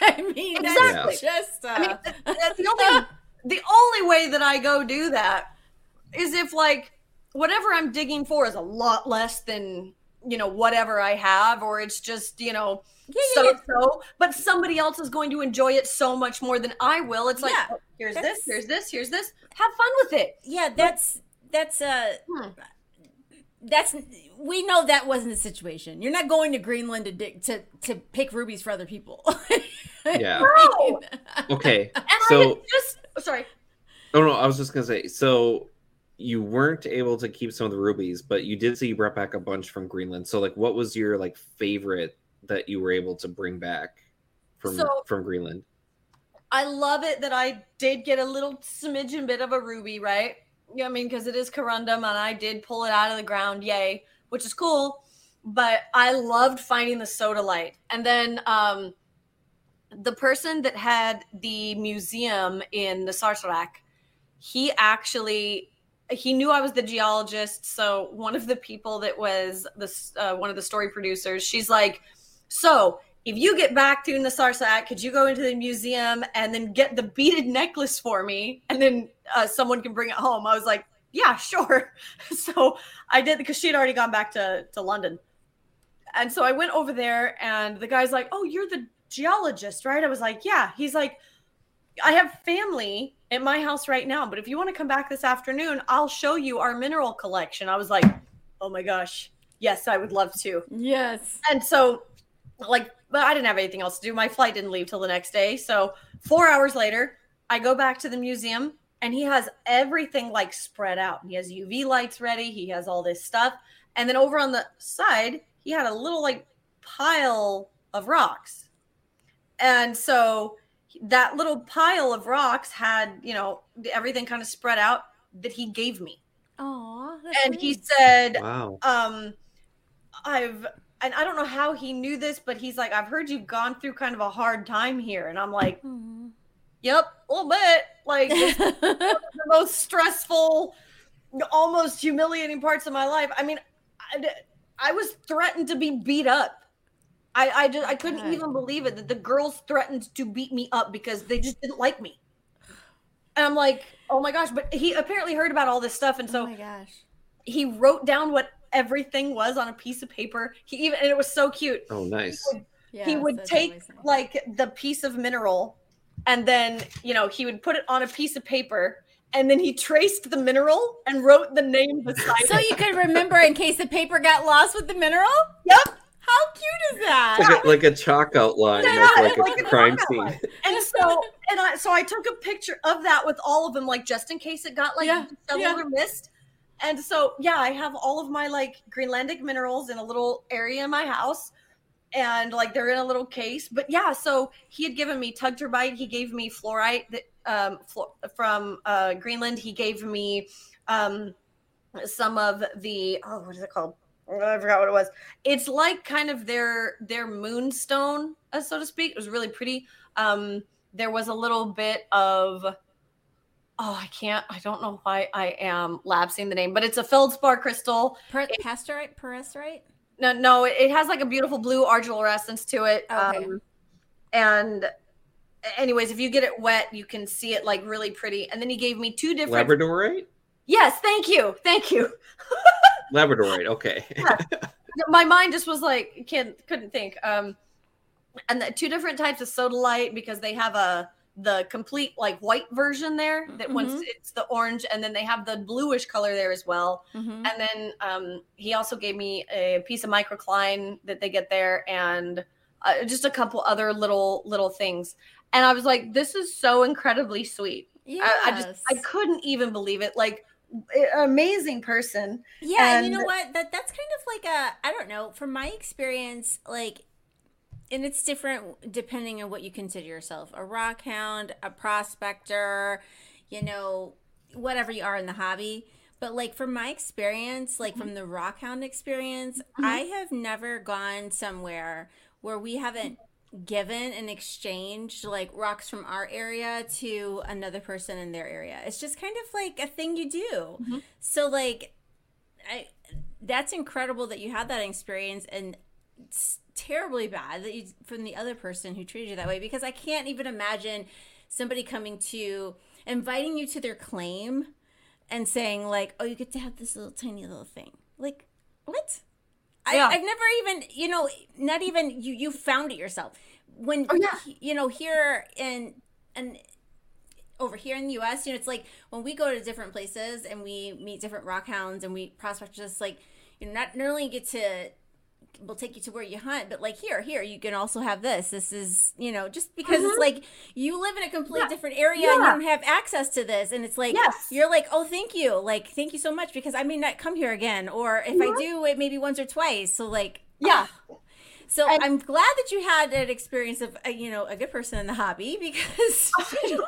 I mean, Exactly. that's just. Uh, I mean, that's the only the only way that I go do that is if like whatever I'm digging for is a lot less than you know whatever I have, or it's just you know Yeah, yeah, so yeah. so, but somebody else is going to enjoy it so much more than I will. It's like Yeah, oh, here's this, here's this, here's this. Have fun with it. Yeah, that's that's uh Hmm. that's we know that wasn't the situation. You're not going to Greenland to dig, to to pick rubies for other people. Yeah. No. Okay. And So had just sorry. Oh no, I was just gonna say. So you weren't able to keep some of the rubies, but you did say you brought back a bunch from Greenland. So like, what was your like favorite that you were able to bring back from So- from Greenland? I love it that I did get a little smidgen bit of a ruby, right? What I mean? Because it is corundum and I did pull it out of the ground, yay, which is cool. But I loved finding the sodalite. And then um the person that had the museum in the Sarsarak, he actually he knew I was the geologist. So one of the people that was this uh, one of the story producers, she's like, so if you get back to Narsarsuaq, could you go into the museum and then get the beaded necklace for me, and then uh, someone can bring it home? I was like, yeah, sure. so I did because she had already gone back to to London, and so I went over there, and the guy's like, oh, you're the geologist, right? I was like, yeah. He's like, I have family at my house right now, but if you want to come back this afternoon, I'll show you our mineral collection. I was like, oh my gosh, yes, I would love to yes. and so like but i didn't have anything else to do. My flight didn't leave till the next day. So four hours later i go back to the museum and he has everything like spread out. He has uv lights ready. He has all this stuff. And then over on the side he had a little like pile of rocks. And so that little pile of rocks had you know everything kind of spread out that he gave me. Aw, and he said Wow. um i've and i don't know how he knew this but he's like i've heard you've gone through kind of a hard time here. And i'm like mm-hmm. yep a little bit. Like the most stressful almost humiliating parts of my life. I mean i, I was threatened to be beat up. I i just i couldn't God. even believe it that the girls threatened to beat me up because they just didn't like me. And i'm like oh my gosh but he apparently heard about all this stuff and oh so oh my gosh. he wrote down what everything was on a piece of paper. He even and it was so cute. Oh, nice. he Yes, would that's take always nice. like the piece of mineral and then, you know, he would put it on a piece of paper and then he traced the mineral and wrote the name beside it. so it. you could remember in case the paper got lost with the mineral. Yep. How cute is that? Like a, like a chalk outline Yeah, of like a like a crime chalk scene. And so and I so I took a picture of that with all of them, like just in case it got like Yeah, disheveled yeah. or missed. And so yeah, I have all of my like Greenlandic minerals in a little area in my house. And like they're in a little case. But yeah, so he had given me tugtupite, he gave me fluorite that um from uh Greenland. He gave me um some of the oh what is it called? Oh, I forgot what it was. It's like kind of their their moonstone, uh, so to speak. It was really pretty. Um, there was a little bit of oh, I can't. I don't know why I am lapsing the name, but it's a feldspar crystal. Per- pastorite, perestrite. No, no, it, it has like a beautiful blue argilurescence to it. Okay. Um, and anyways, if you get it wet, you can see it like really pretty. And then he gave me two different. Labradorite? Yes, thank you, thank you. Labradorite. Okay. my mind just was like can't couldn't think um and the two different types of sodalite because they have a the complete like white version there that once Mhm. it's the orange and then they have the bluish color there as well Mm-hmm. and then um he also gave me a piece of microcline that they get there and uh, just a couple other little little things and i was like this is so incredibly sweet Yes. I, I just i couldn't even believe it like amazing person Yeah, and you know what? That that's kind of like a I don't know. From my experience, like, and it's different depending on what you consider yourself: a rock hound, a prospector, you know, whatever you are in the hobby. But like from my experience, like from the rock hound experience, I have never gone somewhere where we haven't given and exchanged like rocks from our area to another person in their area. It's just kind of like a thing you do. Mhm. So like I that's incredible that you had that experience and terribly bad that you from the other person who treated you that way because I can't even imagine somebody coming to inviting you to their claim and saying like, "Oh, you get to have this little tiny little thing." Like, what? I, Yeah. I've never even, you know, not even you. You found it yourself when Oh, yeah. you know here in and over here in the U.S. You know, it's like when we go to different places and we meet different rock hounds and we prospect just like you know not, not only get to we'll take you to where you hunt but like here here you can also have this this is you know just because it's like you live in a completely Mm-hmm. Yeah. different area and you don't have access to this and it's like Yes. you're like oh thank you like thank you so much because i may not come here again or if i do it maybe once or twice so like Yeah. so And- i'm glad that you had an experience of uh, you know a good person in the hobby because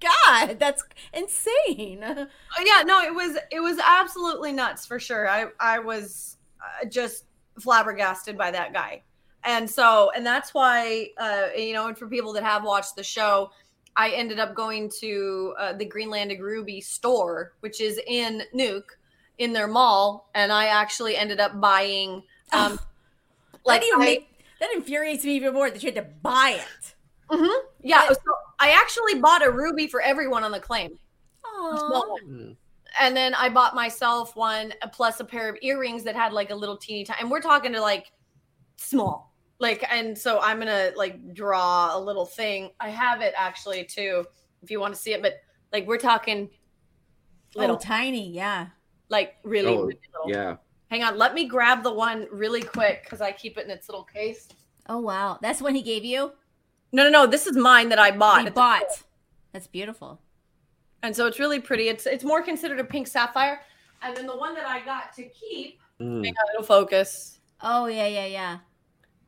god that's insane yeah no it was it was absolutely nuts for sure i i was uh, just flabbergasted by that guy and so and that's why uh you know and for people that have watched the show i ended up going to uh, the greenlandic ruby store which is in Nuuk in their mall and i actually ended up buying um like like that, I- make, that infuriates me even more that you had to buy it Mhm. yeah so i actually bought a ruby for everyone on the claim Aww. Small. Mm. And then I bought myself one uh, plus a pair of earrings that had like a little teeny tiny, and we're talking to like small, like, and so I'm gonna like draw a little thing. I have it actually too, if you want to see it, but like we're talking little, oh tiny yeah like really, Oh, really little. yeah. Hang on, let me grab the one really quick because I keep it in its little case. oh wow that's one he gave you No, no, no, this is mine that I bought. he bought that's beautiful and so it's really pretty. It's it's more considered a pink sapphire, and then the one that I got to keep. Mm. Hang on, it'll focus. oh yeah yeah yeah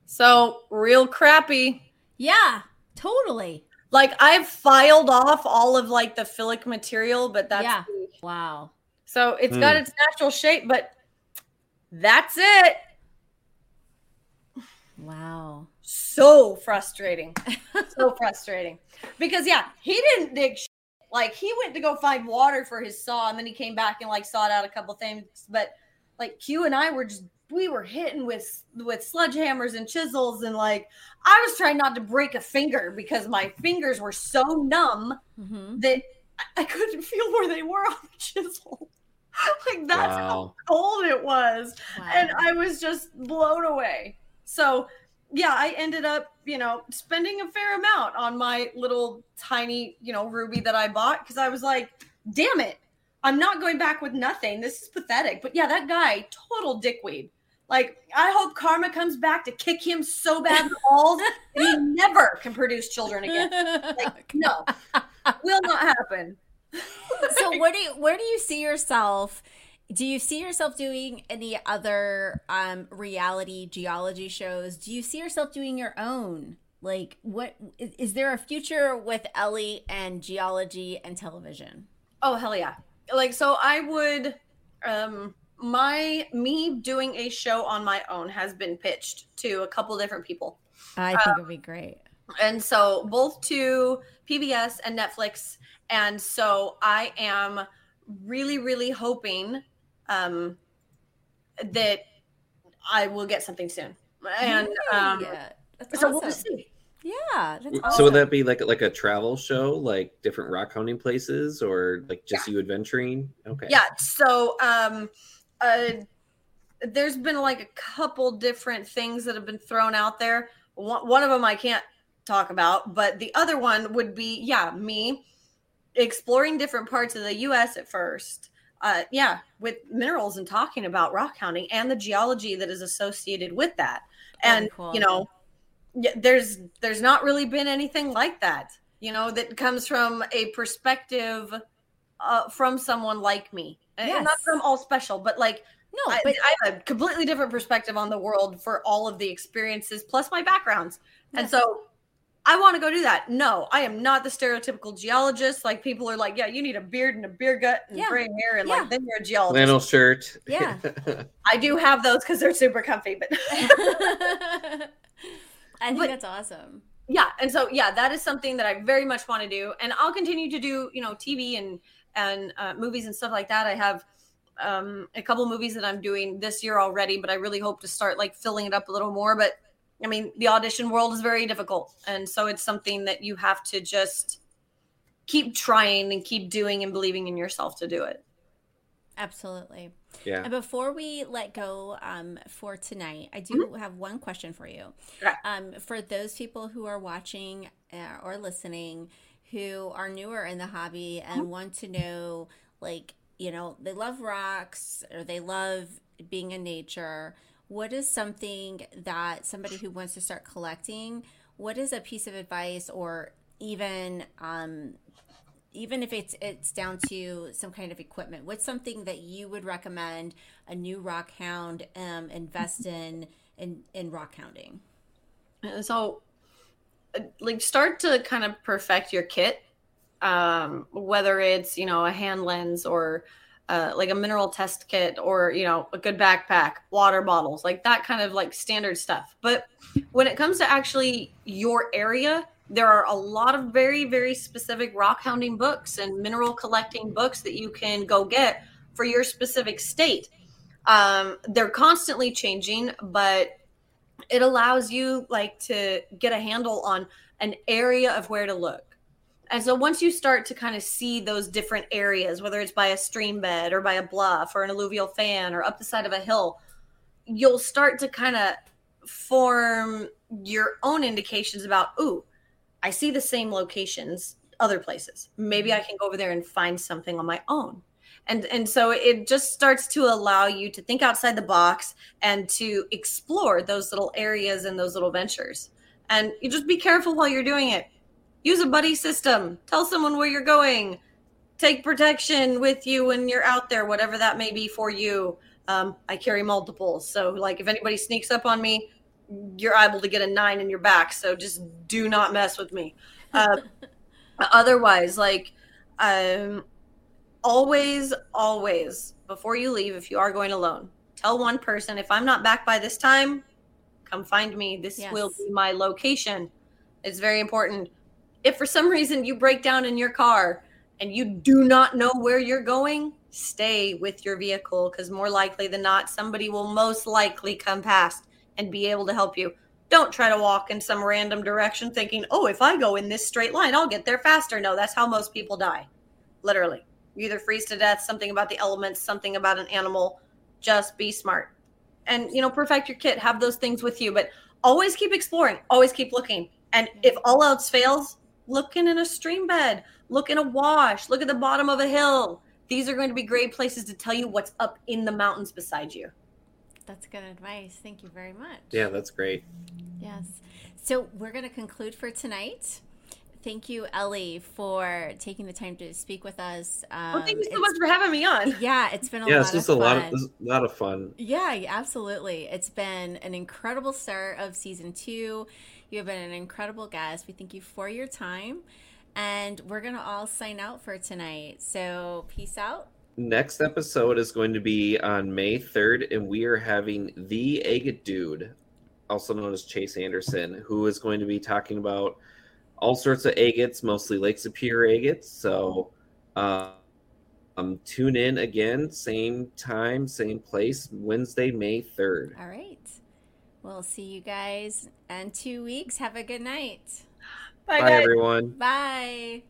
So real crappy. yeah totally Like I've filed off all of like the philic material, but that's Yeah. wow so it's got Hmm. its natural shape, but that's it. wow So frustrating. so frustrating. Because yeah, he didn't dig shit. Like he went to go find water for his saw and then he came back and like sawed out a couple things. But like Q and I were just we were hitting with with sledgehammers and chisels and like I was trying not to break a finger because my fingers were so numb hmm that I- I couldn't feel where they were on the chisel. like that's how Wow. cold it was. wow. And I was just blown away. So yeah, I ended up, you know, spending a fair amount on my little tiny, you know, ruby that I bought because I was like, damn it, I'm not going back with nothing. This is pathetic. But yeah, that guy, total dickweed. Like, I hope karma comes back to kick him so bad in the balls he never can produce children again. Like, no, will not happen. so where do you where do you see yourself do you see yourself doing any other um reality geology shows? Do you see yourself doing your own? Like what is, is there a future with ellie and geology and television? Oh hell yeah. Like so I would um my me doing a show on my own has been pitched to a couple different people. i think it would be great. And so both to PBS and Netflix. And so I am really really hoping um that I will get something soon. And um yeah that's so awesome. we'll see. yeah that's So awesome. would that be like like a travel show, like different rock hunting places, or like just you adventuring? Okay. Yeah. So um uh there's been like a couple different things that have been thrown out there. One, one of them I can't talk about, but the other one would be yeah, me exploring different parts of the US at first. Uh yeah, with minerals and talking about rock hounding and the geology that is associated with that. Very And cool. you know, there's there's not really been anything like that, you know, that comes from a perspective uh, from someone like me. And Yes. not that I'm all special, but like no I, but I have a completely different perspective on the world for all of the experiences plus my backgrounds. And so I want to go do that. No, I am not the stereotypical geologist. Like people are like, yeah, you need a beard and a beer gut and Yeah. gray hair, and Yeah. like then you're a geologist. Flannel shirt. Yeah. I do have those because they're super comfy, but i think But- that's awesome yeah and so yeah that is something that i very much want to do and i'll continue to do you know tv and and uh, movies and stuff like that i have um a couple movies that i'm doing this year already but i really hope to start like filling it up a little more but i mean the audition world is very difficult and so it's something that you have to just keep trying and keep doing and believing in yourself to do it. Absolutely. Yeah. And before we let go um, for tonight, I do Mm-hmm. have one question for you. Okay. Um, for those people who are watching uh, or listening who are newer in the hobby and Mm-hmm. want to know, like, you know, they love rocks or they love being in nature, what is something that somebody who wants to start collecting, what is a piece of advice or even um, even if it's it's down to some kind of equipment what's something that you would recommend a new rock hound um, invest in in in rock hounding? Uh, So, uh, like, start to kind of perfect your kit, um, whether it's you know a hand lens or uh, like a mineral test kit or you know a good backpack, water bottles, like that kind of like standard stuff. But when it comes to actually your area, there are a lot of very very specific rock hounding books and mineral collecting books that you can go get for your specific state. Um, they're constantly changing, but it allows you like to get a handle on an area of where to look and so once you start to kind of see those different areas whether it's by a stream bed or by a bluff or an alluvial fan or up the side of a hill you'll start to kind of form your own indications about ooh i see the same locations other places. Maybe mm-hmm. i can go over there and find something on my own. And and so it just starts to allow you to think outside the box and to explore those little areas and those little ventures. And you just be careful while you're doing it use a buddy system. Tell someone where you're going. Take protection with you when you're out there whatever that may be for you. Um, i carry multiples so like if anybody sneaks up on me you're able to get a nine in your back so just do not mess with me. Uh, otherwise like um always always before you leave if you are going alone tell one person if i'm not back by this time come find me. This Yes. will be my location. It's very important if for some reason you break down in your car and you do not know where you're going stay with your vehicle because more likely than not somebody will most likely come past and be able to help you. Don't try to walk in some random direction thinking oh if i go in this straight line i'll get there faster. No that's how most people die literally. You either freeze to death something about the elements something about an animal. Just be smart. And you know perfect your kit have those things with you but always keep exploring always keep looking. And if all else fails looking in a stream bed. Look in a wash. Look at the bottom of a hill. These are going to be great places to tell you what's up in the mountains beside you. That's good advice. Thank you very much. Yeah, that's great. yes. So we're going to conclude for tonight. Thank you Elley for taking the time to speak with us. Um, well thank you so much for having me on. Yeah it's been a Yeah, lot it's just of a lot of this is a lot of fun. Yeah, absolutely. It's been an incredible start of season two. You have been an incredible guest. We thank you for your time. And we're going to all sign out for tonight. So, peace out. Next episode is going to be on May 3rd, and we are having the Agate Dude, also known as Chase Anderson, who is going to be talking about all sorts of agates, mostly Lake Superior agates. So, uh, um, tune in again, same time, same place, Wednesday, May 3rd. All right. We'll see you guys in two weeks. Have a good night. bye, Bye, everyone. Bye.